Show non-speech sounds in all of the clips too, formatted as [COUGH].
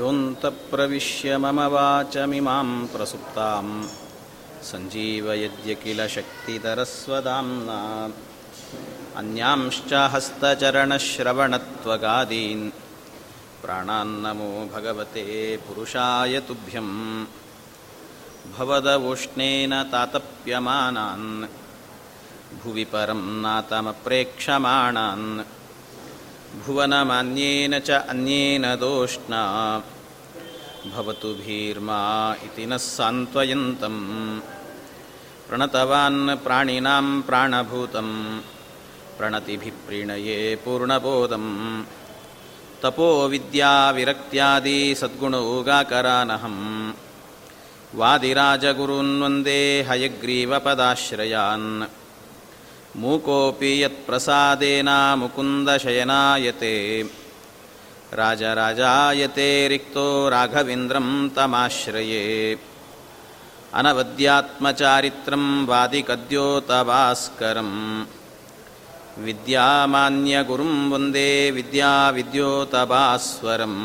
योऽन्तप्रविश्य मम वाचमिमां प्रसुप्तां सञ्जीवयद्य किल शक्तिधरस्वदाम्ना अन्यांश्च हस्तचरणश्रवणत्वगादीन् प्राणान्नमो भगवते पुरुषाय तुभ्यं भवदवोष्णेन तातप्यमानान्। भुवि परं नातमप्रेक्षमाणान्। भुवनमान्येन च अन्येन दोष्णा। भवतु भीर्मा इति नः सान्त्वयन्तं प्रणतवान् प्राणिनां प्राणभूतं प्रणतिभिः प्रीणये पूर्णबोधं तपोविद्याविरक्त्यादिसद्गुणोगाकरानहं वादिराजगुरून् वन्दे हयग्रीवपदाश्रयान्। मूकोऽपि यत्प्रसादेन मुकुन्दशयनायते। राजराजायते रिक्तो राघवेन्द्रं तमाश्रये। अनवद्यात्मचारित्रं वादिकद्योतभास्करं विद्यामान्यगुरुं वन्दे विद्याविद्योतपास्वरम्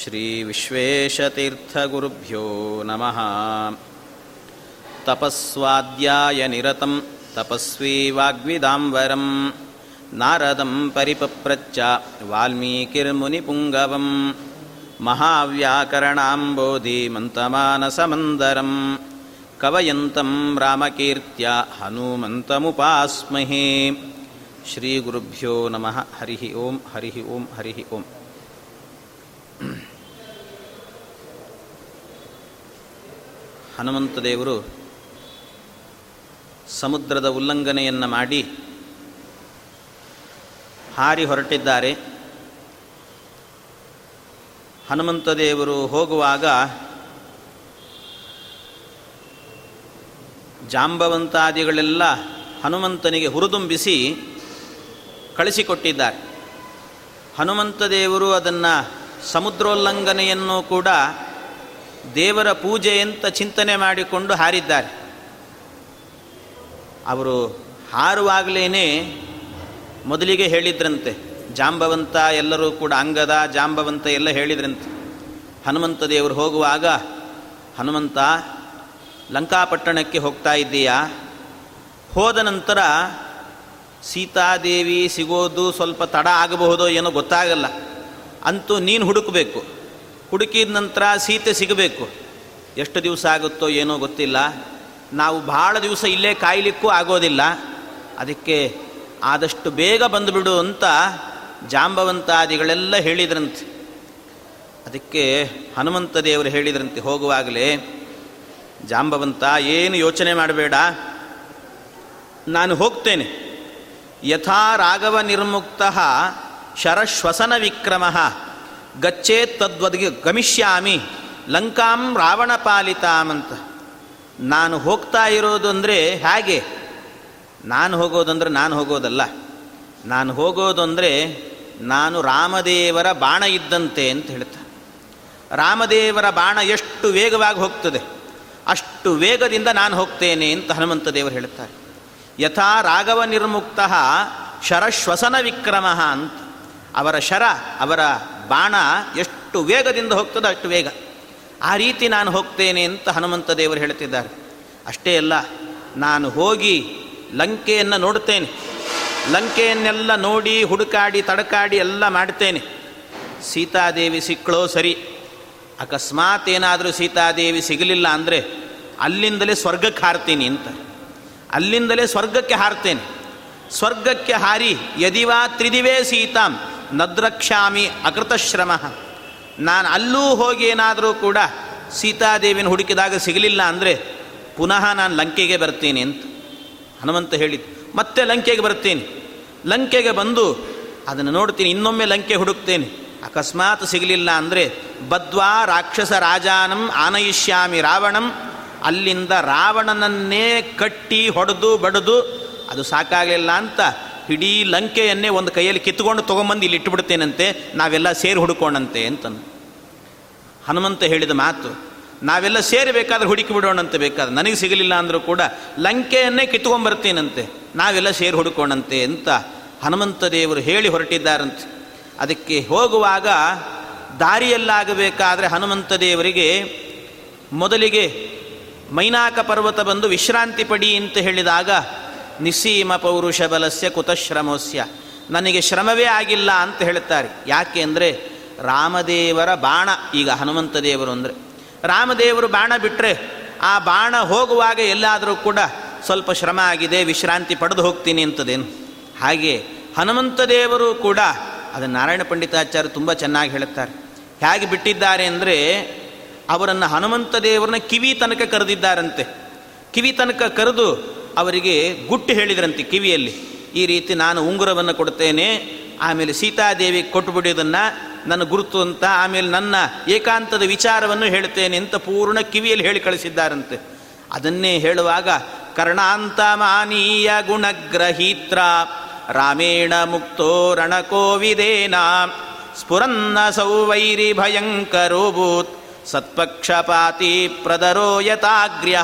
श्रीविश्वेशतीर्थगुरुभ्यो नमः। तपस्वाध्यायनिरतं तपस्वी वाग्विदाम्बरं नारदं परिपप्रच्च वाल्मीकिर्मुनिपुङ्गवं महाव्याकरणाम्बोधिमन्तमानसमन्दरम्। ಕವಯಂತಂ ರಾಮಕೀರ್ತ್ಯ ಹನುಮಂತಮುಪಾಸ್ಮಹೇ. ಶ್ರೀ ಗುರುಭ್ಯೋ ನಮಃ. ಹರಿ ಓಂ ಹರಿ ಓಂ ಹರಿ ಓಂ. ಹನುಮಂತ ದೇವರು ಸಮುದ್ರದ ಉಲ್ಲಂಘನೆಯನ್ನು ಮಾಡಿ ಹಾರಿ ಹೊರಟಿದ್ದಾರೆ. ಹನುಮಂತ ದೇವರು ಹೋಗುವಾಗ ಜಾಂಬವಂತಾದಿಗಳೆಲ್ಲ ಹನುಮಂತನಿಗೆ ಹುರಿದುಂಬಿಸಿ ಕಳಿಸಿಕೊಟ್ಟಿದ್ದಾರೆ. ಹನುಮಂತ ದೇವರು ಅದನ್ನು ಸಮುದ್ರೋಲ್ಲಂಘನೆಯನ್ನು ಕೂಡ ದೇವರ ಪೂಜೆ ಅಂತ ಚಿಂತನೆ ಮಾಡಿಕೊಂಡು ಹಾರಿದ್ದಾರೆ. ಅವರು ಹಾರುವಾಗಲೇ ಮೊದಲಿಗೆ ಹೇಳಿದ್ರಂತೆ, ಜಾಂಬವಂತ ಎಲ್ಲರೂ ಕೂಡ ಅಂಗದ ಜಾಂಬವಂತ ಎಲ್ಲ ಹೇಳಿದ್ರಂತೆ. ಹನುಮಂತ ದೇವರು ಹೋಗುವಾಗ, ಹನುಮಂತ ಲಂಕಾಪಟ್ಟಣಕ್ಕೆ ಹೋಗ್ತಾ ಇದ್ದೀಯಾ? ಹೋದ ನಂತರ ಸೀತಾದೇವಿ ಸಿಗೋದು ಸ್ವಲ್ಪ ತಡ ಆಗಬಹುದೋ ಏನೋ ಗೊತ್ತಾಗಲ್ಲ. ಅಂತೂ ನೀನು ಹುಡುಕಬೇಕು. ಹುಡುಕಿದ ನಂತರ ಸೀತೆ ಸಿಗಬೇಕು. ಎಷ್ಟು ದಿವಸ ಆಗುತ್ತೋ ಏನೋ ಗೊತ್ತಿಲ್ಲ. ನಾವು ಭಾಳ ದಿವಸ ಇಲ್ಲೇ ಕಾಯಲಿಕ್ಕೂ ಆಗೋದಿಲ್ಲ. ಅದಕ್ಕೆ ಆದಷ್ಟು ಬೇಗ ಬಂದುಬಿಡು ಅಂತ ಜಾಂಬವಂತಾದಿಗಳೆಲ್ಲ ಹೇಳಿದ್ರಂತೆ. ಅದಕ್ಕೆ ಹನುಮಂತ ದೇವರು ಹೇಳಿದ್ರಂತೆ, ಹೋಗುವಾಗಲೇ ಜಾಂಬವಂತ, ಏನು ಯೋಚನೆ ಮಾಡಬೇಡ. ನಾನು ಹೋಗ್ತೇನೆ. ಯಥಾ ರಾಘವ ನಿರ್ಮುಕ್ತ ಶರಶ್ವಸನ ವಿಕ್ರಮ. ಗಚ್ಚೇ ತದ್ವದ್ಗೆ ಗಮಿಷ್ಯಾಮಿ, ಲಂಕಾಂ ರಾವಣ ಪಾಲಿತಾಮಂತ ನಾನು ಹೋಗ್ತಾ ಇರೋದು ಅಂದರೆ ಹೇಗೆ? ನಾನು ಹೋಗೋದಂದ್ರೆ ನಾನು ಹೋಗೋದಲ್ಲ. ನಾನು ಹೋಗೋದು ಅಂದರೆ ನಾನು ರಾಮದೇವರ ಬಾಣ ಇದ್ದಂತೆ ಅಂತ ಹೇಳ್ತಾ. ರಾಮದೇವರ ಬಾಣ ಎಷ್ಟು ವೇಗವಾಗಿ ಹೋಗ್ತದೆ. ಅಷ್ಟು ವೇಗದಿಂದ ನಾನು ಹೋಗ್ತೇನೆ ಅಂತ ಹನುಮಂತ ದೇವರು ಹೇಳ್ತಾರೆ ಯಥಾ ರಾಘವ ನಿರ್ಮುಕ್ತ ಶರಶ್ವಸನ ವಿಕ್ರಮ ಅಂತ. ಅವರ ಶರ, ಅವರ ಬಾಣ ಎಷ್ಟು ವೇಗದಿಂದ ಹೋಗ್ತದೋ ಅಷ್ಟು ವೇಗ. ಆ ರೀತಿ ನಾನು ಹೋಗ್ತೇನೆ ಅಂತ ಹನುಮಂತ ದೇವರು ಹೇಳ್ತಿದ್ದಾರೆ ಅಷ್ಟೇ ಅಲ್ಲ, ನಾನು ಹೋಗಿ ಲಂಕೆಯನ್ನು ನೋಡ್ತೇನೆ ಲಂಕೆಯನ್ನೆಲ್ಲ ನೋಡಿ ಹುಡುಕಾಡಿ ತಡಕಾಡಿ ಎಲ್ಲ ಮಾಡ್ತೇನೆ. ಸೀತಾದೇವಿ ಸಿಕ್ಕಳೋ ಸರಿ. ಅಕಸ್ಮಾತ್ ಏನಾದರೂ ಸೀತಾದೇವಿ ಸಿಗಲಿಲ್ಲ ಅಂದರೆ ಅಲ್ಲಿಂದಲೇ ಸ್ವರ್ಗಕ್ಕೆ ಹಾರ್ತೀನಿ ಅಂತ. ಅಲ್ಲಿಂದಲೇ ಸ್ವರ್ಗಕ್ಕೆ ಹಾರ್ತೇನೆ. ಸ್ವರ್ಗಕ್ಕೆ ಹಾರಿ ಯದಿವಾ ತ್ರಿದಿವೇ ಸೀತಾಂ ನದ್ರಕ್ಷಾಮಿ ಅಕೃತಶ್ರಮ. ನಾನು ಅಲ್ಲೂ ಹೋಗಿ ಏನಾದರೂ ಕೂಡ ಸೀತಾದೇವಿನ ಹುಡುಕಿದಾಗ ಸಿಗಲಿಲ್ಲ ಅಂದರೆ ಪುನಃ ನಾನು ಲಂಕೆಗೆ ಬರ್ತೀನಿ ಅಂತ. ಹನುಮಂತ ಹೇಳಿದ್ದು ಮತ್ತೆ ಲಂಕೆಗೆ ಬರ್ತೀನಿ. ಲಂಕೆಗೆ ಬಂದು ಅದನ್ನು ನೋಡ್ತೀನಿ, ಇನ್ನೊಮ್ಮೆ ಲಂಕೆ ಹುಡುಕ್ತೇನೆ. ಅಕಸ್ಮಾತ್ ಸಿಗಲಿಲ್ಲ ಅಂದರೆ ಬದ್ವಾ ರಾಕ್ಷಸ ರಾಜಾನಂ ಆನಯಿಷ್ಯಾಮಿ ರಾವಣಂ. ಅಲ್ಲಿಂದ ರಾವಣನನ್ನೇ ಕಟ್ಟಿ ಹೊಡೆದು ಬಡಿದು, ಅದು ಸಾಕಾಗಲಿಲ್ಲ ಅಂತ ಇಡೀ ಲಂಕೆಯನ್ನೇ ಒಂದು ಕೈಯಲ್ಲಿ ಕಿತ್ಕೊಂಡು ತೊಗೊಂಬಂದು ಇಲ್ಲಿ ಇಟ್ಟುಬಿಡ್ತೇನಂತೆ ನಾವೆಲ್ಲ ಸೇರಿ ಹುಡುಕೋಣಂತೆ ಅಂತಂದು ಹನುಮಂತ ಹೇಳಿದ ಮಾತು, ನಾವೆಲ್ಲ ಸೇರಿ ಬೇಕಾದ್ರೆ ಹುಡುಕಿ ಬಿಡೋಣಂತೆ ಬೇಕಾದ್ರೆ ನನಗೆ ಸಿಗಲಿಲ್ಲ ಅಂದರೂ ಕೂಡ ಲಂಕೆಯನ್ನೇ ಕಿತ್ಕೊಂಡ್ಬರ್ತೇನಂತೆ ನಾವೆಲ್ಲ ಸೇರಿ ಹುಡುಕೋಣಂತೆ ಅಂತ ಹನುಮಂತ ದೇವರು ಹೇಳಿ ಹೊರಟಿದ್ದಾರಂತೆ. ಅದಕ್ಕೆ ಹೋಗುವಾಗ ದಾರಿಯಲ್ಲಾಗಬೇಕಾದ್ರೆ ಹನುಮಂತ ದೇವರಿಗೆ ಮೊದಲಿಗೆ ಮೈನಾಕ ಪರ್ವತ ಬಂದು ವಿಶ್ರಾಂತಿ ಪಡಿ ಅಂತ ಹೇಳಿದಾಗ, ನಿಸೀಮ ಪೌರುಷ ಬಲಸ್ಯ ಕುತಶ್ರಮೋಸ್ಯ, ನನಗೆ ಶ್ರಮವೇ ಆಗಿಲ್ಲ ಅಂತ ಹೇಳುತ್ತಾರೆ ಯಾಕೆ ಅಂದರೆ, ರಾಮದೇವರ ಬಾಣ, ಈಗ ಹನುಮಂತ ದೇವರು ಅಂದರೆ. ರಾಮದೇವರು ಬಾಣ ಬಿಟ್ಟರೆ ಆ ಬಾಣ ಹೋಗುವಾಗ ಎಲ್ಲಾದರೂ ಕೂಡ ಸ್ವಲ್ಪ ಶ್ರಮ ಆಗಿದೆ, ವಿಶ್ರಾಂತಿ ಪಡೆದು ಹೋಗ್ತೀನಿ ಅಂತದೇನು. ಹಾಗೆ ಹನುಮಂತ ದೇವರು ಕೂಡ ಅದನ್ನು ನಾರಾಯಣ ಪಂಡಿತಾಚಾರ್ಯ ತುಂಬ ಚೆನ್ನಾಗಿ ಹೇಳುತ್ತಾರೆ. ಹೇಗೆ ಬಿಟ್ಟಿದ್ದಾರೆ ಅಂದರೆ ಅವರನ್ನು ಹನುಮಂತ ದೇವರನ್ನ ಕಿವಿ ತನಕ ಕರೆದಿದ್ದಾರಂತೆ. ಕಿವಿ ತನಕ ಕರೆದು ಅವರಿಗೆ ಗುಟ್ಟು ಹೇಳಿದ್ರಂತೆ ಕಿವಿಯಲ್ಲಿ. ಈ ರೀತಿ ನಾನು ಉಂಗುರವನ್ನು ಕೊಡ್ತೇನೆ, ಆಮೇಲೆ ಸೀತಾದೇವಿ ಕೊಟ್ಟುಬಿಡೋದನ್ನು ನನ್ನ ಗುರುತು ಅಂತ, ಆಮೇಲೆ ನನ್ನ ಏಕಾಂತದ ವಿಚಾರವನ್ನು ಹೇಳ್ತೇನೆ ಅಂತ ಪೂರ್ಣ ಕಿವಿಯಲ್ಲಿ ಹೇಳಿ ಕಳಿಸಿದ್ದಾರಂತೆ. ಅದನ್ನೇ ಹೇಳುವಾಗ, ಕರ್ಣಾಂತ ಮಾನೀಯ ಗುಣಗ್ರಹೀತ್ರ ರಾಮೇಣ ಮುಕ್ತೋ ರಣಕೋವಿದೇನ ಸ್ಫುರನ್ನ ಸೌವೈರಿ ಭಯಂಕರೋಭೂತ್ ಸತ್ಪಕ್ಷಪಾತಿ ಪ್ರದರೋ ಯಥಾಗ್ರ್ಯ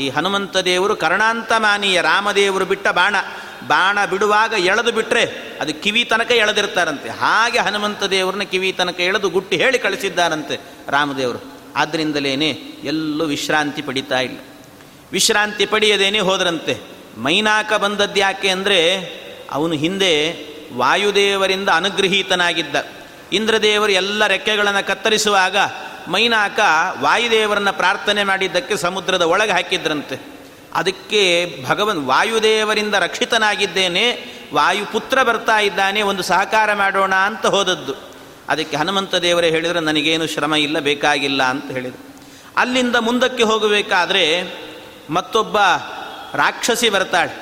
ಈ ಹನುಮಂತ ದೇವರು ಕರ್ಣಾಂತಮಾನೀಯ ರಾಮದೇವರು ಬಿಟ್ಟ ಬಾಣ. ಬಾಣ ಬಿಡುವಾಗ ಎಳೆದು ಬಿಟ್ಟರೆ ಅದು ಕಿವಿ ತನಕ ಎಳೆದಿರ್ತಾರಂತೆ. ಹಾಗೆ ಹನುಮಂತ ದೇವರನ್ನ ಕಿವಿ ತನಕ ಎಳೆದು ಗುಟ್ಟಿ ಹೇಳಿ ಕಳಿಸಿದ್ದಾರಂತೆ ರಾಮದೇವರು. ಆದ್ದರಿಂದಲೇನೆ ಎಲ್ಲೂ ವಿಶ್ರಾಂತಿ ಪಡಿತಾ ಇಲ್ಲ. ವಿಶ್ರಾಂತಿ ಪಡೆಯದೇನೆ ಹೋದ್ರಂತೆ. ಮೈನಾಕ ಬಂದದ್ದು ಯಾಕೆ ಅಂದರೆ ಅವನು ಹಿಂದೆ ವಾಯುದೇವರಿಂದ ಅನುಗ್ರಹೀತನಾಗಿದ್ದ. ಇಂದ್ರದೇವರು ಎಲ್ಲ ರೆಕ್ಕೆಗಳನ್ನು ಕತ್ತರಿಸುವಾಗ ಮೈನಾಕ ವಾಯುದೇವರನ್ನು ಪ್ರಾರ್ಥನೆ ಮಾಡಿದ್ದಕ್ಕೆ ಸಮುದ್ರದ ಒಳಗೆ ಹಾಕಿದ್ರಂತೆ. ಅದಕ್ಕೆ ಭಗವನ್ ವಾಯುದೇವರಿಂದ ರಕ್ಷಿತನಾಗಿದ್ದೇನೆ, ವಾಯುಪುತ್ರ ಬರ್ತಾ ಇದ್ದಾನೆ, ಒಂದು ಸಹಕಾರ ಮಾಡೋಣ ಅಂತ ಹೋದದ್ದು. ಅದಕ್ಕೆ ಹನುಮಂತ ದೇವರೇ ಹೇಳಿದರೆ ನನಗೇನು ಶ್ರಮ ಇಲ್ಲ, ಬೇಕಾಗಿಲ್ಲ ಅಂತ ಹೇಳಿದರು. ಅಲ್ಲಿಂದ ಮುಂದಕ್ಕೆ ಹೋಗಬೇಕಾದ್ರೆ ಮತ್ತೊಬ್ಬ ರಾಕ್ಷಸಿ ಬರ್ತಾಳೆ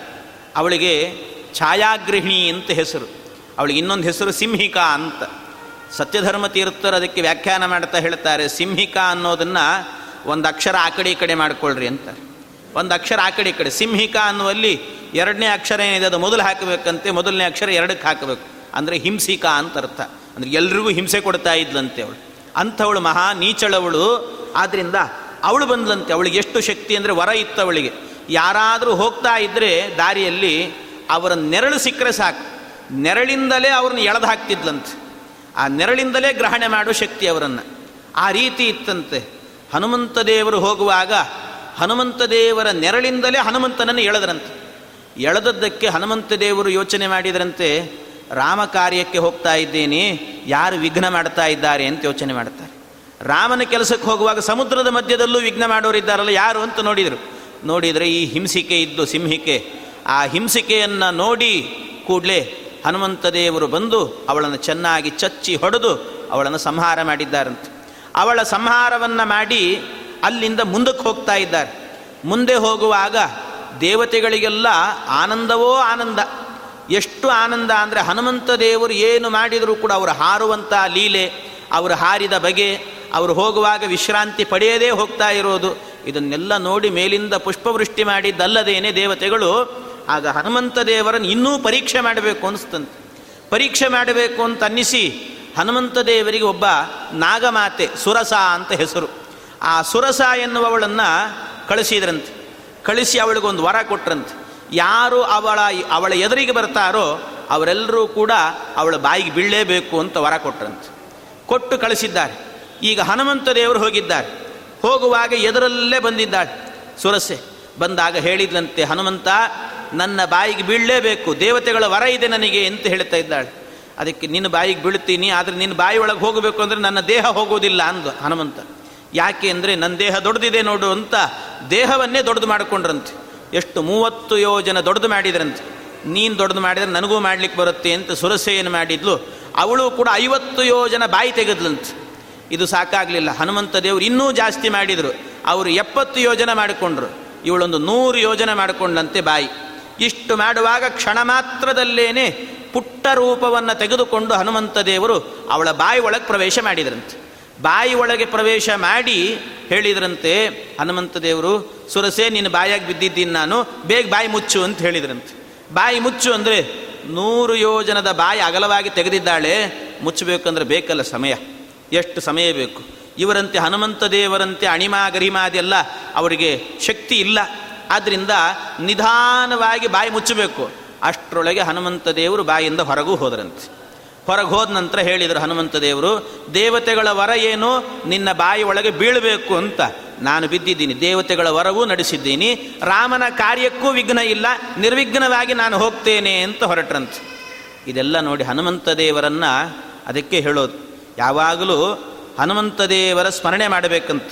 ಅವಳಿಗೆ ಛಾಯಾಗೃಹಿಣಿ ಅಂತ ಹೆಸರು. ಅವಳಿಗೆ ಇನ್ನೊಂದು ಹೆಸರು ಸಿಂಹಿಕಾ ಅಂತ. ಸತ್ಯಧರ್ಮ ತೀರ್ಥರು ಅದಕ್ಕೆ ವ್ಯಾಖ್ಯಾನ ಮಾಡ್ತಾ ಹೇಳ್ತಾರೆ, ಸಿಂಹಿಕಾ ಅನ್ನೋದನ್ನು ಒಂದು ಅಕ್ಷರ ಆ ಕಡೆ ಈ ಕಡೆ ಮಾಡ್ಕೊಳ್ರಿ ಅಂತ. ಒಂದು ಅಕ್ಷರ ಆ ಕಡೆ ಈ ಕಡೆ, ಸಿಂಹಿಕಾ ಅನ್ನುವಲ್ಲಿ ಎರಡನೇ ಅಕ್ಷರ ಏನಿದೆ ಅದು ಮೊದಲು ಹಾಕಬೇಕಂತೆ, ಮೊದಲನೇ ಅಕ್ಷರ ಎರಡಕ್ಕೆ ಹಾಕಬೇಕು. ಅಂದರೆ ಹಿಂಸಿಕಾ ಅಂತ ಅರ್ಥ. ಅಂದರೆ ಎಲ್ರಿಗೂ ಹಿಂಸೆ ಕೊಡ್ತಾ ಇದ್ಲಂತೆ ಅವಳು. ಅಂಥವಳು ಮಹಾ ನೀಚಳವಳು. ಆದ್ದರಿಂದ ಅವಳು ಬಂದ್ಲಂತೆ. ಅವಳಿಗೆ ಎಷ್ಟು ಶಕ್ತಿ ಅಂದರೆ ವರ ಇತ್ತು ಅವಳಿಗೆ. ಯಾರಾದರೂ ಹೋಗ್ತಾ ಇದ್ದರೆ ದಾರಿಯಲ್ಲಿ ಅವರ ನೆರಳು ಸಿಕ್ಕರೆ ಸಾಕು. ನೆರಳಿಂದಲೇ ಅವ್ರನ್ನ ಎಳೆದು ಹಾಕ್ತಿದ್ಲಂತೆ. ಆ ನೆರಳಿಂದಲೇ ಗ್ರಹಣೆ ಮಾಡೋ ಶಕ್ತಿ ಅವರನ್ನು. ಆ ರೀತಿ ಇತ್ತಂತೆ. ಹನುಮಂತ ದೇವರು ಹೋಗುವಾಗ ಹನುಮಂತ ದೇವರ ನೆರಳಿಂದಲೇ ಹನುಮಂತನನ್ನು ಎಳೆದ್ರಂತೆ. ಎಳೆದದ್ದಕ್ಕೆ ಹನುಮಂತ ದೇವರು ಯೋಚನೆ ಮಾಡಿದ್ರಂತೆ, ರಾಮ ಕಾರ್ಯಕ್ಕೆ ಹೋಗ್ತಾ ಇದ್ದೀನಿ, ಯಾರು ವಿಘ್ನ ಮಾಡ್ತಾ ಇದ್ದಾರೆ? ಅಂತ ಯೋಚನೆ ಮಾಡ್ತಾರೆ. ರಾಮನ ಕೆಲಸಕ್ಕೆ ಹೋಗುವಾಗ ಸಮುದ್ರದ ಮಧ್ಯದಲ್ಲೂ ವಿಘ್ನ ಮಾಡೋರಿದ್ದಾರಲ್ಲ, ಯಾರು ಅಂತ ನೋಡಿದರು. ನೋಡಿದರೆ ಈ ಹಿಂಸಿಕೆ ಇದ್ದು ಸಿಂಹಿಕೆ. ಆ ಹಿಂಸಿಕೆಯನ್ನು ನೋಡಿ ಕೂಡಲೇ ಹನುಮಂತ ದೇವರು ಬಂದು ಅವಳನ್ನು ಚೆನ್ನಾಗಿ ಚಚ್ಚಿ ಹೊಡೆದು ಅವಳನ್ನು ಸಂಹಾರ ಮಾಡಿದ್ದಾರಂತೆ. ಅವಳ ಸಂಹಾರವನ್ನು ಮಾಡಿ ಅಲ್ಲಿಂದ ಮುಂದಕ್ಕೆ ಹೋಗ್ತಾ ಇದ್ದಾರೆ. ಮುಂದೆ ಹೋಗುವಾಗ ದೇವತೆಗಳಿಗೆಲ್ಲ ಆನಂದವೋ ಆನಂದ. ಎಷ್ಟು ಆನಂದ ಅಂದರೆ ಹನುಮಂತ ದೇವರು ಏನು ಮಾಡಿದರೂ ಕೂಡ ಅವರು ಹಾರುವಂಥ ಲೀಲೆ, ಅವರು ಹಾರಿದ ಬಗೆ, ಅವರು ಹೋಗುವಾಗ ವಿಶ್ರಾಂತಿ ಪಡೆಯದೇ ಹೋಗ್ತಾ ಇರೋದು. ಇದನ್ನೆಲ್ಲ ನೋಡಿ ಮೇಲಿಂದ ಪುಷ್ಪವೃಷ್ಟಿ ಮಾಡಿದ್ದಲ್ಲದೇನೆ ದೇವತೆಗಳು, ಆಗ ಹನುಮಂತ ದೇವರನ್ನು ಇನ್ನೂ ಪರೀಕ್ಷೆ ಮಾಡಬೇಕು ಅನಿಸ್ತಂತೆ. ಪರೀಕ್ಷೆ ಮಾಡಬೇಕು ಅಂತ ಅನ್ನಿಸಿ ಹನುಮಂತ ದೇವರಿಗೆ ಒಬ್ಬ ನಾಗಮಾತೆ ಸುರಸ ಅಂತ ಹೆಸರು. ಆ ಸುರಸ ಎನ್ನುವವಳನ್ನು ಕಳಿಸಿದ್ರಂತೆ. ಕಳಿಸಿ ಅವಳಿಗೊಂದು ವರ ಕೊಟ್ರಂತೆ. ಯಾರು ಅವಳ ಅವಳ ಎದುರಿಗೆ ಬರ್ತಾರೋ ಅವರೆಲ್ಲರೂ ಕೂಡ ಅವಳ ಬಾಯಿಗೆ ಬೀಳಲೇಬೇಕು ಅಂತ ವರ ಕೊಟ್ರಂತೆ. ಕೊಟ್ಟು ಕಳಿಸಿದ್ದಾರೆ. ಈಗ ಹನುಮಂತ ದೇವರು ಹೋಗಿದ್ದಾರೆ. ಹೋಗುವಾಗ ಎದುರಲ್ಲೇ ಬಂದಿದ್ದಾಳೆ. ಸುರಸೆ, ಬಂದಾಗ ಹೇಳಿದ್ಲಂತೆ ಹನುಮಂತ, ನನ್ನ ಬಾಯಿಗೆ ಬೀಳಲೇಬೇಕು, ದೇವತೆಗಳ ವರ ಇದೆ ನನಗೆ ಅಂತ ಹೇಳ್ತಾ ಇದ್ದಾಳೆ. ಅದಕ್ಕೆ, ನಿನ್ನ ಬಾಯಿಗೆ ಬೀಳ್ತೀನಿ ಆದರೆ ನಿನ್ನ ಬಾಯಿ ಒಳಗೆ ಹೋಗಬೇಕು ಅಂದರೆ ನನ್ನ ದೇಹ ಹೋಗೋದಿಲ್ಲ ಅಂದು ಹನುಮಂತ. ಯಾಕೆ ಅಂದರೆ ನನ್ನ ದೇಹ ದೊಡ್ಡದಿದೆ ನೋಡು ಅಂತ ದೇಹವನ್ನೇ ದೊಡ್ಡದು ಮಾಡಿಕೊಂಡ್ರಂತೆ. ಎಷ್ಟು ಮೂವತ್ತು ಯೋಜನ ದೊಡ್ಡದು ಮಾಡಿದ್ರಂತೆ. ನೀನು ದೊಡ್ಡದು ಮಾಡಿದರೆ ನನಗೂ ಮಾಡ್ಲಿಕ್ಕೆ ಬರುತ್ತೆ ಅಂತ ಸುರಸೆಯನ್ನು ಮಾಡಿದ್ಲು. ಅವಳು ಕೂಡ ಐವತ್ತು ಯೋಜನ ಬಾಯಿ ತೆಗೆದ್ಲಂತೆ. ಇದು ಸಾಕಾಗಲಿಲ್ಲ. ಹನುಮಂತ ದೇವರು ಇನ್ನೂ ಜಾಸ್ತಿ ಮಾಡಿದರು. ಅವರು ಎಪ್ಪತ್ತು ಯೋಜನೆ ಮಾಡಿಕೊಂಡ್ರು. ಇವಳೊಂದು ನೂರು ಯೋಜನೆ ಮಾಡಿಕೊಂಡಂತೆ ಬಾಯಿ. ಇಷ್ಟು ಮಾಡುವಾಗ ಕ್ಷಣ ಮಾತ್ರದಲ್ಲೇನೆ ಪುಟ್ಟ ರೂಪವನ್ನು ತೆಗೆದುಕೊಂಡು ಹನುಮಂತ ದೇವರು ಅವಳ ಬಾಯಿ ಒಳಗೆ ಪ್ರವೇಶ ಮಾಡಿದ್ರಂತೆ. ಬಾಯಿ ಒಳಗೆ ಪ್ರವೇಶ ಮಾಡಿ ಹೇಳಿದ್ರಂತೆ, ಹನುಮಂತ ದೇವರು, ಸುರಸೆ ನಿನ್ನ ಬಾಯಾಗಿ ಬಿದ್ದಿದ್ದೀನಿ ನಾನು, ಬೇಗ ಬಾಯಿ ಮುಚ್ಚು ಅಂತ ಹೇಳಿದ್ರಂತೆ. ಬಾಯಿ ಮುಚ್ಚು ಅಂದರೆ ನೂರು ಯೋಜನದ ಬಾಯಿ ಅಗಲವಾಗಿ ತೆಗೆದಿದ್ದಾಳೆ. ಮುಚ್ಚಬೇಕಂದ್ರೆ ಬೇಕಲ್ಲ ಸಮಯ. ಎಷ್ಟು ಸಮಯ ಬೇಕು? ಇವರಂತೆ ಹನುಮಂತ ದೇವರಂತೆ ಅಣಿಮ ಗರಿಮಾದೆಲ್ಲ ಅವರಿಗೆ ಶಕ್ತಿ ಇಲ್ಲ. ಆದ್ದರಿಂದ ನಿಧಾನವಾಗಿ ಬಾಯಿ ಮುಚ್ಚಬೇಕು. ಅಷ್ಟರೊಳಗೆ ಹನುಮಂತ ದೇವರು ಬಾಯಿಂದ ಹೊರಗೂ ಹೋದರಂತೆ. ಹೊರಗೆ ಹೋದ ನಂತರ ಹೇಳಿದರು, ಹನುಮಂತ ದೇವರು, ದೇವತೆಗಳ ವರ ಏನು? ನಿನ್ನ ಬಾಯಿ ಒಳಗೆ ಬೀಳಬೇಕು ಅಂತ. ನಾನು ಬಿದ್ದಿದ್ದೀನಿ, ದೇವತೆಗಳ ವರವೂ ನಡೆಸಿದ್ದೀನಿ. ರಾಮನ ಕಾರ್ಯಕ್ಕೂ ವಿಘ್ನ ಇಲ್ಲ. ನಿರ್ವಿಘ್ನವಾಗಿ ನಾನು ಹೋಗ್ತೇನೆ ಅಂತ ಹೊರಟ್ರಂತೆ. ಇದೆಲ್ಲ ನೋಡಿ ಹನುಮಂತ ದೇವರನ್ನು ಅದಕ್ಕೆ ಹೇಳೋದು. ಯಾವಾಗಲೂ ಹನುಮಂತ ದೇವರ ಸ್ಮರಣೆ ಮಾಡಬೇಕಂತ.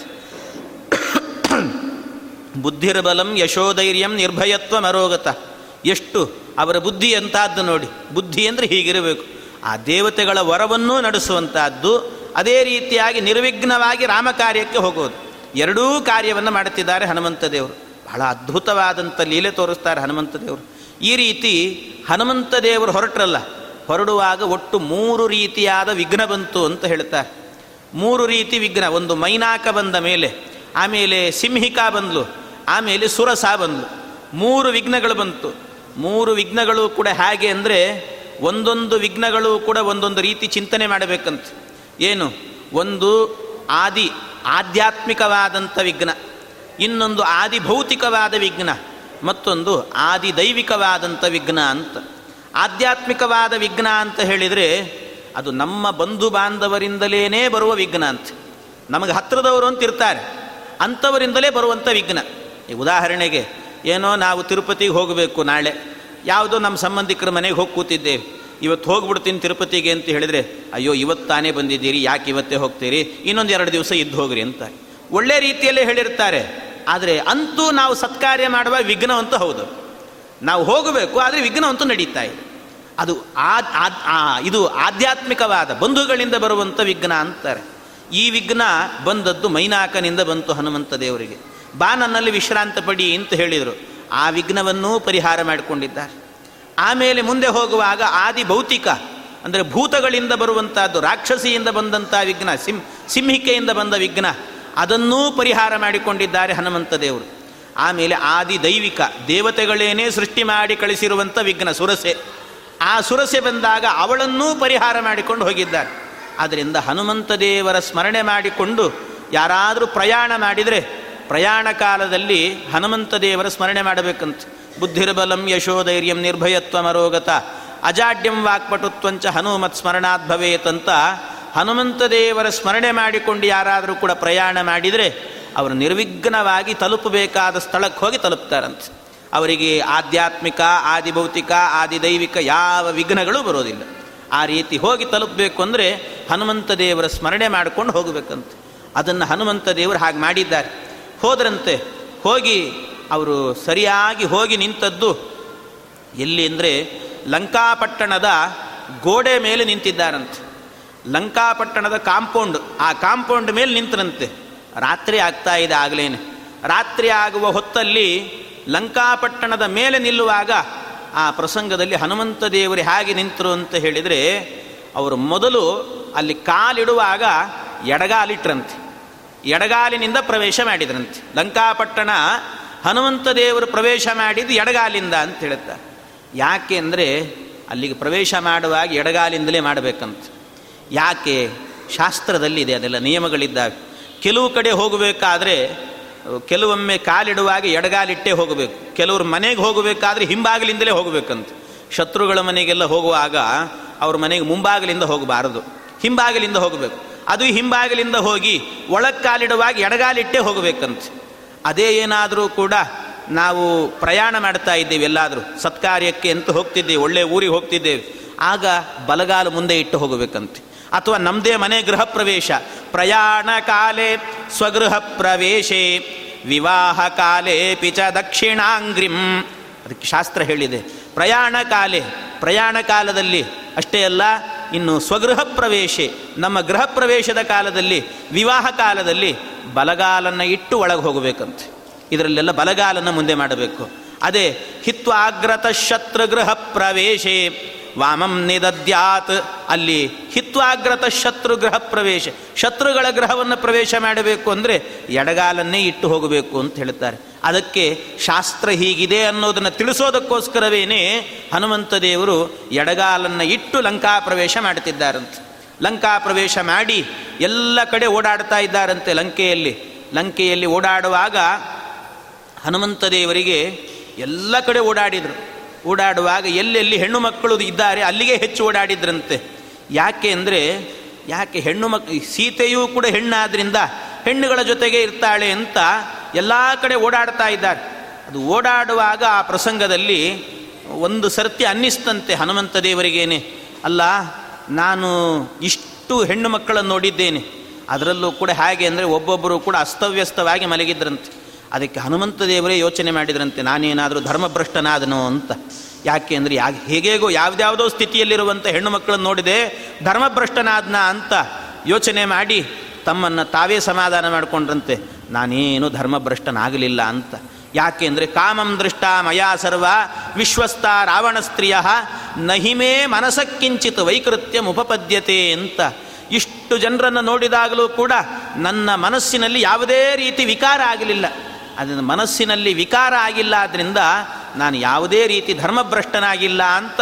ಬುದ್ಧಿರ್ಬಲಂ ಯಶೋಧೈರ್ಯಂ ನಿರ್ಭಯತ್ವ ಮರೋಗತ ಎಷ್ಟು? ಅವರ ಬುದ್ಧಿ ಅಂತಾದ್ದು ನೋಡಿ. ಬುದ್ಧಿ ಅಂದರೆ ಹೀಗಿರಬೇಕು. ಆ ದೇವತೆಗಳ ವರವನ್ನೂ ನಡೆಸುವಂತಹದ್ದು ಅದೇ ರೀತಿಯಾಗಿ ನಿರ್ವಿಘ್ನವಾಗಿ ರಾಮ ಕಾರ್ಯಕ್ಕೆ ಹೋಗೋದು. ಎರಡೂ ಕಾರ್ಯವನ್ನು ಮಾಡುತ್ತಿದ್ದಾರೆ ಹನುಮಂತ ದೇವರು ಬಹಳ ಅದ್ಭುತವಾದಂಥ ಲೀಲೆ ತೋರಿಸ್ತಾರೆ ಹನುಮಂತ ದೇವರು ಈ ರೀತಿ ಹನುಮಂತ ದೇವರು ಹೊರಟ್ರಲ್ಲ. ಹೊರಡುವಾಗ ಒಟ್ಟು ಮೂರು ರೀತಿಯಾದ ವಿಘ್ನ ಬಂತು ಅಂತ ಹೇಳ್ತಾರೆ. ಮೂರು ರೀತಿ ವಿಘ್ನ, ಒಂದು ಮೈನಾಕ ಬಂದ ಮೇಲೆ, ಆಮೇಲೆ ಸಿಂಹಿಕಾ ಬಂದ್ಲು, ಆಮೇಲೆ ಸುರಸ ಬಂದ್ಲು. ಮೂರು ವಿಘ್ನಗಳು ಬಂತು. ಮೂರು ವಿಘ್ನಗಳು ಕೂಡ ಹೇಗೆ ಅಂದರೆ, ಒಂದೊಂದು ವಿಘ್ನಗಳು ಕೂಡ ಒಂದೊಂದು ರೀತಿ ಚಿಂತನೆ ಮಾಡಬೇಕಂತ. ಏನು? ಒಂದು ಆದಿ, ಆಧ್ಯಾತ್ಮಿಕವಾದಂಥ ವಿಘ್ನ, ಇನ್ನೊಂದು ಆದಿ ಭೌತಿಕವಾದ ವಿಘ್ನ, ಮತ್ತೊಂದು ಆದಿ ದೈವಿಕವಾದಂಥ ವಿಘ್ನ ಅಂತ. ಆಧ್ಯಾತ್ಮಿಕವಾದ ವಿಘ್ನ ಅಂತ ಹೇಳಿದರೆ ಅದು ನಮ್ಮ ಬಂಧು ಬಾಂಧವರಿಂದಲೇ ಬರುವ ವಿಘ್ನ ಅಂತ. ನಮಗೆ ಹತ್ತಿರದವರು ಅಂತ ಇರ್ತಾರೆ. ಅಂಥವರಿಂದಲೇ ಬರುವಂಥ ವಿಘ್ನ. ಈ ಉದಾಹರಣೆಗೆ, ಏನೋ ನಾವು ತಿರುಪತಿಗೆ ಹೋಗಬೇಕು ನಾಳೆ. ಯಾವುದೋ ನಮ್ಮ ಸಂಬಂಧಿಕರ ಮನೆಗೆ ಹೋಗಿ ಕೂತಿದ್ದೇವೆ. ಇವತ್ತು ಹೋಗ್ಬಿಡ್ತೀನಿ ತಿರುಪತಿಗೆ ಅಂತ ಹೇಳಿದರೆ, ಅಯ್ಯೋ, ಇವತ್ತು ತಾನೇ ಬಂದಿದ್ದೀರಿ, ಯಾಕೆ ಇವತ್ತೇ ಹೋಗ್ತೀರಿ? ಇನ್ನೊಂದು ಎರಡು ದಿವಸ ಇದ್ದು ಹೋಗ್ರಿ ಅಂತ. ಒಳ್ಳೆ ರೀತಿಯಲ್ಲೇ ಹೇಳಿರ್ತಾರೆ. ಆದರೆ ಅಂತೂ ನಾವು ಸತ್ಕಾರ್ಯ ಮಾಡುವ ವಿಘ್ನ ಅಂತೂ ಹೌದು. ನಾವು ಹೋಗಬೇಕು, ಆದರೆ ವಿಘ್ನ ಅಂತೂ ನಡೀತಾ ಇದೆ ಅದು ಇದು ಆಧ್ಯಾತ್ಮಿಕವಾದ ಬಂಧುಗಳಿಂದ ಬರುವಂಥ ವಿಘ್ನ ಅಂತಾರೆ. ಈ ವಿಘ್ನ ಬಂದದ್ದು ಮೈನಾಕನಿಂದ ಬಂತು ಹನುಮಂತ ದೇವರಿಗೆ. ಬಾ ನನ್ನಲ್ಲಿ ವಿಶ್ರಾಂತ ಪಡಿ ಅಂತ ಹೇಳಿದರು. ಆ ವಿಘ್ನವನ್ನೂ ಪರಿಹಾರ ಮಾಡಿಕೊಂಡಿದ್ದಾರೆ. ಆಮೇಲೆ ಮುಂದೆ ಹೋಗುವಾಗ ಆದಿ ಭೌತಿಕ, ಅಂದರೆ ಭೂತಗಳಿಂದ ಬರುವಂಥದ್ದು ರಾಕ್ಷಸಿಯಿಂದ ಬಂದಂಥ ವಿಘ್ನ, ಸಿಂ, ಸಿಂಹಿಕೆಯಿಂದ ಬಂದ ವಿಘ್ನ, ಅದನ್ನೂ ಪರಿಹಾರ ಮಾಡಿಕೊಂಡಿದ್ದಾರೆ ಹನುಮಂತ ದೇವರು. ಆಮೇಲೆ ಆದಿ ದೈವಿಕ ದೇವತೆಗಳೇನೇ ಸೃಷ್ಟಿ ಮಾಡಿ ಕಳಿಸಿರುವಂಥ ವಿಘ್ನ ಸುರಸೆ. ಆ ಸುರಸೆ ಬಂದಾಗ ಅವಳನ್ನೂ ಪರಿಹಾರ ಮಾಡಿಕೊಂಡು ಹೋಗಿದ್ದಾರೆ ಆದ್ದರಿಂದ ಹನುಮಂತ ದೇವರ ಸ್ಮರಣೆ ಮಾಡಿಕೊಂಡು ಯಾರಾದರೂ ಪ್ರಯಾಣ ಮಾಡಿದರೆ ಪ್ರಯಾಣ ಕಾಲದಲ್ಲಿ ಹನುಮಂತ ದೇವರ ಸ್ಮರಣೆ ಮಾಡಬೇಕಂತ. ಬುದ್ಧಿರ್ಬಲಂ ಯಶೋಧೈರ್ಯಂ ನಿರ್ಭಯತ್ವ ಮರೋಗತ ಅಜಾಡ್ಯಂ ವಾಕ್ಪಟುತ್ವಂಚ ಹನುಮತ್ ಸ್ಮರಣಾತ್ ಭವೇತಂತ ಹನುಮಂತ ದೇವರ ಸ್ಮರಣೆ ಮಾಡಿಕೊಂಡು ಯಾರಾದರೂ ಕೂಡ ಪ್ರಯಾಣ ಮಾಡಿದರೆ ಅವರು ನಿರ್ವಿಘ್ನವಾಗಿ ತಲುಪಬೇಕಾದ ಸ್ಥಳಕ್ಕೆ ಹೋಗಿ ತಲುಪ್ತಾರಂತೆ. ಅವರಿಗೆ ಆಧ್ಯಾತ್ಮಿಕ, ಆದಿಭೌತಿಕ, ಆದಿದೈವಿಕ ಯಾವ ವಿಘ್ನಗಳು ಬರೋದಿಲ್ಲ. ಆ ರೀತಿ ಹೋಗಿ ತಲುಪಬೇಕು ಅಂದರೆ ಹನುಮಂತ ದೇವರ ಸ್ಮರಣೆ ಮಾಡಿಕೊಂಡು ಹೋಗಬೇಕಂತೆ. ಅದನ್ನು ಹನುಮಂತ ದೇವರು ಹಾಗೆ ಮಾಡಿದ್ದಾರೆ. ಹೋದ್ರಂತೆ ಹೋಗಿ ಅವರು ಸರಿಯಾಗಿ ಹೋಗಿ ನಿಂತದ್ದು ಎಲ್ಲಿ ಅಂದರೆ ಲಂಕಾಪಟ್ಟಣದ ಗೋಡೆ ಮೇಲೆ ನಿಂತಿದ್ದಾರಂತೆ. ಲಂಕಾಪಟ್ಟಣದ ಕಾಂಪೌಂಡ್, ಆ ಕಾಂಪೌಂಡ್ ಮೇಲೆ ನಿಂತರಂತೆ. ರಾತ್ರಿ ಆಗ್ತಾ ಇದೆ ಆಗಲೇನೆ. ರಾತ್ರಿ ಆಗುವ ಹೊತ್ತಲ್ಲಿ ಲಂಕಾಪಟ್ಟಣದ ಮೇಲೆ ನಿಲ್ಲುವಾಗ ಆ ಪ್ರಸಂಗದಲ್ಲಿ ಹನುಮಂತ ದೇವರು ಹೇಗೆ ನಿಂತರು ಅಂತ ಹೇಳಿದರೆ, ಅವರು ಮೊದಲು ಅಲ್ಲಿ ಕಾಲಿಡುವಾಗ ಎಡಗಾಲಿಟ್ರಂತೆ. ಎಡಗಾಲಿನಿಂದ ಪ್ರವೇಶ ಮಾಡಿದ್ರಂತೆ. ಲಂಕಾಪಟ್ಟಣ ಹನುಮಂತ ದೇವರು ಪ್ರವೇಶ ಮಾಡಿದ್ದು ಎಡಗಾಲಿಂದ ಅಂತ ಹೇಳುತ್ತಾರೆ ಯಾಕೆ ಅಂದರೆ ಅಲ್ಲಿಗೆ ಪ್ರವೇಶ ಮಾಡುವಾಗ ಎಡಗಾಲಿಂದಲೇ ಮಾಡಬೇಕಂತ. ಯಾಕೆ? ಶಾಸ್ತ್ರದಲ್ಲಿ ಇದೆ ಅದೆಲ್ಲ ನಿಯಮಗಳಿದ್ದಾವೆ. ಕೆಲವು ಕಡೆ ಹೋಗಬೇಕಾದ್ರೆ, ಕೆಲವೊಮ್ಮೆ ಕಾಲಿಡುವಾಗ ಎಡಗಾಲಿಟ್ಟೇ ಹೋಗಬೇಕು. ಕೆಲವರು ಮನೆಗೆ ಹೋಗಬೇಕಾದ್ರೆ ಹಿಂಬಾಗಿಲಿಂದಲೇ ಹೋಗಬೇಕಂತ. ಶತ್ರುಗಳ ಮನೆಗೆಲ್ಲ ಹೋಗುವಾಗ ಅವ್ರ ಮನೆಗೆ ಮುಂಬಾಗಿಲಿಂದ ಹೋಗಬಾರದು. ಹಿಂಬಾಗಿಲಿಂದ ಹೋಗಬೇಕು. ಅದು ಹಿಂಬಾಗಿಲಿಂದ ಹೋಗಿ ಒಳಕ್ಕಾಲಿಡುವಾಗ ಎಡಗಾಲಿಟ್ಟೇ ಹೋಗಬೇಕಂತ. ಅದೇ ಏನಾದರೂ ಕೂಡ ನಾವು ಪ್ರಯಾಣ ಮಾಡ್ತಾ ಇದ್ದೇವೆ ಎಲ್ಲಾದರೂ. ಸತ್ಕಾರ್ಯಕ್ಕೆ ಅಂತ ಹೋಗ್ತಿದ್ದೇವೆ, ಒಳ್ಳೆ ಊರಿಗೆ ಹೋಗ್ತಿದ್ದೇವೆ. ಆಗ ಬಲಗಾಲು ಮುಂದೆ ಇಟ್ಟು ಹೋಗಬೇಕಂತೆ. ಅಥವಾ ನಮ್ಮದೇ ಮನೆ ಗೃಹ ಪ್ರವೇಶ ಪ್ರಯಾಣ ಕಾಲೇ ಸ್ವಗೃಹ ಪ್ರವೇಶೇ, ವಿವಾಹ ಕಾಲೇ ಪಿಚ ದಕ್ಷಿಣಾಂಗ್ರಿಂ. ಅದಕ್ಕೆ ಶಾಸ್ತ್ರ ಹೇಳಿದೆ. ಪ್ರಯಾಣ ಕಾಲೇ, ಪ್ರಯಾಣ ಕಾಲದಲ್ಲಿ ಅಷ್ಟೇ ಅಲ್ಲ, ಇನ್ನು ಸ್ವಗೃಹ ಪ್ರವೇಶ, ನಮ್ಮ ಗೃಹ ಪ್ರವೇಶದ ಕಾಲದಲ್ಲಿ, ವಿವಾಹ ಕಾಲದಲ್ಲಿ ಬಲಗಾಲನ್ನು ಇಟ್ಟು ಒಳಗೆ ಹೋಗಬೇಕಂತೆ. ಇದರಲ್ಲೆಲ್ಲ ಬಲಗಾಲನ್ನು ಮುಂದೆ ಮಾಡಬೇಕು. ಅದೇ ಹಿತ್ವಾಗ್ರತ ಶತ್ರುಗೃಹ ಪ್ರವೇಶೇ. ವಾಮಂ ನಿದದ್ಯಾತ್. ಅಲ್ಲಿ ಹಿತ್ವಾಗ್ರತ ಶತ್ರು ಗ್ರಹ ಪ್ರವೇಶ, ಶತ್ರುಗಳ ಗ್ರಹವನ್ನು ಪ್ರವೇಶ ಮಾಡಬೇಕು ಅಂದರೆ ಎಡಗಾಲನ್ನೇ ಇಟ್ಟು ಹೋಗಬೇಕು ಅಂತ ಹೇಳ್ತಾರೆ. ಅದಕ್ಕೆ ಶಾಸ್ತ್ರ ಹೀಗಿದೆ ಅನ್ನೋದನ್ನು ತಿಳಿಸೋದಕ್ಕೋಸ್ಕರವೇನೆ ಹನುಮಂತ ದೇವರು ಎಡಗಾಲನ್ನು ಇಟ್ಟು ಲಂಕಾ ಪ್ರವೇಶ ಮಾಡ್ತಿದ್ದಾರಂತೆ. ಲಂಕಾ ಪ್ರವೇಶ ಮಾಡಿ ಎಲ್ಲ ಕಡೆ ಓಡಾಡ್ತಾ ಇದ್ದಾರಂತೆ ಲಂಕೆಯಲ್ಲಿ. ಲಂಕೆಯಲ್ಲಿ ಓಡಾಡುವಾಗ ಹನುಮಂತ ದೇವರಿಗೆ ಎಲ್ಲ ಕಡೆ ಓಡಾಡಿದರು. ಓಡಾಡುವಾಗ ಎಲ್ಲೆಲ್ಲಿ ಹೆಣ್ಣು ಮಕ್ಕಳು ಇದ್ದಾರೆ ಅಲ್ಲಿಗೆ ಹೆಚ್ಚು ಓಡಾಡಿದ್ರಂತೆ. ಯಾಕೆ ಅಂದರೆ, ಯಾಕೆ ಹೆಣ್ಣು ಮಕ್, ಸೀತೆಯೂ ಕೂಡ ಹೆಣ್ಣಾದ್ರಿಂದ ಹೆಣ್ಣುಗಳ ಜೊತೆಗೆ ಇರ್ತಾಳೆ ಅಂತ ಎಲ್ಲ ಕಡೆ ಓಡಾಡ್ತಾ ಇದ್ದಾರೆ. ಅದು ಓಡಾಡುವಾಗ ಆ ಪ್ರಸಂಗದಲ್ಲಿ ಒಂದು ಸರ್ತಿ ಅನ್ನಿಸ್ತಂತೆ, ಹನುಮಂತ ದೇವರಿಗೇನೆ. ಅಲ್ಲ, ನಾನು ಇಷ್ಟು ಹೆಣ್ಣು ಮಕ್ಕಳನ್ನು ನೋಡಿದ್ದೇನೆ. ಅದರಲ್ಲೂ ಕೂಡ ಹೇಗೆ ಅಂದರೆ ಒಬ್ಬೊಬ್ಬರು ಕೂಡ ಅಸ್ತವ್ಯಸ್ತವಾಗಿ ಮಲಗಿದ್ರಂತೆ. ಅದಕ್ಕೆ ಹನುಮಂತ ದೇವರೇ ಯೋಚನೆ ಮಾಡಿದ್ರಂತೆ, ನಾನೇನಾದರೂ ಧರ್ಮಭ್ರಷ್ಟನಾದನೋ ಅಂತ. ಯಾಕೆ ಅಂದರೆ ಯಾ ಹೇಗೇಗೋ ಯಾವುದ್ಯಾವುದೋ ಸ್ಥಿತಿಯಲ್ಲಿರುವಂಥ ಹೆಣ್ಣು ಮಕ್ಕಳನ್ನು ನೋಡಿದೆ, ಧರ್ಮಭ್ರಷ್ಟನಾದ್ನ ಅಂತ ಯೋಚನೆ ಮಾಡಿ ತಮ್ಮನ್ನು ತಾವೇ ಸಮಾಧಾನ ಮಾಡಿಕೊಂಡ್ರಂತೆ, ನಾನೇನು ಧರ್ಮಭ್ರಷ್ಟನಾಗಲಿಲ್ಲ ಅಂತ. ಯಾಕೆ ಅಂದರೆ, ಕಾಮಂ ದೃಷ್ಟ ಮಯಾ ಸರ್ವ ವಿಶ್ವಸ್ಥ ರಾವಣ ಸ್ತ್ರೀಯ ನಹಿಮೇ ಮನಸಕ್ಕಿಂಚಿತ್ ವೈಕೃತ್ಯ ಉಪಪದ್ಯತೆ ಅಂತ. ಇಷ್ಟು ಜನರನ್ನು ನೋಡಿದಾಗಲೂ ಕೂಡ ನನ್ನ ಮನಸ್ಸಿನಲ್ಲಿ ಯಾವುದೇ ರೀತಿ ವಿಕಾರ ಆಗಲಿಲ್ಲ. ಅದನ್ನು ಮನಸ್ಸಿನಲ್ಲಿ ವಿಕಾರ ಆಗಿಲ್ಲ ಆದ್ದರಿಂದ ನಾನು ಯಾವುದೇ ರೀತಿ ಧರ್ಮಭ್ರಷ್ಟನಾಗಿಲ್ಲ ಅಂತ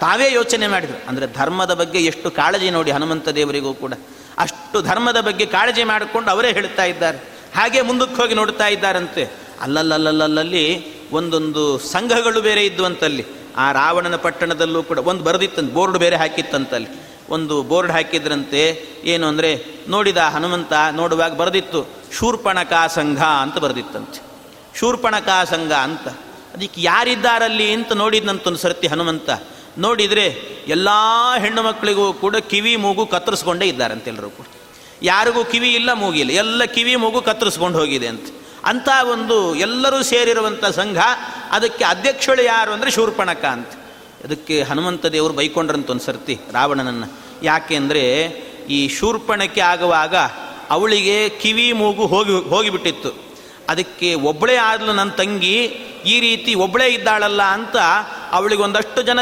ತಾವೇ ಯೋಚನೆ ಮಾಡಿದರು. ಅಂದರೆ ಧರ್ಮದ ಬಗ್ಗೆ ಎಷ್ಟು ಕಾಳಜಿ ನೋಡಿ ಹನುಮಂತ ದೇವರಿಗೂ ಕೂಡ. ಅಷ್ಟು ಧರ್ಮದ ಬಗ್ಗೆ ಕಾಳಜಿ ಮಾಡಿಕೊಂಡು ಅವರೇ ಹೇಳ್ತಾ ಇದ್ದಾರೆ. ಹಾಗೆ ಮುಂದಕ್ಕೆ ಹೋಗಿ ನೋಡ್ತಾ ಇದ್ದಾರಂತೆ. ಅಲ್ಲಲ್ಲಲ್ಲಲ್ಲಲ್ಲಿ ಒಂದೊಂದು ಸಂಘಗಳು ಬೇರೆ ಇದ್ದುವಂತಲ್ಲಿ ಆ ರಾವಣನ ಪಟ್ಟಣದಲ್ಲೂ ಕೂಡ ಒಂದು ಬರೆದಿತ್ತಂತೆ, ಬೋರ್ಡ್ ಬೇರೆ ಹಾಕಿತ್ತಂತಲ್ಲಿ. ಒಂದು ಬೋರ್ಡ್ ಹಾಕಿದ್ರಂತೆ, ಏನು ಅಂದರೆ, ನೋಡಿದ ಹನುಮಂತ ನೋಡುವಾಗ ಬರೆದಿತ್ತು, ಶೂರ್ಪಣಕಾ ಸಂಘ ಅಂತ ಬರೆದಿತ್ತಂತೆ. ಶೂರ್ಪಣಕಾ ಸಂಘ ಅಂತ. ಅದಕ್ಕೆ ಯಾರಿದ್ದಾರಲ್ಲಿ ಅಂತ ನೋಡಿದ್ನಂತೊಂದು ಸರ್ತಿ ಹನುಮಂತ. ನೋಡಿದರೆ ಎಲ್ಲ ಹೆಣ್ಣು ಮಕ್ಕಳಿಗೂ ಕೂಡ ಕಿವಿ, ಮೂಗು ಕತ್ತರಿಸ್ಕೊಂಡೇ ಇದ್ದಾರಂತೆ ಎಲ್ಲರೂ ಕೂಡ. ಯಾರಿಗೂ ಕಿವಿ ಇಲ್ಲ ಮೂಗಿಲ್ಲ ಎಲ್ಲ ಕಿವಿ, ಮೂಗು ಕತ್ತರಿಸ್ಕೊಂಡು ಹೋಗಿದೆ ಅಂತ. ಅಂಥ ಒಂದು ಎಲ್ಲರೂ ಸೇರಿರುವಂಥ ಸಂಘ, ಅದಕ್ಕೆ ಅಧ್ಯಕ್ಷಳು ಯಾರು ಅಂದರೆ ಶೂರ್ಪಣಕ ಅಂತ. ಅದಕ್ಕೆ ಹನುಮಂತ ದೇವರು ಬೈಕೊಂಡ್ರಂತ ಒಂದು ಸರ್ತಿ ರಾವಣನನ್ನು. ಯಾಕೆ ಅಂದರೆ ಈ ಶೂರ್ಪಣಕ್ಕೆ ಆಗುವಾಗ ಅವಳಿಗೆ ಕಿವಿ ಮೂಗು ಹೋಗಿ ಹೋಗಿಬಿಟ್ಟಿತ್ತು. ಅದಕ್ಕೆ ಒಬ್ಬಳೇ ಆದಲು ನನ್ನ ತಂಗಿ, ಈ ರೀತಿ ಒಬ್ಬಳೇ ಇದ್ದಾಳಲ್ಲ ಅಂತ ಅವಳಿಗೆ ಒಂದಷ್ಟು ಜನ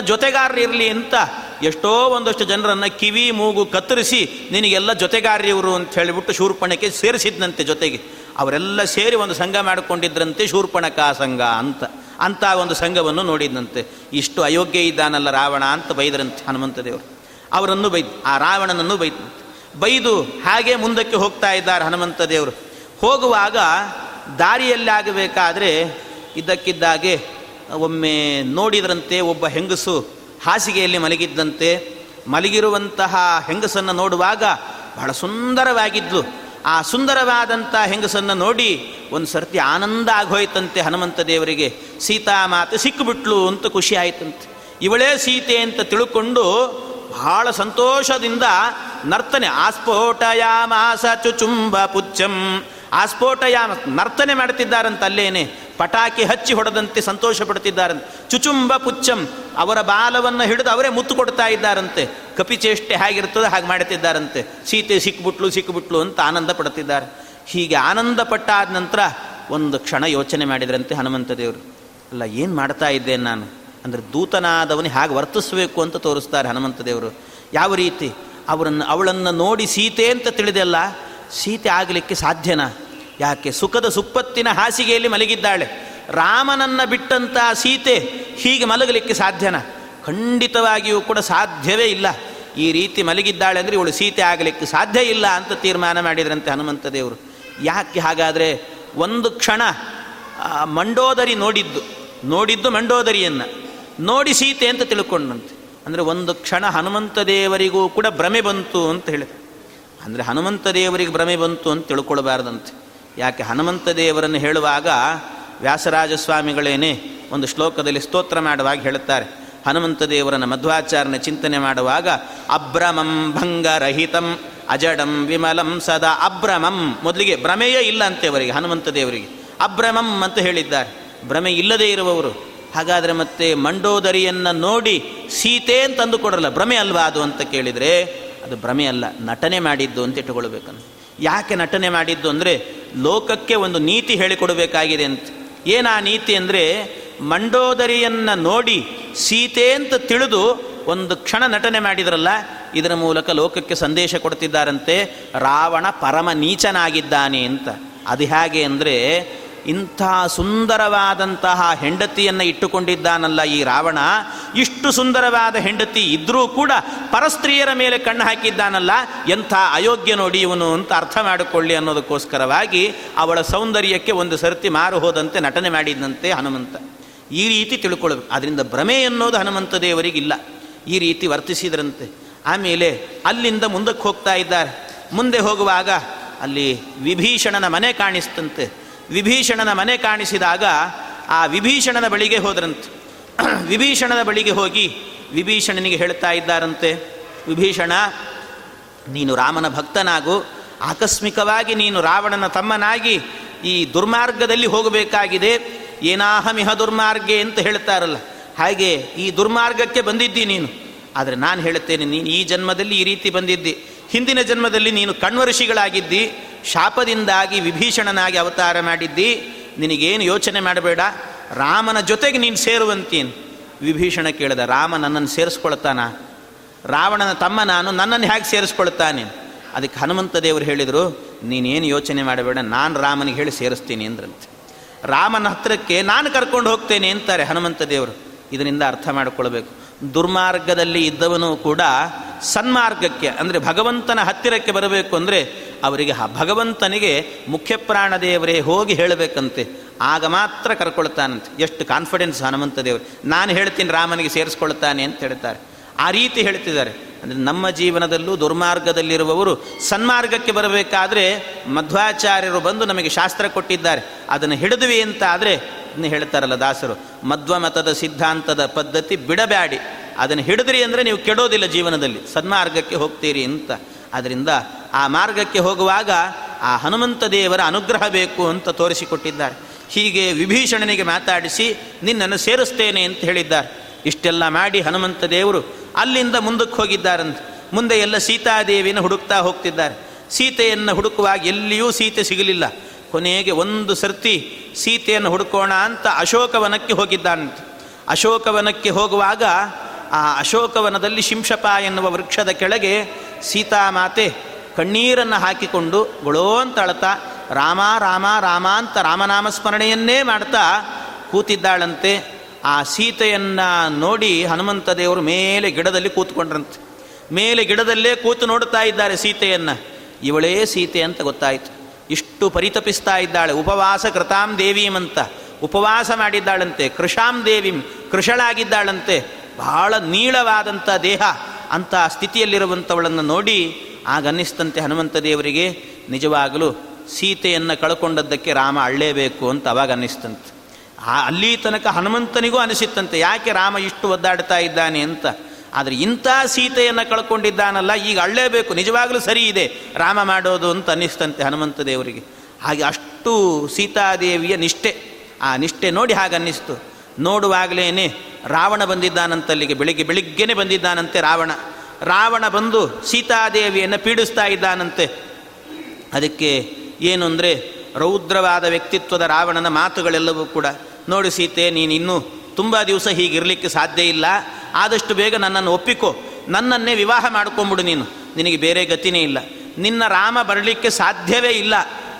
ಇರಲಿ ಅಂತ ಎಷ್ಟೋ ಒಂದಷ್ಟು ಜನರನ್ನು ಕಿವಿ ಮೂಗು ಕತ್ತರಿಸಿ ನಿನಗೆಲ್ಲ ಜೊತೆಗಾರಿಯವರು ಅಂತ ಹೇಳಿಬಿಟ್ಟು ಶೂರ್ಪಣಕ್ಕೆ ಸೇರಿಸಿದ್ನಂತೆ ಜೊತೆಗೆ. ಅವರೆಲ್ಲ ಸೇರಿ ಒಂದು ಸಂಘ ಮಾಡಿಕೊಂಡಿದ್ರಂತೆ ಶೂರ್ಪಣಕ ಸಂಘ ಅಂತ. ಅಂಥ ಒಂದು ಸಂಘವನ್ನು ನೋಡಿದಂತೆ ಇಷ್ಟು ಅಯೋಗ್ಯ ಇದ್ದಾನಲ್ಲ ರಾವಣ ಅಂತ ಬೈದರಂತೆ ಹನುಮಂತ ದೇವರು. ಅವರನ್ನು ಬೈದ್, ಆ ರಾವಣನನ್ನು ಬೈದಂತೆ ಬೈದು ಹಾಗೆ ಮುಂದಕ್ಕೆ ಹೋಗ್ತಾ ಇದ್ದಾರೆ ಹನುಮಂತ ದೇವರು. ಹೋಗುವಾಗ ದಾರಿಯಲ್ಲಿ ಆಗಬೇಕಾದ್ರೆ ಇದ್ದಕ್ಕಿದ್ದಾಗೆ ಒಮ್ಮೆ ನೋಡಿದ್ರಂತೆ ಒಬ್ಬ ಹೆಂಗಸು ಹಾಸಿಗೆಯಲ್ಲಿ ಮಲಗಿದ್ದಂತೆ. ಮಲಗಿರುವಂತಹ ಹೆಂಗಸನ್ನು ನೋಡುವಾಗ ಬಹಳ ಸುಂದರವಾಗಿದ್ಲು. ಆ ಸುಂದರವಾದಂಥ ಹೆಂಗಸನ್ನು ನೋಡಿ ಒಂದು ಸರ್ತಿ ಆನಂದ ಆಗೋಯ್ತಂತೆ ಹನುಮಂತ ದೇವರಿಗೆ. ಸೀತಾ ಮಾತೆ ಸಿಕ್ಕಿಬಿಟ್ಲು ಅಂತ ಖುಷಿ ಆಯ್ತಂತೆ. ಇವಳೇ ಸೀತೆ ಅಂತ ತಿಳ್ಕೊಂಡು ಬಹಳ ಸಂತೋಷದಿಂದ ನರ್ತನೆ, ಆಸ್ಫೋಟಯಾಮಾಸ ಚುಚುಂಬ ಪುಚ್ಚಂ. ಆಸ್ಫೋಟಯಾಮ ನರ್ತನೆ ಮಾಡ್ತಿದ್ದಾರಂತ ಅಲ್ಲೇನೆ. ಪಟಾಕಿ ಹಚ್ಚಿ ಹೊಡೆದಂತೆ ಸಂತೋಷ ಪಡ್ತಿದ್ದಾರಂತೆ ಚುಚುಂಬ ಪುಚ್ಚಂ, ಅವರ ಬಾಲವನ್ನು ಹಿಡಿದು ಅವರೇ ಮುತ್ತು ಕೊಡ್ತಾ ಇದ್ದಾರಂತೆ. ಕಪಿಚೇಷ್ಟೆ ಹೇಗಿರ್ತದೆ ಹಾಗೆ ಮಾಡ್ತಿದ್ದಾರಂತೆ ಸೀತೆ ಸಿಕ್ಬಿಟ್ಲು ಸಿಕ್ಬಿಟ್ಲು ಅಂತ ಆನಂದ ಪಡ್ತಿದ್ದಾರೆ ಹೀಗೆ ಆನಂದ ಪಟ್ಟಾದ ನಂತರ ಒಂದು ಕ್ಷಣ ಯೋಚನೆ ಮಾಡಿದ್ರಂತೆ ಹನುಮಂತ ದೇವರು ಅಲ್ಲ, ಏನು ಮಾಡ್ತಾ ಇದ್ದೇನೆ ನಾನು? ಅಂದರೆ ದೂತನಾದವನಿಗೆ ಹಾಗೆ ವರ್ತಿಸಬೇಕು ಅಂತ ತೋರಿಸ್ತಾರೆ ಹನುಮಂತ ದೇವರು ಯಾವ ರೀತಿ? ಅವರನ್ನು, ಅವಳನ್ನು ನೋಡಿ ಸೀತೆ ಅಂತ ತಿಳಿದೆಲ್ಲ, ಸೀತೆ ಆಗಲಿಕ್ಕೆ ಸಾಧ್ಯನಾ? ಯಾಕೆ ಸುಖದ ಸುಪ್ಪತ್ತಿನ ಹಾಸಿಗೆಯಲ್ಲಿ ಮಲಗಿದ್ದಾಳೆ. ರಾಮನನ್ನು ಬಿಟ್ಟಂಥ ಸೀತೆ ಹೀಗೆ ಮಲಗಲಿಕ್ಕೆ ಸಾಧ್ಯನಾ? ಖಂಡಿತವಾಗಿಯೂ ಕೂಡ ಸಾಧ್ಯವೇ ಇಲ್ಲ. ಈ ರೀತಿ ಮಲಗಿದ್ದಾಳೆ ಅಂದರೆ ಇವಳು ಸೀತೆ ಆಗಲಿಕ್ಕೆ ಸಾಧ್ಯ ಇಲ್ಲ ಅಂತ ತೀರ್ಮಾನ ಮಾಡಿದ್ರಂತೆ ಹನುಮಂತ ದೇವರು ಯಾಕೆ ಹಾಗಾದರೆ ಒಂದು ಕ್ಷಣ ಮಂಡೋದರಿ ನೋಡಿದ್ದು ನೋಡಿದ್ದು ಮಂಡೋದರಿಯನ್ನು. ನೋಡಿ ಸೀತೆ ಅಂತ ತಿಳ್ಕೊಂಡಂತೆ. ಅಂದರೆ ಒಂದು ಕ್ಷಣ ಹನುಮಂತ ದೇವರಿಗೂ ಕೂಡ ಭ್ರಮೆ ಬಂತು ಅಂತ ಹೇಳಿದೆ ಅಂದರೆ ಹನುಮಂತ ದೇವರಿಗೆ ಭ್ರಮೆ ಬಂತು ಅಂತ ತಿಳ್ಕೊಳ್ಬಾರ್ದಂತೆ. ಯಾಕೆ ಹನುಮಂತ ದೇವರನ್ನು ಹೇಳುವಾಗ ವ್ಯಾಸರಾಜ ಸ್ವಾಮಿಗಳೇನೆ ಒಂದು ಶ್ಲೋಕದಲ್ಲಿ ಸ್ತೋತ್ರ ಮಾಡುವಾಗ ಹೇಳುತ್ತಾರೆ. ಹನುಮಂತ ದೇವರನ್ನ ಮಧ್ವಾಚಾರ್ಯನ ಚಿಂತನೆ ಮಾಡುವಾಗ ಅಭ್ರಮಂ ಭಂಗರಹಿತಂ ಅಜಡಂ ವಿಮಲಂ ಸದಾ ಅಭ್ರಮಂ ಮೊದಲಿಗೆ ಭ್ರಮೆಯೇ ಇಲ್ಲ ಅಂತೆ ಅವರಿಗೆ ಹನುಮಂತ ದೇವರಿಗೆ. ಅಭ್ರಮಂ ಅಂತ ಹೇಳಿದ್ದಾರೆ. ಭ್ರಮೆ ಇಲ್ಲದೇ ಇರುವವರು. ಹಾಗಾದರೆ ಮತ್ತೆ ಮಂಡೋದರಿಯನ್ನು ನೋಡಿ ಸೀತೆ ಅಂತಂದು ಕೊಡಲ್ಲ ಭ್ರಮೆ ಅಲ್ವಾ ಅದು ಅಂತ ಕೇಳಿದರೆ ಅದು ಭ್ರಮೆ ಅಲ್ಲ, ನಟನೆ ಮಾಡಿದ್ದು ಅಂತ ಇಟ್ಟುಕೊಳ್ಬೇಕಂತ ಯಾಕೆ ನಟನೆ ಮಾಡಿದ್ದು ಅಂದರೆ ಲೋಕಕ್ಕೆ ಒಂದು ನೀತಿ ಹೇಳಿಕೊಡಬೇಕಾಗಿದೆ ಅಂತ. ಏನು ಆ ನೀತಿ ಅಂದರೆ ಮಂಡೋದರಿಯನ್ನು ನೋಡಿ ಸೀತೆ ಅಂತ ತಿಳಿದು ಒಂದು ಕ್ಷಣ ನಟನೆ ಮಾಡಿದ್ರಲ್ಲ, ಇದರ ಮೂಲಕ ಲೋಕಕ್ಕೆ ಸಂದೇಶ ಕೊಡ್ತಿದ್ದಾರಂತೆ, ರಾವಣ ಪರಮ ನೀಚನಾಗಿದ್ದಾನೆ ಅಂತ. ಅದು ಹೇಗೆ ಅಂದರೆ ಇಂಥ ಸುಂದರವಾದಂತಹ ಹೆಂಡತಿಯನ್ನು ಇಟ್ಟುಕೊಂಡಿದ್ದಾನಲ್ಲ ಈ ರಾವಣ, ಇಷ್ಟು ಸುಂದರವಾದ ಹೆಂಡತಿ ಇದ್ದರೂ ಕೂಡ ಪರಸ್ತ್ರೀಯರ ಮೇಲೆ ಕಣ್ಣು ಹಾಕಿದ್ದಾನಲ್ಲ, ಎಂಥ ಅಯೋಗ್ಯ ನೋಡಿ ಇವನು ಅಂತ ಅರ್ಥ ಮಾಡಿಕೊಳ್ಳಿ ಅನ್ನೋದಕ್ಕೋಸ್ಕರವಾಗಿ ಅವಳ ಸೌಂದರ್ಯಕ್ಕೆ ಒಂದು ಸರ್ತಿ ಮಾರು ಹೋದಂತೆ ನಟನೆ ಮಾಡಿದಂತೆ ಹನುಮಂತ. ಈ ರೀತಿ ತಿಳ್ಕೊಳ್ಬೇಕು. ಅದರಿಂದ ಭ್ರಮೆ ಅನ್ನೋದು ಹನುಮಂತ ದೇವರಿಗಿಲ್ಲ. ಈ ರೀತಿ ವರ್ತಿಸಿದ್ರಂತೆ. ಆಮೇಲೆ ಅಲ್ಲಿಂದ ಮುಂದಕ್ಕೆ ಹೋಗ್ತಾ ಇದ್ದಾರೆ. ಮುಂದೆ ಹೋಗುವಾಗ ಅಲ್ಲಿ ವಿಭೀಷಣನ ಮನೆ ಕಾಣಿಸ್ತಂತೆ. ವಿಭೀಷಣನ ಮನೆ ಕಾಣಿಸಿದಾಗ ಆ ವಿಭೀಷಣನ ಬಳಿಗೆ ಹೋದ್ರಂತೆ. [CLEARS THROAT] ವಿಭೀಷಣನ ಬಳಿಗೆ ಹೋಗಿ ವಿಭೀಷಣನಿಗೆ ಹೇಳ್ತಾ ಇದ್ದಾರಂತೆ, ವಿಭೀಷಣ, ನೀನು ರಾಮನ ಭಕ್ತನಾಗು, ಆಕಸ್ಮಿಕವಾಗಿ ನೀನು ರಾವಣನ ತಮ್ಮನಾಗಿ ಈ ದುರ್ಮಾರ್ಗದಲ್ಲಿ ಹೋಗಬೇಕಾಗಿದೆ. ಏನಾಹಮಿಹ ದುರ್ಮಾರ್ಗೆ ಅಂತ ಹೇಳ್ತಾರಲ್ಲ. ಹಾಗೆ ಈ ದುರ್ಮಾರ್ಗಕ್ಕೆ ಬಂದಿದ್ದಿ ನೀನು. ಆದರೆ ನಾನು ಹೇಳುತ್ತೇನೆ ನೀನು ಈ ಜನ್ಮದಲ್ಲಿ ಈ ರೀತಿ ಬಂದಿದ್ದಿ. ಹಿಂದಿನ ಜನ್ಮದಲ್ಲಿ ನೀನು ಕಣ್ವರ್ಷಿಗಳಾಗಿದ್ದಿ, ಶಾಪದಿಂದಾಗಿ ವಿಭೀಷಣನಾಗಿ ಅವತಾರ ಮಾಡಿದ್ದಿ. ನಿನಗೇನು ಯೋಚನೆ ಮಾಡಬೇಡ. ರಾಮನ ಜೊತೆಗೆ ನೀನು ಸೇರುವಂತೀನಿ. ವಿಭೀಷಣ ಕೇಳಿದ, ರಾಮ ನನ್ನನ್ನು ಸೇರಿಸ್ಕೊಳ್ತಾನ? ರಾವಣನ ತಮ್ಮ ನಾನು ನನ್ನನ್ನು ಹೇಗೆ ಸೇರಿಸ್ಕೊಳ್ತಾನೆ? ಅದಕ್ಕೆ ಹನುಮಂತ ದೇವರು ಹೇಳಿದರು, ನೀನೇನು ಯೋಚನೆ ಮಾಡಬೇಡ, ನಾನು ರಾಮನಿಗೆ ಹೇಳಿ ಸೇರಿಸ್ತೀನಿ ಅಂದ್ರಂತೆ. ರಾಮನ ಹತ್ತಿರಕ್ಕೆ ನಾನು ಕರ್ಕೊಂಡು ಹೋಗ್ತೇನೆ ಅಂತಾರೆ ಹನುಮಂತ ದೇವರು. ಇದರಿಂದ ಅರ್ಥ ಮಾಡಿಕೊಳ್ಬೇಕು. ದುರ್ಮಾರ್ಗದಲ್ಲಿ ಇದ್ದವನು ಕೂಡ ಸನ್ಮಾರ್ಗಕ್ಕೆ, ಅಂದರೆ ಭಗವಂತನ ಹತ್ತಿರಕ್ಕೆ ಬರಬೇಕು ಅಂದರೆ ಅವರಿಗೆ ಭಗವಂತನಿಗೆ ಮುಖ್ಯ ಪ್ರಾಣದೇವರೇ ಹೋಗಿ ಹೇಳಬೇಕಂತೆ. ಆಗ ಮಾತ್ರ ಕರ್ಕೊಳ್ತಾನಂತೆ. ಎಷ್ಟು ಕಾನ್ಫಿಡೆನ್ಸ್ ಹನುಮಂತ ದೇವರು. ನಾನು ಹೇಳ್ತೀನಿ ರಾಮನಿಗೆ ಸೇರಿಸ್ಕೊಳ್ತಾನೆ ಅಂತ ಹೇಳ್ತಾರೆ. ಆ ರೀತಿ ಹೇಳ್ತಿದ್ದಾರೆ. ಅಂದರೆ ನಮ್ಮ ಜೀವನದಲ್ಲೂ ದುರ್ಮಾರ್ಗದಲ್ಲಿರುವವರು ಸನ್ಮಾರ್ಗಕ್ಕೆ ಬರಬೇಕಾದ್ರೆ ಮಧ್ವಾಚಾರ್ಯರು ಬಂದು ನಮಗೆ ಶಾಸ್ತ್ರ ಕೊಟ್ಟಿದ್ದಾರೆ. ಅದನ್ನು ಹಿಡಿದ್ವಿ ಅಂತ ಆದರೆ ಇನ್ನು ಹೇಳ್ತಾರಲ್ಲ ದಾಸರು, ಮಧ್ವಮತದ ಸಿದ್ಧಾಂತದ ಪದ್ಧತಿ ಬಿಡಬೇಡಿ ಅದನ್ನು ಹಿಡಿದ್ರಿ ಅಂದರೆ ನೀವು ಕೆಡೋದಿಲ್ಲ ಜೀವನದಲ್ಲಿ. ಸನ್ಮಾರ್ಗಕ್ಕೆ ಹೋಗ್ತೀರಿ ಅಂತ. ಅದರಿಂದ ಆ ಮಾರ್ಗಕ್ಕೆ ಹೋಗುವಾಗ ಆ ಹನುಮಂತ ದೇವರ ಅನುಗ್ರಹ ಬೇಕು ಅಂತ ತೋರಿಸಿಕೊಟ್ಟಿದ್ದಾರೆ. ಹೀಗೆ ವಿಭೀಷಣನಿಗೆ ಮಾತಾಡಿಸಿ, ನಿನ್ನನ್ನು ಸೇರಿಸ್ತೇನೆ ಅಂತ ಹೇಳಿದ್ದಾರೆ. ಇಷ್ಟೆಲ್ಲ ಮಾಡಿ ಹನುಮಂತ ದೇವರು ಅಲ್ಲಿಂದ ಮುಂದಕ್ಕೆ ಹೋಗಿದ್ದಾರಂತೆ. ಮುಂದೆ ಎಲ್ಲ ಸೀತಾದೇವಿಯನ್ನು ಹುಡುಕ್ತಾ ಹೋಗ್ತಿದ್ದಾರೆ. ಸೀತೆಯನ್ನು ಹುಡುಕುವಾಗ ಎಲ್ಲಿಯೂ ಸೀತೆ ಸಿಗಲಿಲ್ಲ. ಕೊನೆಗೆ ಒಂದು ಸರ್ತಿ ಸೀತೆಯನ್ನು ಹುಡುಕೋಣ ಅಂತ ಅಶೋಕವನಕ್ಕೆ ಹೋಗಿದ್ದಾನಂತೆ ಅಶೋಕವನಕ್ಕೆ ಹೋಗುವಾಗ ಆ ಅಶೋಕವನದಲ್ಲಿ ಶಿಂಶಪ ಎನ್ನುವ ವೃಕ್ಷದ ಕೆಳಗೆ ಸೀತಾಮಾತೆ ಕಣ್ಣೀರನ್ನು ಹಾಕಿಕೊಂಡು ಗೊಳೋ ಅಂತ ಅಳತಾ, ರಾಮ ರಾಮ ರಾಮ ಅಂತ ರಾಮನಾಮ ಸ್ಮರಣೆಯನ್ನೇ ಮಾಡ್ತಾ ಕೂತಿದ್ದಾಳಂತೆ. ಆ ಸೀತೆಯನ್ನು ನೋಡಿ ಹನುಮಂತ ದೇವರು ಮೇಲೆ ಗಿಡದಲ್ಲಿ ಕೂತ್ಕೊಂಡ್ರಂತೆ. ಮೇಲೆ ಗಿಡದಲ್ಲೇ ಕೂತು ನೋಡ್ತಾ ಇದ್ದಾರೆ ಸೀತೆಯನ್ನು. ಇವಳೇ ಸೀತೆ ಅಂತ ಗೊತ್ತಾಯಿತು. ಇಷ್ಟು ಪರಿತಪಿಸ್ತಾ ಇದ್ದಾಳೆ. ಉಪವಾಸ ಕೃತಾಂ ದೇವೀಮಂತ ಉಪವಾಸ ಮಾಡಿದ್ದಾಳಂತೆ. ಕೃಷಾಂ ದೇವಿಂ, ಕೃಷಳಾಗಿದ್ದಾಳಂತೆ. ಬಹಳ ನೀಳವಾದಂಥ ದೇಹ ಅಂಥ ಸ್ಥಿತಿಯಲ್ಲಿರುವಂಥವಳನ್ನು ನೋಡಿ ಆಗ ಅನ್ನಿಸ್ತಂತೆ ಹನುಮಂತ ದೇವರಿಗೆ, ನಿಜವಾಗಲೂ ಸೀತೆಯನ್ನು ಕಳ್ಕೊಂಡದ್ದಕ್ಕೆ ರಾಮ ಅಳ್ಳೇಬೇಕು ಅಂತ ಅವಾಗ ಅನ್ನಿಸ್ತಂತೆ. ಆ ಅಲ್ಲಿ ತನಕ ಹನುಮಂತನಿಗೂ ಅನಿಸಿತ್ತಂತೆ, ಯಾಕೆ ರಾಮ ಇಷ್ಟು ಒದ್ದಾಡ್ತಾ ಇದ್ದಾನೆ ಅಂತ. ಆದರೆ ಇಂಥ ಸೀತೆಯನ್ನು ಕಳ್ಕೊಂಡಿದ್ದಾನಲ್ಲ, ಈಗ ಅಳ್ಳೇಬೇಕು, ನಿಜವಾಗಲೂ ಸರಿ ಇದೆ, ರಾಮ ಮಾಡೋದು ಅಂತ ಅನ್ನಿಸ್ತಂತೆ ಹನುಮಂತ ದೇವರಿಗೆ. ಹಾಗೆ ಅಷ್ಟು ಸೀತಾದೇವಿಯ ನಿಷ್ಠೆ, ಆ ನಿಷ್ಠೆ ನೋಡಿ ಹಾಗೆ ಅನ್ನಿಸ್ತು. ನೋಡುವಾಗಲೇ ರಾವಣ ಬಂದಿದ್ದಾನಂತಲ್ಲಿಗೆ, ಬೆಳಿಗ್ಗೆ ಬೆಳಿಗ್ಗೆನೆ ಬಂದಿದ್ದಾನಂತೆ ರಾವಣ. ರಾವಣ ಬಂದು ಸೀತಾದೇವಿಯನ್ನು ಪೀಡಿಸ್ತಾ ಇದ್ದಾನಂತೆ. ಅದಕ್ಕೆ ಏನು ಅಂದರೆ ರೌದ್ರವಾದ ವ್ಯಕ್ತಿತ್ವದ ರಾವಣನ ಮಾತುಗಳೆಲ್ಲವೂ ಕೂಡ, ನೋಡಿ ಸೀತೆ ನೀನು ಇನ್ನೂ ತುಂಬ ದಿವಸ ಹೀಗಿರಲಿಕ್ಕೆ ಸಾಧ್ಯ ಇಲ್ಲ. ಆದಷ್ಟು ಬೇಗ ನನ್ನನ್ನು ಒಪ್ಪಿಕೋ. ನನ್ನನ್ನೇ ವಿವಾಹ ಮಾಡ್ಕೊಂಬಿಡು ನೀನು. ನಿನಗೆ ಬೇರೆ ಗತಿನೇ ಇಲ್ಲ. ನಿನ್ನ ರಾಮ ಬರಲಿಕ್ಕೆ ಸಾಧ್ಯವೇ ಇಲ್ಲ.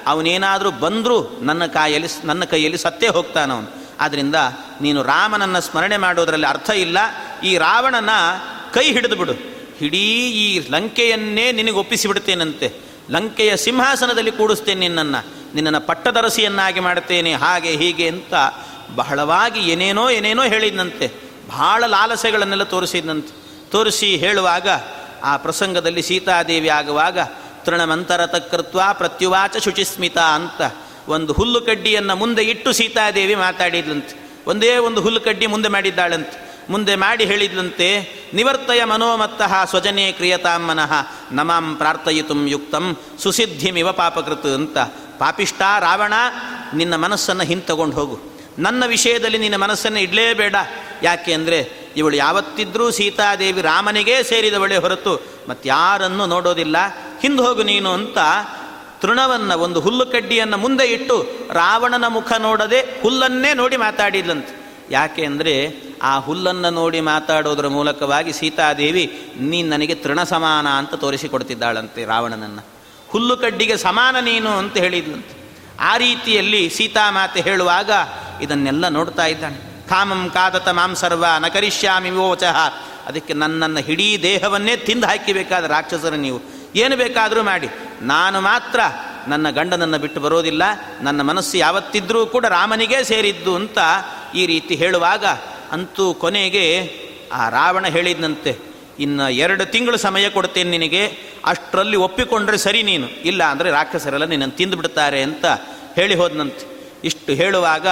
ಅವನೇನಾದರೂ ಬಂದರೂ ನನ್ನ ಕಾಯಲ್ಲಿ ನನ್ನ ಕೈಯಲ್ಲಿ ಸತ್ತೇ ಹೋಗ್ತಾನವನು ಆದ್ದರಿಂದ ನೀನು ರಾಮನನ್ನು ಸ್ಮರಣೆ ಮಾಡೋದರಲ್ಲಿ ಅರ್ಥ ಇಲ್ಲ. ಈ ರಾವಣನ ಕೈ ಹಿಡಿದು ಬಿಡು. ಇಡೀ ಈ ಲಂಕೆಯನ್ನೇ ನಿನಗೆ ಒಪ್ಪಿಸಿಬಿಡ್ತೇನಂತೆ. ಲಂಕೆಯ ಸಿಂಹಾಸನದಲ್ಲಿ ಕೂಡಿಸ್ತೇನೆ ನಿನ್ನನ್ನು. ನಿನ್ನನ್ನು ಪಟ್ಟದರಸಿಯನ್ನಾಗಿ ಮಾಡುತ್ತೇನೆ. ಹಾಗೆ ಹೀಗೆ ಅಂತ ಬಹಳವಾಗಿ ಏನೇನೋ ಏನೇನೋ ಹೇಳಿದ್ನಂತೆ. ಬಹಳ ಲಾಲಸೆಗಳನ್ನೆಲ್ಲ ತೋರಿಸಿದ್ನಂತೆ. ತೋರಿಸಿ ಹೇಳುವಾಗ ಆ ಪ್ರಸಂಗದಲ್ಲಿ ಸೀತಾದೇವಿ ಆಗುವಾಗ, ತೃಣಮಂತರ ತಕ್ಕೃತ್ವ ಪ್ರತ್ಯುವಾಚ ಶುಚಿಸ್ಮಿತ ಅಂತ ಒಂದು ಹುಲ್ಲು ಕಡ್ಡಿಯನ್ನು ಮುಂದೆ ಇಟ್ಟು ಸೀತಾದೇವಿ ಮಾತಾಡಿದ್ಲಂತೆ. ಒಂದೇ ಒಂದು ಹುಲ್ಲು ಕಡ್ಡಿ ಮುಂದೆ ಮಾಡಿದ್ದಾಳಂತೆ. ಮುಂದೆ ಮಾಡಿ ಹೇಳಿದ್ಲಂತೆ, ನಿವರ್ತಯ ಮನೋಮತ್ತಃ ಸ್ವಜನೇ ಕ್ರಿಯತಾಂ ಮನಃ, ನಮಾಂ ಪ್ರಾರ್ಥಯಿತು ಯುಕ್ತಂ ಸುಸಿದ್ಧಿಮಿವ ಪಾಪಕೃತ ಅಂತ. ಪಾಪಿಷ್ಟ ರಾವಣ, ನಿನ್ನ ಮನಸ್ಸನ್ನು ಹಿಂತಗೊಂಡು ಹೋಗು. ನನ್ನ ವಿಷಯದಲ್ಲಿ ನಿನ್ನ ಮನಸ್ಸನ್ನು ಇಡಲೇಬೇಡ. ಯಾಕೆ ಅಂದರೆ ಇವಳು ಯಾವತ್ತಿದ್ರೂ ಸೀತಾದೇವಿ ರಾಮನಿಗೇ ಸೇರಿದವಳೆ ಹೊರತು ಮತ್ತಾರನ್ನು ನೋಡೋದಿಲ್ಲ. ಹಿಂದೆ ಹೋಗು ನೀನು ಅಂತ ತೃಣವನ್ನು ಒಂದು ಹುಲ್ಲು ಕಡ್ಡಿಯನ್ನು ಮುಂದೆ ಇಟ್ಟು ರಾವಣನ ಮುಖ ನೋಡದೆ ಹುಲ್ಲನ್ನೇ ನೋಡಿ ಮಾತಾಡಿದ್ಲಂತೆ. ಯಾಕೆ ಅಂದರೆ ಆ ಹುಲ್ಲನ್ನು ನೋಡಿ ಮಾತಾಡೋದ್ರ ಮೂಲಕವಾಗಿ ಸೀತಾದೇವಿ ನೀನು ನನಗೆ ತೃಣ ಸಮಾನ ಅಂತ ತೋರಿಸಿಕೊಡ್ತಿದ್ದಾಳಂತೆ ರಾವಣನನ್ನು. ಹುಲ್ಲು ಕಡ್ಡಿಗೆ ಸಮಾನ ನೀನು ಅಂತ ಹೇಳಿದ್ಲಂತೆ. ಆ ರೀತಿಯಲ್ಲಿ ಸೀತಾಮಾತೆ ಹೇಳುವಾಗ ಇದನ್ನೆಲ್ಲ ನೋಡ್ತಾ ಇದ್ದಾನೆ. ಕಾಮಂ ಕಾದತ ಮಾಂ ಸರ್ವ ನಕರಿಷ್ಯಾಮಿ ವಿವೋಚಃ. ಅದಕ್ಕೆ ನನ್ನನ್ನು ಹಿಡೀ ದೇಹವನ್ನೇ ತಿಂದು ಹಾಕಿಬೇಕಾದ ರಾಕ್ಷಸರ ನೀವು. ಏನು ಬೇಕಾದರೂ ಮಾಡಿ. ನಾನು ಮಾತ್ರ ನನ್ನ ಗಂಡನನ್ನು ಬಿಟ್ಟು ಬರೋದಿಲ್ಲ. ನನ್ನ ಮನಸ್ಸು ಯಾವತ್ತಿದ್ರೂ ಕೂಡ ರಾಮನಿಗೇ ಸೇರಿದ್ದು ಅಂತ ಈ ರೀತಿ ಹೇಳುವಾಗ ಅಂತೂ ಕೊನೆಗೆ ಆ ರಾವಣ ಹೇಳಿದಂತೆ ಇನ್ನು ಎರಡು ತಿಂಗಳು ಸಮಯ ಕೊಡ್ತೇನೆ ನಿನಗೆ. ಅಷ್ಟರಲ್ಲಿ ಒಪ್ಪಿಕೊಂಡ್ರೆ ಸರಿ ನೀನು. ಇಲ್ಲ ಅಂದರೆ ರಾಕ್ಷಸರೆಲ್ಲ ನಿನ್ನನ್ನು ತಿಂದು ಬಿಡ್ತಾರೆ ಅಂತ ಹೇಳಿ ಹೋದನಂತೆ. ಇಷ್ಟು ಹೇಳುವಾಗ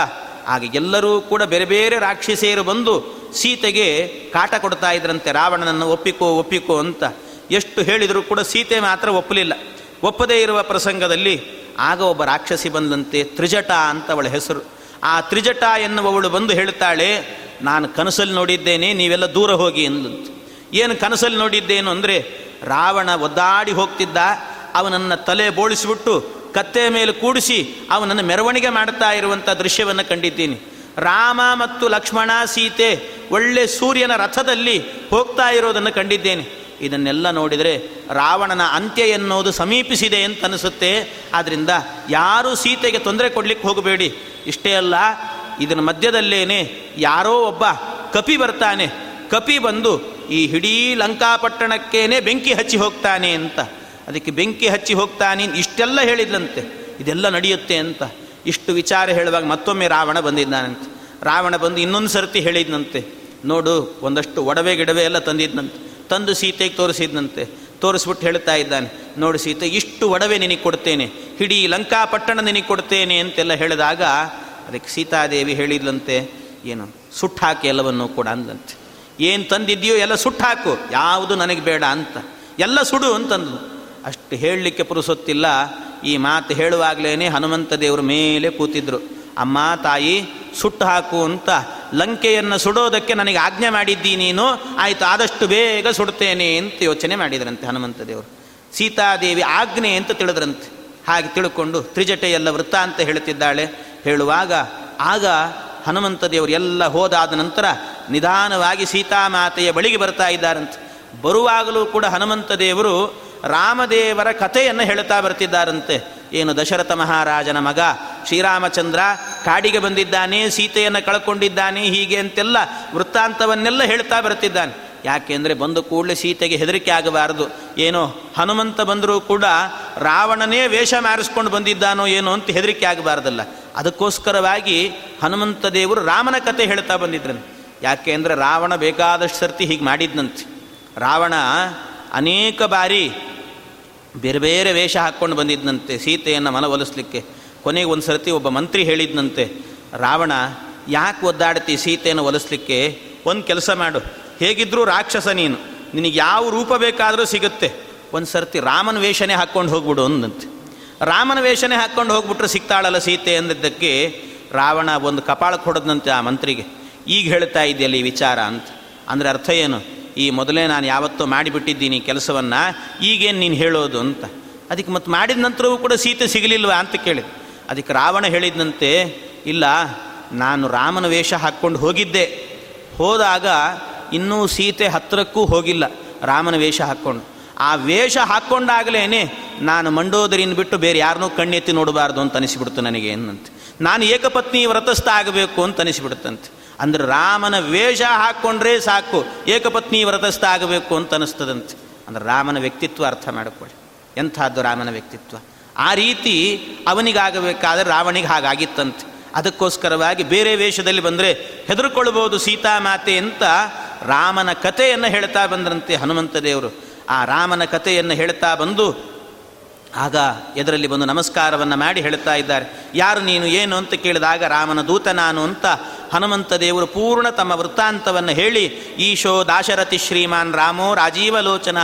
ಆಗ ಎಲ್ಲರೂ ಕೂಡ ಬೇರೆ ಬೇರೆ ರಾಕ್ಷಸಿಯರು ಬಂದು ಸೀತೆಗೆ ಕಾಟ ಕೊಡ್ತಾ ಇದ್ರಂತೆ, ರಾವಣನನ್ನು ಒಪ್ಪಿಕೋ ಒಪ್ಪಿಕೋ ಅಂತ. ಎಷ್ಟು ಹೇಳಿದರೂ ಕೂಡ ಸೀತೆ ಮಾತ್ರ ಒಪ್ಪಲಿಲ್ಲ. ಒಪ್ಪದೇ ಇರುವ ಪ್ರಸಂಗದಲ್ಲಿ ಆಗ ಒಬ್ಬ ರಾಕ್ಷಸಿ ಬಂದಂತೆ ತ್ರಿಜಟ ಅಂತ ಅವಳ ಹೆಸರು. ಆ ತ್ರಿಜಟ ಎನ್ನುವವಳು ಬಂದು ಹೇಳ್ತಾಳೆ, ನಾನು ಕನಸಲ್ಲಿ ನೋಡಿದ್ದೇನೆ, ನೀವೆಲ್ಲ ದೂರ ಹೋಗಿ ಎಂದಂತೆ. ಏನು ಕನಸಲ್ಲಿ ನೋಡಿದ್ದೇನು ಅಂದರೆ, ರಾವಣ ಒದ್ದಾಡಿ ಹೋಗ್ತಿದ್ದ, ಅವನನ್ನು ತಲೆ ಬೋಳಿಸಿಬಿಟ್ಟು ಕತ್ತೆ ಮೇಲೆ ಕೂಡಿಸಿ ಅವನನ್ನು ಮೆರವಣಿಗೆ ಮಾಡ್ತಾ ಇರುವಂಥ ದೃಶ್ಯವನ್ನು ಕಂಡಿದ್ದೀನಿ. ರಾಮ ಮತ್ತು ಲಕ್ಷ್ಮಣ ಸೀತೆ ಒಳ್ಳೆ ಸೂರ್ಯನ ರಥದಲ್ಲಿ ಹೋಗ್ತಾ ಇರೋದನ್ನು ಕಂಡಿದ್ದೇನೆ. ಇದನ್ನೆಲ್ಲ ನೋಡಿದರೆ ರಾವಣನ ಅಂತ್ಯ ಎನ್ನುವುದು ಸಮೀಪಿಸಿದೆ ಅಂತ ಅನಿಸುತ್ತೆ. ಆದ್ದರಿಂದ ಯಾರೂ ಸೀತೆಗೆ ತೊಂದರೆ ಕೊಡಲಿಕ್ಕೆ ಹೋಗಬೇಡಿ. ಇಷ್ಟೇ ಅಲ್ಲ, ಇದರ ಮಧ್ಯದಲ್ಲೇನೆ ಯಾರೋ ಒಬ್ಬ ಕಪಿ ಬರ್ತಾನೆ. ಕಪಿ ಬಂದು ಈ ಹಿಡೀ ಲಂಕಾಪಟ್ಟಣಕ್ಕೇನೆ ಬೆಂಕಿ ಹಚ್ಚಿ ಹೋಗ್ತಾನೆ ಅಂತ. ಅದಕ್ಕೆ ಬೆಂಕಿ ಹಚ್ಚಿ ಹೋಗ್ತಾನೆ ಇಷ್ಟೆಲ್ಲ ಹೇಳಿದ್ಲಂತೆ. ಇದೆಲ್ಲ ನಡೆಯುತ್ತೆ ಅಂತ. ಇಷ್ಟು ವಿಚಾರ ಹೇಳುವಾಗ ಮತ್ತೊಮ್ಮೆ ರಾವಣ ಬಂದಿದ್ದಾನಂತೆ. ರಾವಣ ಬಂದು ಇನ್ನೊಂದು ಸರ್ತಿ ಹೇಳಿದ್ನಂತೆ. ನೋಡು, ಒಂದಷ್ಟು ಒಡವೆ ಗಿಡವೆ ಎಲ್ಲ ತಂದಿದ್ನಂತೆ. ತಂದು ಸೀತೆಗೆ ತೋರಿಸಿದ್ನಂತೆ. ತೋರಿಸ್ಬಿಟ್ಟು ಹೇಳ್ತಾ ಇದ್ದಾನೆ. ನೋಡಿ ಸೀತೆ, ಇಷ್ಟು ಒಡವೆ ನಿನಗೆ ಕೊಡ್ತೇನೆ. ಹಿಡೀ ಲಂಕಾ ಪಟ್ಟಣ ನಿನಗೆ ಕೊಡ್ತೇನೆ ಅಂತೆಲ್ಲ ಹೇಳಿದಾಗ ಅದಕ್ಕೆ ಸೀತಾದೇವಿ ಹೇಳಿದ್ಲಂತೆ, ಏನು, ಸುಟ್ಟು ಹಾಕಿ ಎಲ್ಲವನ್ನು ಕೂಡ ಅಂದಂತೆ ಏನು ತಂದಿದ್ಯೋ ಎಲ್ಲ ಸುಟ್ಟು ಸುಟ್ಟಾಕು ಯಾವುದು ನನಗೆ ಬೇಡ ಅಂತ. ಎಲ್ಲ ಸುಡು ಅಂತಂದು ಅಷ್ಟು ಹೇಳಲಿಕ್ಕೆ ಪುರುಸೊತ್ತಿಲ್ಲ. ಈ ಮಾತು ಹೇಳುವಾಗಲೇ ಹನುಮಂತ ದೇವರ ಮೇಲೆ ಕೂತಿದ್ರು. ಅಮ್ಮ, ತಾಯಿ, ಸುಟ್ಟು ಹಾಕು ಅಂತ ಲಂಕೆಯನ್ನು ಸುಡೋದಕ್ಕೆ ನನಗೆ ಆಜ್ಞೆ ಮಾಡಿದ್ದೀ ನೀನು? ಆಯಿತು, ಆದಷ್ಟು ಬೇಗ ಸುಡ್ತೇನೆ ಅಂತ ಯೋಚನೆ ಮಾಡಿದ್ರಂತೆ ಹನುಮಂತ ದೇವರು. ಸೀತಾದೇವಿ ಆಜ್ಞೆ ಅಂತ ತಿಳಿದ್ರಂತೆ. ಹಾಗೆ ತಿಳ್ಕೊಂಡು ತ್ರಿಜಟೆಯೆಲ್ಲ ವೃತ್ತ ಅಂತ ಹೇಳ್ತಿದ್ದಾಳೆ ಹೇಳುವಾಗ, ಆಗ ಹನುಮಂತ ದೇವರು ಎಲ್ಲ ಹೋದಾದ ನಂತರ ನಿಧಾನವಾಗಿ ಸೀತಾಮಾತೆಯ ಬಳಿಗೆ ಬರ್ತಾ ಇದ್ದಾರಂತೆ. ಬರುವಾಗಲೂ ಕೂಡ ಹನುಮಂತ ದೇವರು ರಾಮದೇವರ ಕಥೆಯನ್ನು ಹೇಳುತ್ತಾ ಬರ್ತಿದ್ದಾರಂತೆ. ಏನು ದಶರಥ ಮಹಾರಾಜನ ಮಗ, ಶ್ರೀರಾಮಚಂದ್ರ ಕಾಡಿಗೆ ಬಂದಿದ್ದಾನೆ, ಸೀತೆಯನ್ನು ಕಳ್ಕೊಂಡಿದ್ದಾನೆ, ಹೀಗೆ ಅಂತೆಲ್ಲ ವೃತ್ತಾಂತವನ್ನೆಲ್ಲ ಹೇಳ್ತಾ ಬರ್ತಿದ್ದಾನೆ. ಯಾಕೆಂದರೆ ಬಂದು ಕೂಡಲೇ ಸೀತೆಗೆ ಹೆದರಿಕೆ ಆಗಬಾರದು. ಏನೋ ಹನುಮಂತ ಬಂದರೂ ಕೂಡ ರಾವಣನೇ ವೇಷ ಮಾರಿಸ್ಕೊಂಡು ಬಂದಿದ್ದಾನೋ ಏನೋ ಅಂತ ಹೆದರಿಕೆ ಆಗಬಾರ್ದಲ್ಲ. ಅದಕ್ಕೋಸ್ಕರವಾಗಿ ಹನುಮಂತ ದೇವರು ರಾಮನ ಕತೆ ಹೇಳ್ತಾ ಬಂದಿದ್ರಂತೆ. ಯಾಕೆ ಅಂದರೆ ರಾವಣ ಬೇಕಾದಷ್ಟು ಸರ್ತಿ ಹೀಗೆ ಮಾಡಿದ್ನಂತೆ. ರಾವಣ ಅನೇಕ ಬಾರಿ ಬೇರೆ ಬೇರೆ ವೇಷ ಹಾಕ್ಕೊಂಡು ಬಂದಿದ್ದಂತೆ ಸೀತೆಯನ್ನು ಮನವೊಲಿಸ್ಲಿಕ್ಕೆ. ಕೊನೆಗೆ ಒಂದು ಸರ್ತಿ ಒಬ್ಬ ಮಂತ್ರಿ ಹೇಳಿದ್ನಂತೆ, ರಾವಣ, ಯಾಕೆ ಒದ್ದಾಡ್ತಿ ಸೀತೆಯನ್ನು ಒಲಿಸ್ಲಿಕ್ಕೆ? ಒಂದು ಕೆಲಸ ಮಾಡು. ಹೇಗಿದ್ದರೂ ರಾಕ್ಷಸ ನೀನು. ನಿನಗೆ ಯಾವ ರೂಪ ಬೇಕಾದರೂ ಸಿಗುತ್ತೆ. ಒಂದು ಸರ್ತಿ ರಾಮನ ವೇಷನೇ ಹಾಕ್ಕೊಂಡು ಹೋಗ್ಬಿಡು, ಅಂದಂತೆ. ರಾಮನ ವೇಷನೇ ಹಾಕ್ಕೊಂಡು ಹೋಗ್ಬಿಟ್ರೆ ಸಿಗ್ತಾಳಲ್ಲ ಸೀತೆ ಅಂದಿದ್ದಕ್ಕೆ ರಾವಣ ಒಂದು ಕಪಾಳಕ್ಕೆ ಹೊಡೆದಂತೆ ಆ ಮಂತ್ರಿಗೆ. ಈಗ ಹೇಳ್ತಾ ಇದೆಯಲ್ಲ ಈ ವಿಚಾರ, ಅಂತ. ಅಂದರೆ ಅರ್ಥ ಏನು? ಈ ಮೊದಲೇ ನಾನು ಯಾವತ್ತೂ ಮಾಡಿಬಿಟ್ಟಿದ್ದೀನಿ ಕೆಲಸವನ್ನು, ಈಗೇನು ನೀನು ಹೇಳೋದು ಅಂತ. ಅದಕ್ಕೆ ಮತ್ತು ಮಾಡಿದ ನಂತರವೂ ಕೂಡ ಸೀತೆ ಸಿಗಲಿಲ್ವ ಅಂತ ಕೇಳಿದ ಅದಕ್ಕೆ ರಾವಣ ಹೇಳಿದಂತೆ ಇಲ್ಲ, ನಾನು ರಾಮನ ವೇಷ ಹಾಕ್ಕೊಂಡು ಹೋಗಿದ್ದೆ. ಹೋದಾಗ ಇನ್ನೂ ಸೀತೆ ಹತ್ತಿರಕ್ಕೂ ಹೋಗಿಲ್ಲ, ರಾಮನ ವೇಷ ಹಾಕ್ಕೊಂಡು. ಆ ವೇಷ ಹಾಕ್ಕೊಂಡಾಗಲೇ ನಾನು ಮಂಡೋದರಿನ ಬಿಟ್ಟು ಬೇರೆ ಯಾರನ್ನೂ ಕಣ್ಣೆತ್ತಿ ನೋಡಬಾರ್ದು ಅಂತ ಅನಿಸಿಬಿಡ್ತು ನನಗೆ ಏನಂತೆ ನಾನು ಏಕಪತ್ನಿ ವ್ರತಸ್ಥ ಆಗಬೇಕು ಅಂತ ಅನಿಸಿಬಿಡುತ್ತಂತೆ. ಅಂದ್ರೆ ರಾಮನ ವೇಷ ಹಾಕ್ಕೊಂಡ್ರೆ ಸಾಕು, ಏಕಪತ್ನಿ ವ್ರತಸ್ಥ ಆಗಬೇಕು ಅಂತ ಅನಿಸ್ತದಂತೆ. ಅಂದ್ರೆ ರಾಮನ ವ್ಯಕ್ತಿತ್ವ ಅರ್ಥ ಮಾಡಿಕೊಳ್ಳಿ. ಎಂಥದ್ದು ರಾಮನ ವ್ಯಕ್ತಿತ್ವ? ಆ ರೀತಿ ಅವನಿಗಾಗಬೇಕಾದ್ರೆ ರಾವಣಿಗೆ ಹಾಗಾಗಿತ್ತಂತೆ. ಅದಕ್ಕೋಸ್ಕರವಾಗಿ ಬೇರೆ ವೇಷದಲ್ಲಿ ಬಂದರೆ ಹೆದರ್ಕೊಳ್ಬೋದು ಸೀತಾಮಾತೆ ಅಂತ ರಾಮನ ಕಥೆಯನ್ನು ಹೇಳ್ತಾ ಬಂದ್ರಂತೆ ಹನುಮಂತ ದೇವರು. ಆ ರಾಮನ ಕಥೆಯನ್ನು ಹೇಳ್ತಾ ಬಂದು ಆಗ ಎದರಲ್ಲಿ ಬಂದು ನಮಸ್ಕಾರವನ್ನು ಮಾಡಿ ಹೇಳ್ತಾ ಇದ್ದಾರೆ. ಯಾರು ನೀನು ಏನು ಅಂತ ಕೇಳಿದಾಗ ರಾಮನ ದೂತ ನಾನು ಅಂತ ಹನುಮಂತ ದೇವರು ಪೂರ್ಣ ತಮ್ಮ ವೃತ್ತಾಂತವನ್ನು ಹೇಳಿ, ಈಶೋ ದಾಶರಥಿ ಶ್ರೀಮಾನ್ ರಾಮೋ ರಾಜೀವಲೋಚನ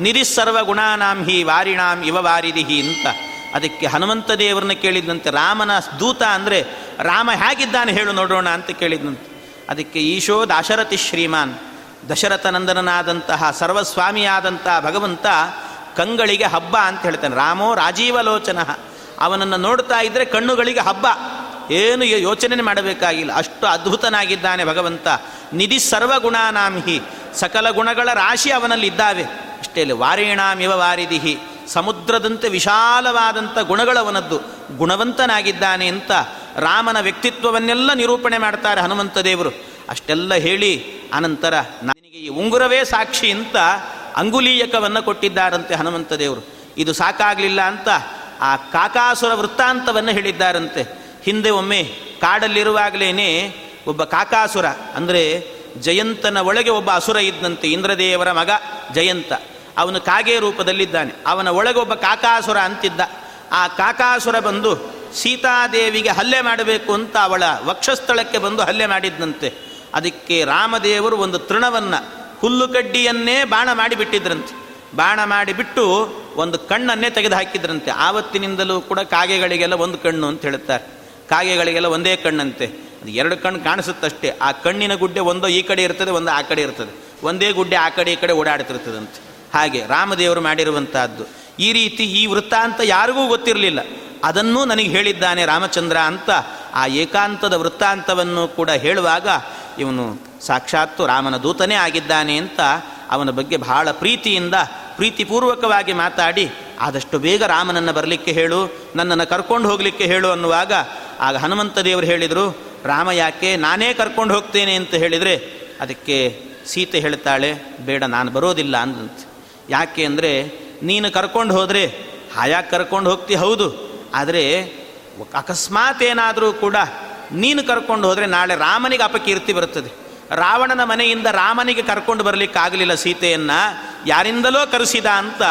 ನಿರಿಸ್ಸರ್ವ ಗುಣಾನಾಂ ಹಿ ವಾರಿಣಾಂ ಇವ ವಾರಿದಿಹಿ ಅಂತ. ಅದಕ್ಕೆ ಹನುಮಂತ ದೇವರನ್ನ ಕೇಳಿದಂತೆ ರಾಮನ ದೂತ ಅಂದರೆ ರಾಮ ಹೇಗಿದ್ದಾನೆ ಹೇಳು ನೋಡೋಣ ಅಂತ ಕೇಳಿದಂತೆ. ಅದಕ್ಕೆ ಈಶೋ ದಾಶರಥಿ ಶ್ರೀಮಾನ್ ದಶರಥನಂದನನಾದಂತಹ ಸರ್ವಸ್ವಾಮಿಯಾದಂತಹ ಭಗವಂತ ಕಂಗಳಿಗೆ ಹಬ್ಬ ಅಂತ ಹೇಳ್ತಾನೆ. ರಾಮೋ ರಾಜೀವಲೋಚನ. ಅವನನ್ನು ನೋಡ್ತಾ ಇದ್ದರೆ ಕಣ್ಣುಗಳಿಗೆ ಹಬ್ಬ. ಏನು ಯೋಚನೆ ಮಾಡಬೇಕಾಗಿಲ್ಲ. ಅಷ್ಟು ಅದ್ಭುತನಾಗಿದ್ದಾನೆ ಭಗವಂತ. ನಿಧಿ ಸರ್ವಗುಣಾನಾಂಹಿ ಸಕಲ ಗುಣಗಳ ರಾಶಿ ಅವನಲ್ಲಿ ಇದ್ದಾವೆ ಅಷ್ಟೇ ಇಲ್ಲಿ ವಾರೇಣಾಮಿವ ವಾರಿದಿಹಿ ಸಮುದ್ರದಂತೆ ವಿಶಾಲವಾದಂಥ ಗುಣಗಳವನದ್ದು ಗುಣವಂತನಾಗಿದ್ದಾನೆ ಅಂತ ರಾಮನ ವ್ಯಕ್ತಿತ್ವವನ್ನೆಲ್ಲ ನಿರೂಪಣೆ ಮಾಡ್ತಾರೆ ಹನುಮಂತ ದೇವರು. ಅಷ್ಟೆಲ್ಲ ಹೇಳಿ ಅನಂತರ ನನಗೆ ಈ ಉಂಗುರವೇ ಸಾಕ್ಷಿ ಅಂತ ಅಂಗುಲೀಯಕವನ್ನು ಕೊಟ್ಟಿದ್ದಾರಂತೆ ಹನುಮಂತ ದೇವರು ಇದು ಸಾಕಾಗಲಿಲ್ಲ ಅಂತ ಆ ಕಾಕಾಸುರ ವೃತ್ತಾಂತವನ್ನು ಹೇಳಿದ್ದಾರಂತೆ. ಹಿಂದೆ ಒಮ್ಮೆ ಕಾಡಲ್ಲಿರುವಾಗಲೇ ಒಬ್ಬ ಕಾಕಾಸುರ, ಅಂದರೆ ಜಯಂತನ ಒಳಗೆ ಒಬ್ಬ ಅಸುರ ಇದ್ದಂತೆ ಇಂದ್ರದೇವರ ಮಗ ಜಯಂತ. ಅವನು ಕಾಗೆ ರೂಪದಲ್ಲಿದ್ದಾನೆ. ಅವನ ಒಳಗೆ ಒಬ್ಬ ಕಾಕಾಸುರ ಅಂತಿದ್ದ. ಆ ಕಾಕಾಸುರ ಬಂದು ಸೀತಾದೇವಿಗೆ ಹಲ್ಲೆ ಮಾಡಬೇಕು ಅಂತ ಅವಳ ವಕ್ಷಸ್ಥಳಕ್ಕೆ ಬಂದು ಹಲ್ಲೆ ಮಾಡಿದ್ದಂತೆ ಅದಕ್ಕೆ ರಾಮದೇವರು ಒಂದು ತೃಣವನ್ನು ಹುಲ್ಲುಕಡ್ಡಿಯನ್ನೇ ಬಾಣ ಮಾಡಿಬಿಟ್ಟಿದ್ರಂತೆ. ಬಾಣ ಮಾಡಿಬಿಟ್ಟು ಒಂದು ಕಣ್ಣನ್ನೇ ತೆಗೆದು ಹಾಕಿದ್ರಂತೆ ಆವತ್ತಿನಿಂದಲೂ ಕೂಡ ಕಾಗೆಗಳಿಗೆಲ್ಲ ಒಂದು ಕಣ್ಣು ಅಂತ ಹೇಳುತ್ತಾರೆ. ಕಾಗೆಗಳಿಗೆಲ್ಲ ಒಂದೇ ಕಣ್ಣಂತೆ. ಅದು ಎರಡು ಕಣ್ಣು ಕಾಣಿಸುತ್ತಷ್ಟೇ. ಆ ಕಣ್ಣಿನ ಗುಡ್ಡೆ ಒಂದೋ ಈ ಕಡೆ ಇರ್ತದೆ, ಒಂದು ಆ ಕಡೆ ಇರ್ತದೆ. ಒಂದೇ ಗುಡ್ಡೆ ಆ ಕಡೆ ಈ ಕಡೆ ಓಡಾಡ್ತಿರ್ತದಂತೆ. ಹಾಗೆ ರಾಮದೇವರು ಮಾಡಿರುವಂತಹದ್ದು. ಈ ರೀತಿ ಈ ವೃತ್ತಾಂತ ಯಾರಿಗೂ ಗೊತ್ತಿರಲಿಲ್ಲ. ಅದನ್ನೂ ನನಗೆ ಹೇಳಿದ್ದಾನೆ ರಾಮಚಂದ್ರ ಅಂತ. ಆ ಏಕಾಂತದ ವೃತ್ತಾಂತವನ್ನು ಕೂಡ ಹೇಳುವಾಗ ಇವನು ಸಾಕ್ಷಾತ್ತು ರಾಮನ ದೂತನೇ ಆಗಿದ್ದಾನೆ ಅಂತ ಅವನ ಬಗ್ಗೆ ಬಹಳ ಪ್ರೀತಿಯಿಂದ, ಪ್ರೀತಿಪೂರ್ವಕವಾಗಿ ಮಾತಾಡಿ, ಆದಷ್ಟು ಬೇಗ ರಾಮನನ್ನು ಬರಲಿಕ್ಕೆ ಹೇಳು, ನನ್ನನ್ನು ಕರ್ಕೊಂಡು ಹೋಗಲಿಕ್ಕೆ ಹೇಳು ಅನ್ನುವಾಗ, ಆಗ ಹನುಮಂತ ದೇವರು ಹೇಳಿದರು, ರಾಮ ಯಾಕೆ ನಾನೇ ಕರ್ಕೊಂಡು ಹೋಗ್ತೇನೆ ಅಂತ ಹೇಳಿದರೆ, ಅದಕ್ಕೆ ಸೀತೆ ಹೇಳ್ತಾಳೆ, ಬೇಡ ನಾನು ಬರೋದಿಲ್ಲ ಅಂದಂತೆ. ಯಾಕೆ ಅಂದರೆ, ನೀನು ಕರ್ಕೊಂಡು ಹೋದರೆ, ಹಾಯಾಗಿ ಕರ್ಕೊಂಡು ಹೋಗ್ತಿ ಹೌದು, ಆದರೆ ಅಕಸ್ಮಾತ್ ಏನಾದರೂ ಕೂಡ ನೀನು ಕರ್ಕೊಂಡು ಹೋದರೆ ನಾಳೆ ರಾಮನಿಗೆ ಅಪಕೀರ್ತಿ ಬರುತ್ತದೆ. ರಾವಣನ ಮನೆಯಿಂದ ರಾಮನಿಗೆ ಕರ್ಕೊಂಡು ಬರಲಿಕ್ಕಾಗಲಿಲ್ಲ ಸೀತೆಯನ್ನು. ಯಾರಿಂದಲೋ ಕರೆಸಿದ ಅಂತ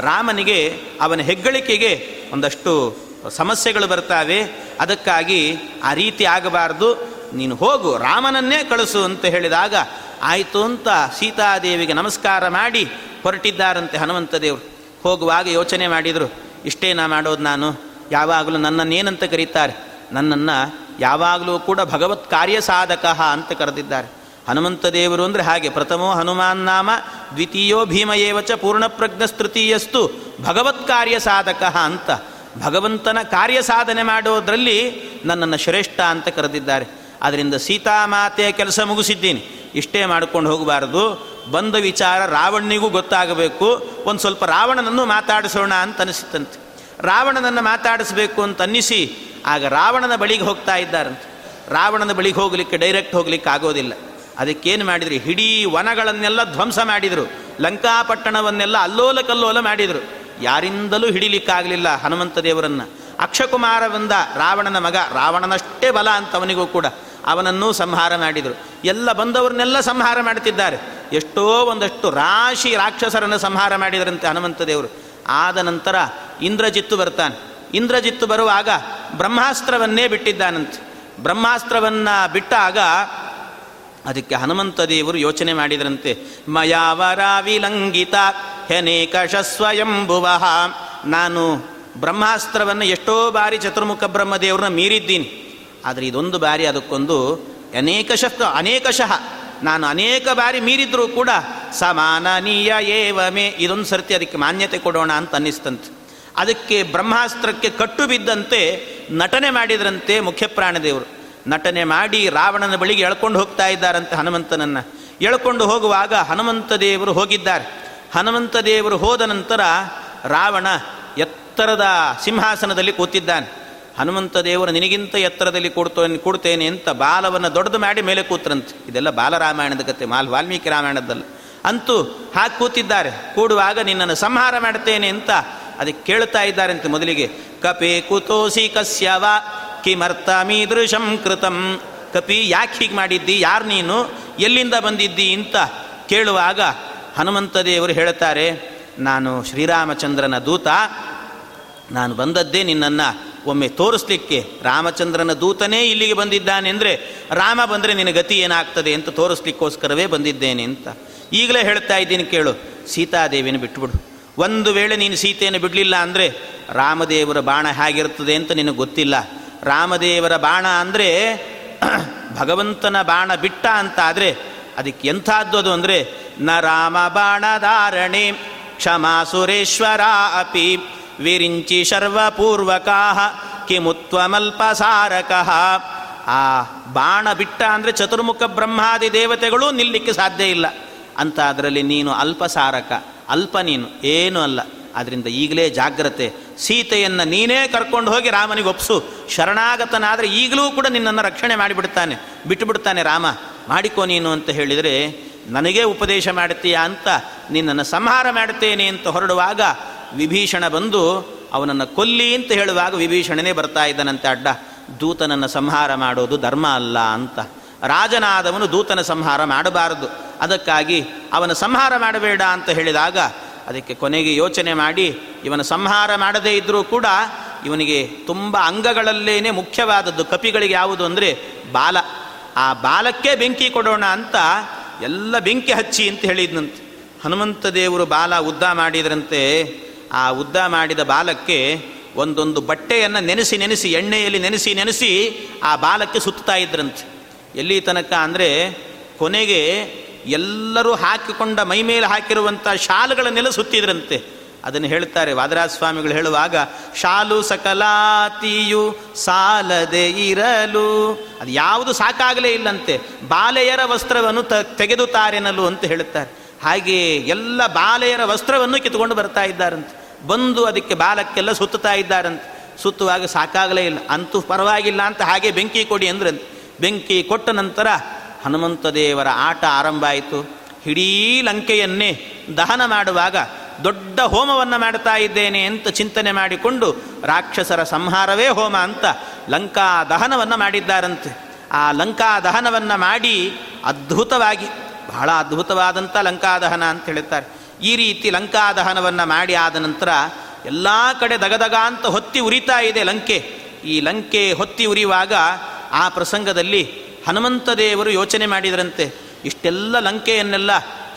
ರಾಮನಿಗೆ ಅವನ ಹೆಗ್ಗಳಿಕೆಗೆ ಒಂದಷ್ಟು ಸಮಸ್ಯೆಗಳು ಬರ್ತಾವೆ. ಅದಕ್ಕಾಗಿ ಆ ರೀತಿ ಆಗಬಾರ್ದು. ನೀನು ಹೋಗು, ರಾಮನನ್ನೇ ಕಳಿಸು ಅಂತ ಹೇಳಿದಾಗ, ಆಯಿತು ಅಂತ ಸೀತಾದೇವಿಗೆ ನಮಸ್ಕಾರ ಮಾಡಿ ಹೊರಟಿದ್ದಾರಂತೆ ಹನುಮಂತ ದೇವರು ಹೋಗುವಾಗ ಯೋಚನೆ ಮಾಡಿದರು, ಇಷ್ಟೇನಾ ಮಾಡೋದು ನಾನು? ಯಾವಾಗಲೂ ನನ್ನನ್ನೇನಂತ ಕರೀತಾರೆ? ನನ್ನನ್ನು ಯಾವಾಗಲೂ ಕೂಡ ಭಗವತ್ ಕಾರ್ಯ ಸಾಧಕ ಅಂತ ಕರೆದಿದ್ದಾರೆ. ಹನುಮಂತ ದೇವರು ಅಂದರೆ ಹಾಗೆ, ಪ್ರಥಮೋ ಹನುಮಾನ್ ನಾಮ, ದ್ವಿತೀಯೋ ಭೀಮಯೇವಚ ಪೂರ್ಣಪ್ರಜ್ಞಸ್ತೃತೀಯಸ್ತು ಭಗವತ್ ಕಾರ್ಯ ಸಾಧಕ ಅಂತ. ಭಗವಂತನ ಕಾರ್ಯ ಸಾಧನೆ ಮಾಡೋದ್ರಲ್ಲಿ ನನ್ನನ್ನು ಶ್ರೇಷ್ಠ ಅಂತ ಕರೆದಿದ್ದಾರೆ. ಅದರಿಂದ ಸೀತಾಮಾತೆಯ ಕೆಲಸ ಮುಗಿಸಿದ್ದೀನಿ. ಇಷ್ಟೇ ಮಾಡ್ಕೊಂಡು ಹೋಗಬಾರ್ದು. ಬಂದ ವಿಚಾರ ರಾವಣನಿಗೂ ಗೊತ್ತಾಗಬೇಕು. ಒಂದು ಸ್ವಲ್ಪ ರಾವಣನನ್ನು ಮಾತಾಡಿಸೋಣ ಅಂತ ಅನಿಸಿತಂತೆ ರಾವಣನನ್ನು ಮಾತಾಡಿಸಬೇಕು ಅಂತ ಅನ್ನಿಸಿ ಆಗ ರಾವಣನ ಬಳಿಗೆ ಹೋಗ್ತಾ ಇದ್ದಾರಂತೆ. ರಾವಣನ ಬಳಿಗೆ ಹೋಗಲಿಕ್ಕೆ ಡೈರೆಕ್ಟ್ ಹೋಗ್ಲಿಕ್ಕೆ ಆಗೋದಿಲ್ಲ. ಅದಕ್ಕೇನು ಮಾಡಿದ್ರಿ? ಇಡೀ ವನಗಳನ್ನೆಲ್ಲ ಧ್ವಂಸ ಮಾಡಿದರು. ಲಂಕಾಪಟ್ಟಣವನ್ನೆಲ್ಲ ಅಲ್ಲೋಲ ಕಲ್ಲೋಲ ಮಾಡಿದರು. ಯಾರಿಂದಲೂ ಹಿಡಿಲಿಕ್ಕಾಗಲಿಲ್ಲ ಹನುಮಂತ ದೇವರನ್ನು ಅಕ್ಷಕುಮಾರವೆಂದ ರಾವಣನ ಮಗ, ರಾವಣನಷ್ಟೇ ಬಲ ಅಂತ ಅವನಿಗೂ ಕೂಡ ಅವನನ್ನೂ ಸಂಹಾರ ಮಾಡಿದರು. ಎಲ್ಲ ಬಂದವರನ್ನೆಲ್ಲ ಸಂಹಾರ ಮಾಡ್ತಿದ್ದಾರೆ. ಎಷ್ಟೋ ಒಂದಷ್ಟು ರಾಶಿ ರಾಕ್ಷಸರನ್ನು ಸಂಹಾರ ಮಾಡಿದರಂತೆ ಹನುಮಂತ ದೇವರು ಆದ ನಂತರ ಇಂದ್ರಜಿತ್ತು ಬರ್ತಾನೆ. ಇಂದ್ರಜಿತ್ತು ಬರುವಾಗ ಬ್ರಹ್ಮಾಸ್ತ್ರವನ್ನೇ ಬಿಟ್ಟಿದ್ದಾನಂತೆ. ಬ್ರಹ್ಮಾಸ್ತ್ರವನ್ನು ಬಿಟ್ಟಾಗ ಅದಕ್ಕೆ ಹನುಮಂತ ದೇವರು ಯೋಚನೆ ಮಾಡಿದರಂತೆ. ಮಯಾವರ ವಿಲಂಗಿತ ಹೆನೇಕಷ ಸ್ವಯಂಭುವ. ನಾನು ಬ್ರಹ್ಮಾಸ್ತ್ರವನ್ನು ಎಷ್ಟೋ ಬಾರಿ ಚತುರ್ಮುಖ ಬ್ರಹ್ಮದೇವ್ರನ್ನ ಮೀರಿದ್ದೀನಿ. ಆದರೆ ಇದೊಂದು ಬಾರಿ ಅದಕ್ಕೊಂದು ಅನೇಕಶ ಅನೇಕಶಃ ನಾನು ಅನೇಕ ಬಾರಿ ಮೀರಿದ್ರೂ ಕೂಡ ಸಮಾನನೀಯ ಏವಮೇ. ಇದೊಂದು ಸರ್ತಿ ಅದಕ್ಕೆ ಮಾನ್ಯತೆ ಕೊಡೋಣ ಅಂತ ಅನ್ನಿಸ್ತಂತೆ. ಅದಕ್ಕೆ ಬ್ರಹ್ಮಾಸ್ತ್ರಕ್ಕೆ ಕಟ್ಟು ಬಿದ್ದಂತೆ ನಟನೆ ಮಾಡಿದ್ರಂತೆ ಮುಖ್ಯಪ್ರಾಣದೇವರು ನಟನೆ ಮಾಡಿ ರಾವಣನ ಬಳಿಗೆ ಎಳ್ಕೊಂಡು ಹೋಗ್ತಾ ಇದ್ದಾರಂತೆ ಹನುಮಂತನನ್ನು. ಎಳ್ಕೊಂಡು ಹೋಗುವಾಗ ಹನುಮಂತ ದೇವರು ಹೋಗಿದ್ದಾರೆ. ಹನುಮಂತ ದೇವರು ಹೋದ ನಂತರ ರಾವಣ ಎತ್ತರದ ಸಿಂಹಾಸನದಲ್ಲಿ ಕೂತಿದ್ದಾನೆ. ಹನುಮಂತ ದೇವರು ನಿನಗಿಂತ ಎತ್ತರದಲ್ಲಿ ಕೂಡ್ತೇನೆ ಕೊಡ್ತೇನೆ ಅಂತ ಬಾಲವನ್ನು ದೊಡ್ಡದು ಮಾಡಿ ಮೇಲೆ ಕೂತ್ರಂತೆ. ಇದೆಲ್ಲ ಬಾಲರಾಮಾಯಣದ ಕತೆ, ಮಾಲ್ ವಾಲ್ಮೀಕಿ ರಾಮಾಯಣದಲ್ಲ. ಅಂತೂ ಹಾಕಿ ಕೂತಿದ್ದಾರೆ. ಕೂಡುವಾಗ ನಿನ್ನನ್ನು ಸಂಹಾರ ಮಾಡ್ತೇನೆ ಅಂತ ಅದಕ್ಕೆ ಕೇಳ್ತಾ ಇದ್ದಾರಂತೆ ಮೊದಲಿಗೆ. ಕಪಿ ಕುತೋಸಿ ಕಸ್ಯವ ಕಿಮರ್ಥ ಮೀದೃಶಂ ಕೃತಂ. ಕಪಿ, ಯಾಕೆ ಹೀಗೆ ಮಾಡಿದ್ದಿ, ಯಾರು ನೀನು, ಎಲ್ಲಿಂದ ಬಂದಿದ್ದಿ ಅಂತ ಕೇಳುವಾಗ ಹನುಮಂತ ದೇವರು ಹೇಳ್ತಾರೆ, ನಾನು ಶ್ರೀರಾಮಚಂದ್ರನ ದೂತ, ನಾನು ಬಂದದ್ದೇ ನಿನ್ನನ್ನು ಒಮ್ಮೆ ತೋರಿಸ್ಲಿಕ್ಕೆ. ರಾಮಚಂದ್ರನ ದೂತನೇ ಇಲ್ಲಿಗೆ ಬಂದಿದ್ದಾನೆ ಅಂದರೆ, ರಾಮ ಬಂದರೆ ನಿನ್ನ ಗತಿ ಏನಾಗ್ತದೆ ಅಂತ ತೋರಿಸ್ಲಿಕ್ಕೋಸ್ಕರವೇ ಬಂದಿದ್ದೇನೆ ಅಂತ. ಈಗಲೇ ಹೇಳ್ತಾ ಇದ್ದೀನಿ ಕೇಳು ಸೀತಾದೇವಿನ ಬಿಟ್ಬಿಡು. ಒಂದು ವೇಳೆ ನೀನು ಸೀತೆಯನ್ನು ಬಿಡಲಿಲ್ಲ ಅಂದರೆ ರಾಮದೇವರ ಬಾಣ ಹೇಗಿರ್ತದೆ ಅಂತ ನಿನಗೆ ಗೊತ್ತಿಲ್ಲ. ರಾಮದೇವರ ಬಾಣ ಅಂದರೆ [CLEARS THROAT] ಭಗವಂತನ ಬಾಣ ಬಿಟ್ಟ ಅಂತ ಆದರೆ ಅದಕ್ಕೆ ಎಂಥದ್ದು ಅದು ಅಂದರೆ, ನ ರಾಮ ಬಾಣಧಾರಣೆ ಕ್ಷಮಾ ಸುರೇಶ್ವರ ಅಪಿ, ವಿರಿಂಚಿ ಶರ್ವಪೂರ್ವಕಾ ಕಿಮುತ್ವಮಲ್ಪಸಾರಕಃ ಆ ಬಾಣ ಬಿಟ್ಟ ಅಂದರೆ ಚತುರ್ಮುಖ ಬ್ರಹ್ಮಾದಿ ದೇವತೆಗಳು ನಿಲ್ಲಿಕ್ಕೆ ಸಾಧ್ಯ ಇಲ್ಲ. ಅಂತ ಅದರಲ್ಲಿ ನೀನು ಅಲ್ಪಸಾರಕ. ಅಲ್ಪ ನೀನು, ಏನೂ ಅಲ್ಲ. ಆದ್ದರಿಂದ ಈಗಲೇ ಜಾಗ್ರತೆ. ಸೀತೆಯನ್ನು ನೀನೇ ಕರ್ಕೊಂಡು ಹೋಗಿ ರಾಮನಿಗೆ ಒಪ್ಸು. ಶರಣಾಗತನಾದರೆ ಈಗಲೂ ಕೂಡ ನಿನ್ನನ್ನು ರಕ್ಷಣೆ ಮಾಡಿಬಿಡ್ತಾನೆ. ಬಿಟ್ಟುಬಿಡ್ತಾನೆ ರಾಮ. ಮಾಡಿಕೋ ನೀನು ಅಂತ ಹೇಳಿದರೆ, ನನಗೇ ಉಪದೇಶ ಮಾಡುತ್ತೀಯಾ ಅಂತ, ನಿನ್ನನ್ನು ಸಂಹಾರ ಮಾಡುತ್ತೇನೆ ಅಂತ ಹೊರಡುವಾಗ ವಿಭೀಷಣ ಬಂದು ಅವನನ್ನು ಕೊಲ್ಲಿ ಅಂತ ಹೇಳುವಾಗ ವಿಭೀಷಣನೇ ಬರ್ತಾ ಇದ್ದಾನಂತೆ ಅಡ್ಡ. ದೂತನನ್ನು ಸಂಹಾರ ಮಾಡೋದು ಧರ್ಮ ಅಲ್ಲ ಅಂತ. ರಾಜನಾದವನು ದೂತನ ಸಂಹಾರ ಮಾಡಬಾರದು. ಅದಕ್ಕಾಗಿ ಅವನ ಸಂಹಾರ ಮಾಡಬೇಡ ಅಂತ ಹೇಳಿದಾಗ ಅದಕ್ಕೆ ಕೊನೆಗೆ ಯೋಚನೆ ಮಾಡಿ, ಇವನ ಸಂಹಾರ ಮಾಡದೇ ಇದ್ದರೂ ಕೂಡ ಇವನಿಗೆ ತುಂಬ ಅಂಗಗಳಲ್ಲೇನೆ ಮುಖ್ಯವಾದದ್ದು ಕಪಿಗಳಿಗೆ ಯಾವುದು ಅಂದರೆ ಬಾಲ. ಆ ಬಾಲಕ್ಕೆ ಬೆಂಕಿ ಕೊಡೋಣ ಅಂತ ಎಲ್ಲ ಬೆಂಕಿ ಹಚ್ಚಿ ಅಂತ ಹೇಳಿದ್ನಂತೆ. ಹನುಮಂತ ದೇವರು ಬಾಲ ಉದ್ದ ಮಾಡಿದ್ರಂತೆ, ಆ ಉದ್ದ ಮಾಡಿದ ಬಾಲಕ್ಕೆ ಒಂದೊಂದು ಬಟ್ಟೆಯನ್ನು ನೆನೆಸಿ ನೆನೆಸಿ, ಎಣ್ಣೆಯಲ್ಲಿ ನೆನೆಸಿ ನೆನೆಸಿ ಆ ಬಾಲಕ್ಕೆ ಸುತ್ತಾ ಇದ್ರಂತೆ. ಎಲ್ಲಿ ತನಕ ಅಂದರೆ ಕೊನೆಗೆ ಎಲ್ಲರೂ ಹಾಕಿಕೊಂಡ ಮೈ ಮೇಲೆ ಹಾಕಿರುವಂಥ ಶಾಲುಗಳನ್ನೆಲ್ಲ ಸುತ್ತಿದ್ರಂತೆ. ಅದನ್ನು ಹೇಳ್ತಾರೆ ವಾದರಾಜ ಸ್ವಾಮಿಗಳು ಹೇಳುವಾಗ, ಶಾಲು ಸಕಲಾತಿಯು ಸಾಲದೆ ಇರಲು. ಅದು ಯಾವುದು ಸಾಕಾಗಲೇ ಇಲ್ಲಂತೆ. ಬಾಲೆಯರ ವಸ್ತ್ರವನ್ನು ತ ತೆಗೆದು ತಾರೆನಲು ಅಂತ ಹೇಳುತ್ತಾರೆ. ಹಾಗೆ ಎಲ್ಲ ಬಾಲೆಯರ ವಸ್ತ್ರವನ್ನು ಕಿತ್ಕೊಂಡು ಬರ್ತಾ ಇದ್ದಾರಂತೆ. ಬಂದು ಅದಕ್ಕೆ ಬಾಲಕ್ಕೆಲ್ಲ ಸುತ್ತುತ್ತಾ ಇದ್ದಾರಂತೆ. ಸುತ್ತುವಾಗ ಸಾಕಾಗಲೇ ಇಲ್ಲ. ಅಂತೂ ಪರವಾಗಿಲ್ಲ ಅಂತ ಹಾಗೆ ಬೆಂಕಿ ಕೊಡಿ ಅಂದ್ರಂತೆ. ಬೆಂಕಿ ಕೊಟ್ಟ ನಂತರ ಹನುಮಂತ ದೇವರ ಆಟ ಆರಂಭ ಆಯಿತು. ಇಡೀ ಲಂಕೆಯನ್ನೇ ದಹನ ಮಾಡುವಾಗ ದೊಡ್ಡ ಹೋಮವನ್ನು ಮಾಡ್ತಾ ಇದ್ದೇನೆ ಅಂತ ಚಿಂತನೆ ಮಾಡಿಕೊಂಡು ರಾಕ್ಷಸರ ಸಂಹಾರವೇ ಹೋಮ ಅಂತ ಲಂಕಾ ದಹನವನ್ನು ಮಾಡಿದ್ದಾರಂತೆ. ಆ ಲಂಕಾ ದಹನವನ್ನು ಮಾಡಿ ಅದ್ಭುತವಾಗಿ, ಬಹಳ ಅದ್ಭುತವಾದಂಥ ಲಂಕಾ ದಹನ ಅಂತ ಹೇಳುತ್ತಾರೆ ಈ ರೀತಿ ಲಂಕಾ ದಹನವನ್ನು ಮಾಡಿ ಆದ ನಂತರ ಎಲ್ಲ ಕಡೆ ದಗದಗ ಅಂತ ಹೊತ್ತಿ ಉರಿತಾ ಇದೆ ಲಂಕೆ. ಈ ಲಂಕೆ ಹೊತ್ತಿ ಉರಿಯುವಾಗ ಆ ಪ್ರಸಂಗದಲ್ಲಿ ಹನುಮಂತ ದೇವರು ಯೋಚನೆ ಮಾಡಿದರಂತೆ, ಇಷ್ಟೆಲ್ಲ ಲಂಕೆಯನ್ನೆಲ್ಲ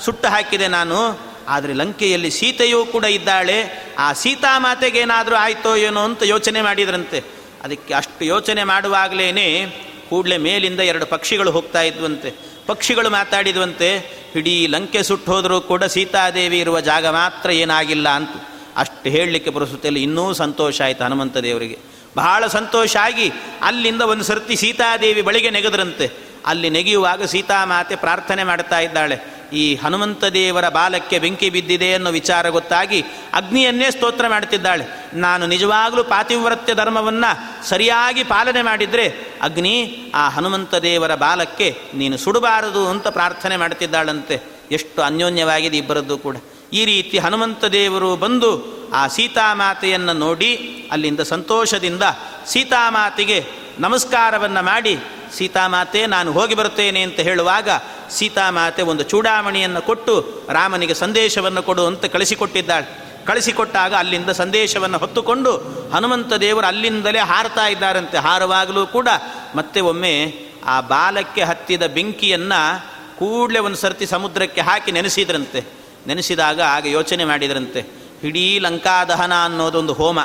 ಸುಟ್ಟು ಹಾಕಿದೆ ನಾನು, ಆದರೆ ಲಂಕೆಯಲ್ಲಿ ಸೀತೆಯೂ ಕೂಡ ಇದ್ದಾಳೆ, ಆ ಸೀತಾಮಾತೆಗೇನಾದರೂ ಆಯಿತೋ ಏನೋ ಅಂತ ಯೋಚನೆ ಮಾಡಿದರಂತೆ. ಅದಕ್ಕೆ ಅಷ್ಟು ಯೋಚನೆ ಮಾಡುವಾಗಲೇ ಕೂಡಲೇ ಮೇಲಿಂದ ಎರಡು ಪಕ್ಷಿಗಳು ಹೋಗ್ತಾ ಇದ್ವಂತೆ. ಪಕ್ಷಿಗಳು ಮಾತಾಡಿದ್ವಂತೆ, ಇಡೀ ಲಂಕೆ ಸುಟ್ಟು ಹೋದರೂ ಕೂಡ ಸೀತಾದೇವಿ ಇರುವ ಜಾಗ ಮಾತ್ರ ಏನಾಗಿಲ್ಲ ಅಂತ. ಅಷ್ಟು ಹೇಳಲಿಕ್ಕೆ ಪುರಸುತ್ತಿಲ್ಲ ಇನ್ನೂ ಸಂತೋಷ ಆಯಿತು ಹನುಮಂತ ದೇವರಿಗೆ. ಬಹಳ ಸಂತೋಷ ಆಗಿ ಅಲ್ಲಿಂದ ಒಂದು ಸರ್ತಿ ಸೀತಾದೇವಿ ಬಳಿಗೆ ನೆಗೆದ್ರಂತೆ. ಅಲ್ಲಿ ನೆಗೆಯುವಾಗ ಸೀತಾಮಾತೆ ಪ್ರಾರ್ಥನೆ ಮಾಡ್ತಾ ಇದ್ದಾಳೆ. ಈ ಹನುಮಂತ ದೇವರ ಬಾಲಕ್ಕೆ ಬೆಂಕಿ ಬಿದ್ದಿದೆ ಅನ್ನೋ ವಿಚಾರ ಗೊತ್ತಾಗಿ ಅಗ್ನಿಯನ್ನೇ ಸ್ತೋತ್ರ ಮಾಡ್ತಿದ್ದಾಳೆ ನಾನು ನಿಜವಾಗಲೂ ಪಾತಿವ್ರತ್ಯ ಧರ್ಮವನ್ನು ಸರಿಯಾಗಿ ಪಾಲನೆ ಮಾಡಿದರೆ ಅಗ್ನಿ ಆ ಹನುಮಂತ ದೇವರ ಬಾಲಕ್ಕೆ ನೀನು ಸುಡಬಾರದು ಅಂತ ಪ್ರಾರ್ಥನೆ ಮಾಡ್ತಿದ್ದಾಳಂತೆ ಎಷ್ಟು ಅನ್ಯೋನ್ಯವಾಗಿದೆ ಇಬ್ಬರದ್ದು ಕೂಡ. ಈ ರೀತಿ ಹನುಮಂತ ದೇವರು ಬಂದು ಆ ಸೀತಾಮಾತೆಯನ್ನು ನೋಡಿ ಅಲ್ಲಿಂದ ಸಂತೋಷದಿಂದ ಸೀತಾಮಾತೆಗೆ ನಮಸ್ಕಾರವನ್ನು ಮಾಡಿ, ಸೀತಾಮಾತೆ, ನಾನು ಹೋಗಿ ಬರುತ್ತೇನೆ ಅಂತ ಹೇಳುವಾಗ ಸೀತಾಮಾತೆ ಒಂದು ಚೂಡಾಮಣಿಯನ್ನು ಕೊಟ್ಟು ರಾಮನಿಗೆ ಸಂದೇಶವನ್ನು ಕೊಡು ಅಂತ ಕಳಿಸಿಕೊಟ್ಟಿದ್ದಾಳೆ. ಕಳಿಸಿಕೊಟ್ಟಾಗ ಅಲ್ಲಿಂದ ಸಂದೇಶವನ್ನು ಹೊತ್ತುಕೊಂಡು ಹನುಮಂತ ದೇವರು ಅಲ್ಲಿಂದಲೇ ಹಾರತಾ ಇದ್ದಾರಂತೆ. ಹಾರುವಾಗಲೂ ಕೂಡ ಮತ್ತೆ ಒಮ್ಮೆ ಆ ಬಾಲಕ್ಕೆ ಹತ್ತಿದ ಬೆಂಕಿಯನ್ನು ಕೂಡಲೇ ಒಂದು ಸರ್ತಿ ಸಮುದ್ರಕ್ಕೆ ಹಾಕಿ ನೆನೆಸಿದ್ರಂತೆ. ನೆನೆಸಿದಾಗ ಆಗ ಯೋಚನೆ ಮಾಡಿದ್ರಂತೆ. ಇಡೀ ಲಂಕಾದಹನ ಅನ್ನೋದೊಂದು ಹೋಮ.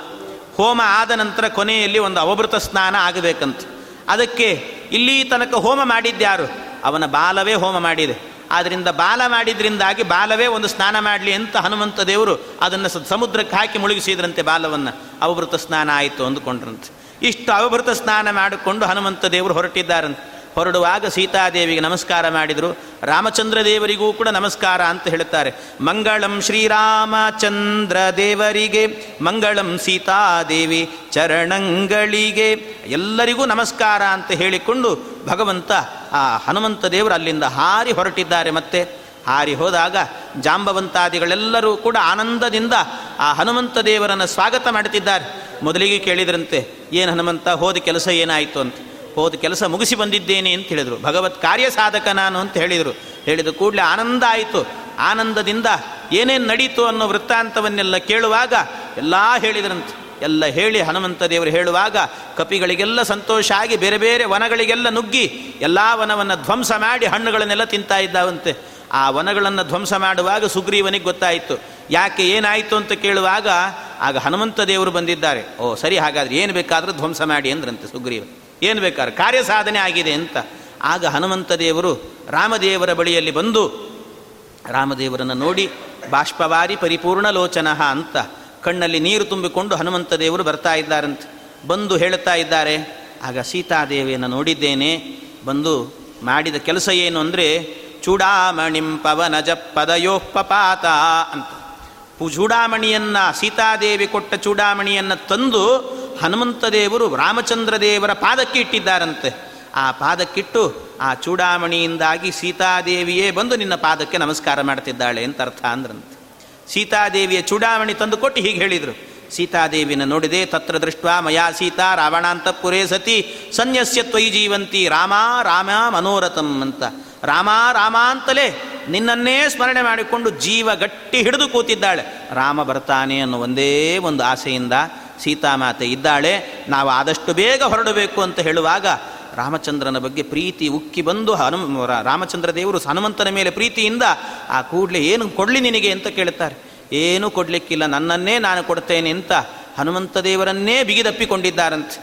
ಹೋಮ ಆದ ನಂತರ ಕೊನೆಯಲ್ಲಿ ಒಂದು ಅವಭೃತ ಸ್ನಾನ ಆಗಬೇಕಂತ. ಅದಕ್ಕೆ ಇಲ್ಲಿ ತನಕ ಹೋಮ ಮಾಡಿದ್ದ್ಯಾರು ಅವನ ಬಾಲವೇ ಹೋಮ ಮಾಡಿದೆ. ಆದ್ದರಿಂದ ಬಾಲ ಮಾಡಿದ್ರಿಂದಾಗಿ ಬಾಲವೇ ಒಂದು ಸ್ನಾನ ಮಾಡಲಿ ಅಂತ ಹನುಮಂತ ದೇವರು ಅದನ್ನು ಸಮುದ್ರಕ್ಕೆ ಹಾಕಿ ಮುಳುಗಿಸಿದ್ರಂತೆ ಬಾಲವನ್ನು. ಅವಭೃತ ಸ್ನಾನ ಆಯಿತು ಅಂದುಕೊಂಡ್ರಂತೆ. ಇಷ್ಟು ಅವಭೃತ ಸ್ನಾನ ಮಾಡಿಕೊಂಡು ಹನುಮಂತ ದೇವರು ಹೊರಟಿದ್ದಾರಂತೆ. ಹೊರಡುವಾಗ ಸೀತಾದೇವಿಗೆ ನಮಸ್ಕಾರ ಮಾಡಿದರು. ರಾಮಚಂದ್ರ ದೇವರಿಗೂ ಕೂಡ ನಮಸ್ಕಾರ ಅಂತ ಹೇಳುತ್ತಾರೆ. ಮಂಗಳಂ ಶ್ರೀರಾಮಚಂದ್ರ ದೇವರಿಗೆ ಮಂಗಳಂ ಸೀತಾದೇವಿ ಚರಣಂಗಳಿಗೆ ಎಲ್ಲರಿಗೂ ನಮಸ್ಕಾರ ಅಂತ ಹೇಳಿಕೊಂಡು ಭಗವಂತ ಆ ಹನುಮಂತ ದೇವರು ಅಲ್ಲಿಂದ ಹಾರಿ ಹೊರಟಿದ್ದಾರೆ ಮತ್ತೆ. ಹಾರಿ ಹೋದಾಗ ಜಾಂಬವಂತಾದಿಗಳೆಲ್ಲರೂ ಕೂಡ ಆನಂದದಿಂದ ಆ ಹನುಮಂತ ದೇವರನ್ನು ಸ್ವಾಗತ ಮಾಡುತ್ತಿದ್ದಾರೆ. ಮೊದಲಿಗೆ ಕೇಳಿದ್ರಂತೆ, ಏನು ಹನುಮಂತ, ಹೋದ ಕೆಲಸ ಏನಾಯಿತು? ಅಂತ. ಹೋದ ಕೆಲಸ ಮುಗಿಸಿ ಬಂದಿದ್ದೇನೆ ಅಂತ ಹೇಳಿದರು. ಭಗವತ್ ಕಾರ್ಯ ಸಾಧಕ ನಾನು ಅಂತ ಹೇಳಿದರು. ಹೇಳಿದ ಕೂಡಲೇ ಆನಂದ ಆಯಿತು. ಆನಂದದಿಂದ ಏನೇನು ನಡೀತು ಅನ್ನೋ ವೃತ್ತಾಂತವನ್ನೆಲ್ಲ ಕೇಳುವಾಗ ಎಲ್ಲ ಹೇಳಿದ್ರಂತೆ. ಎಲ್ಲ ಹೇಳಿ ಹನುಮಂತ ದೇವರು ಹೇಳುವಾಗ ಕಪಿಗಳಿಗೆಲ್ಲ ಸಂತೋಷ ಆಗಿ ಬೇರೆ ಬೇರೆ ವನಗಳಿಗೆಲ್ಲ ನುಗ್ಗಿ ಎಲ್ಲ ವನವನ್ನು ಧ್ವಂಸ ಮಾಡಿ ಹಣ್ಣುಗಳನ್ನೆಲ್ಲ ತಿಂತಾ ಇದ್ದಾವಂತೆ. ಆ ವನಗಳನ್ನು ಧ್ವಂಸ ಮಾಡುವಾಗ ಸುಗ್ರೀವನಿಗೆ ಗೊತ್ತಾಯಿತು. ಯಾಕೆ ಏನಾಯಿತು ಅಂತ ಕೇಳುವಾಗ ಆಗ ಹನುಮಂತ ದೇವರು ಬಂದಿದ್ದಾರೆ. ಓ ಸರಿ ಹಾಗಾದ್ರೆ ಏನು ಬೇಕಾದರೂ ಧ್ವಂಸ ಮಾಡಿ ಅಂದ್ರಂತೆ ಸುಗ್ರೀವ. ಏನು ಬೇಕಾದ್ರೆ ಕಾರ್ಯ ಸಾಧನೆ ಆಗಿದೆ ಅಂತ. ಆಗ ಹನುಮಂತ ದೇವರು ರಾಮದೇವರ ಬಳಿಯಲ್ಲಿ ಬಂದು ರಾಮದೇವರನ್ನು ನೋಡಿ, ಬಾಷ್ಪವಾರಿ ಪರಿಪೂರ್ಣ ಲೋಚನ ಅಂತ ಕಣ್ಣಲ್ಲಿ ನೀರು ತುಂಬಿಕೊಂಡು ಹನುಮಂತ ದೇವರು ಬರ್ತಾ ಇದ್ದಾರಂತೆ. ಬಂದು ಹೇಳ್ತಾ ಇದ್ದಾರೆ, ಆಗ ಸೀತಾದೇವಿಯನ್ನು ನೋಡಿದ್ದೇನೆ. ಬಂದು ಮಾಡಿದ ಕೆಲಸ ಏನು ಅಂದರೆ, ಚೂಡಾಮಣಿಂ ಪವನಜ ಪದಯೋಪಪಾತ ಅಂತ. ಚೂಡಾಮಣಿಯನ್ನು, ಸೀತಾದೇವಿ ಕೊಟ್ಟ ಚೂಡಾಮಣಿಯನ್ನು ತಂದು ಹನುಮಂತ ದೇವರು ರಾಮಚಂದ್ರ ದೇವರ ಪಾದಕ್ಕೆ ಇಟ್ಟಿದ್ದಾರಂತೆ. ಆ ಪಾದಕ್ಕಿಟ್ಟು ಆ ಚೂಡಾಮಣಿಯಿಂದಾಗಿ ಸೀತಾದೇವಿಯೇ ಬಂದು ನಿನ್ನ ಪಾದಕ್ಕೆ ನಮಸ್ಕಾರ ಮಾಡ್ತಿದ್ದಾಳೆ ಅಂತ ಅರ್ಥ ಅಂದ್ರಂತೆ. ಸೀತಾದೇವಿಯ ಚೂಡಾಮಣಿ ತಂದು ಕೊಟ್ಟು ಹೀಗೆ ಹೇಳಿದರು. ಸೀತಾದೇವಿನ ನೋಡಿದೆ, ತತ್ರ ದೃಷ್ಟ ಮಯಾ ಸೀತಾ ರಾವಣಾಂತಪುರೇ ಸತಿ, ಸನ್ಯಸ್ಯ ತ್ವಯಿ ಜೀವಂತಿ, ರಾಮ ರಾಮ ಮನೋರಥಂ ಅಂತ. ರಾಮ ರಾಮ ಅಂತಲೇ ನಿನ್ನನ್ನೇ ಸ್ಮರಣೆ ಮಾಡಿಕೊಂಡು ಜೀವ ಗಟ್ಟಿ ಹಿಡಿದು ಕೂತಿದ್ದಾಳೆ. ರಾಮ ಬರ್ತಾನೆ ಅನ್ನೋ ಒಂದೇ ಒಂದು ಆಸೆಯಿಂದ ಸೀತಾಮಾತೆ ಇದ್ದಾಳೆ, ನಾವು ಆದಷ್ಟು ಬೇಗ ಹೊರಡಬೇಕು ಅಂತ ಹೇಳುವಾಗ ರಾಮಚಂದ್ರನ ಬಗ್ಗೆ ಪ್ರೀತಿ ಉಕ್ಕಿ ಬಂದು ಹನುಮ, ರಾಮಚಂದ್ರ ದೇವರು ಹನುಮಂತನ ಮೇಲೆ ಪ್ರೀತಿಯಿಂದ ಆ ಕೂಡಲೇ ಏನು ಕೊಡಲಿ ನಿನಗೆ ಅಂತ ಕೇಳ್ತಾರೆ ಏನೂ ಕೊಡಲಿಕ್ಕಿಲ್ಲ, ನನ್ನನ್ನೇ ನಾನು ಕೊಡ್ತೇನೆ ಅಂತ ಹನುಮಂತ ದೇವರನ್ನೇ ಬಿಗಿದಪ್ಪಿಕೊಂಡಿದ್ದಾರಂತೆ.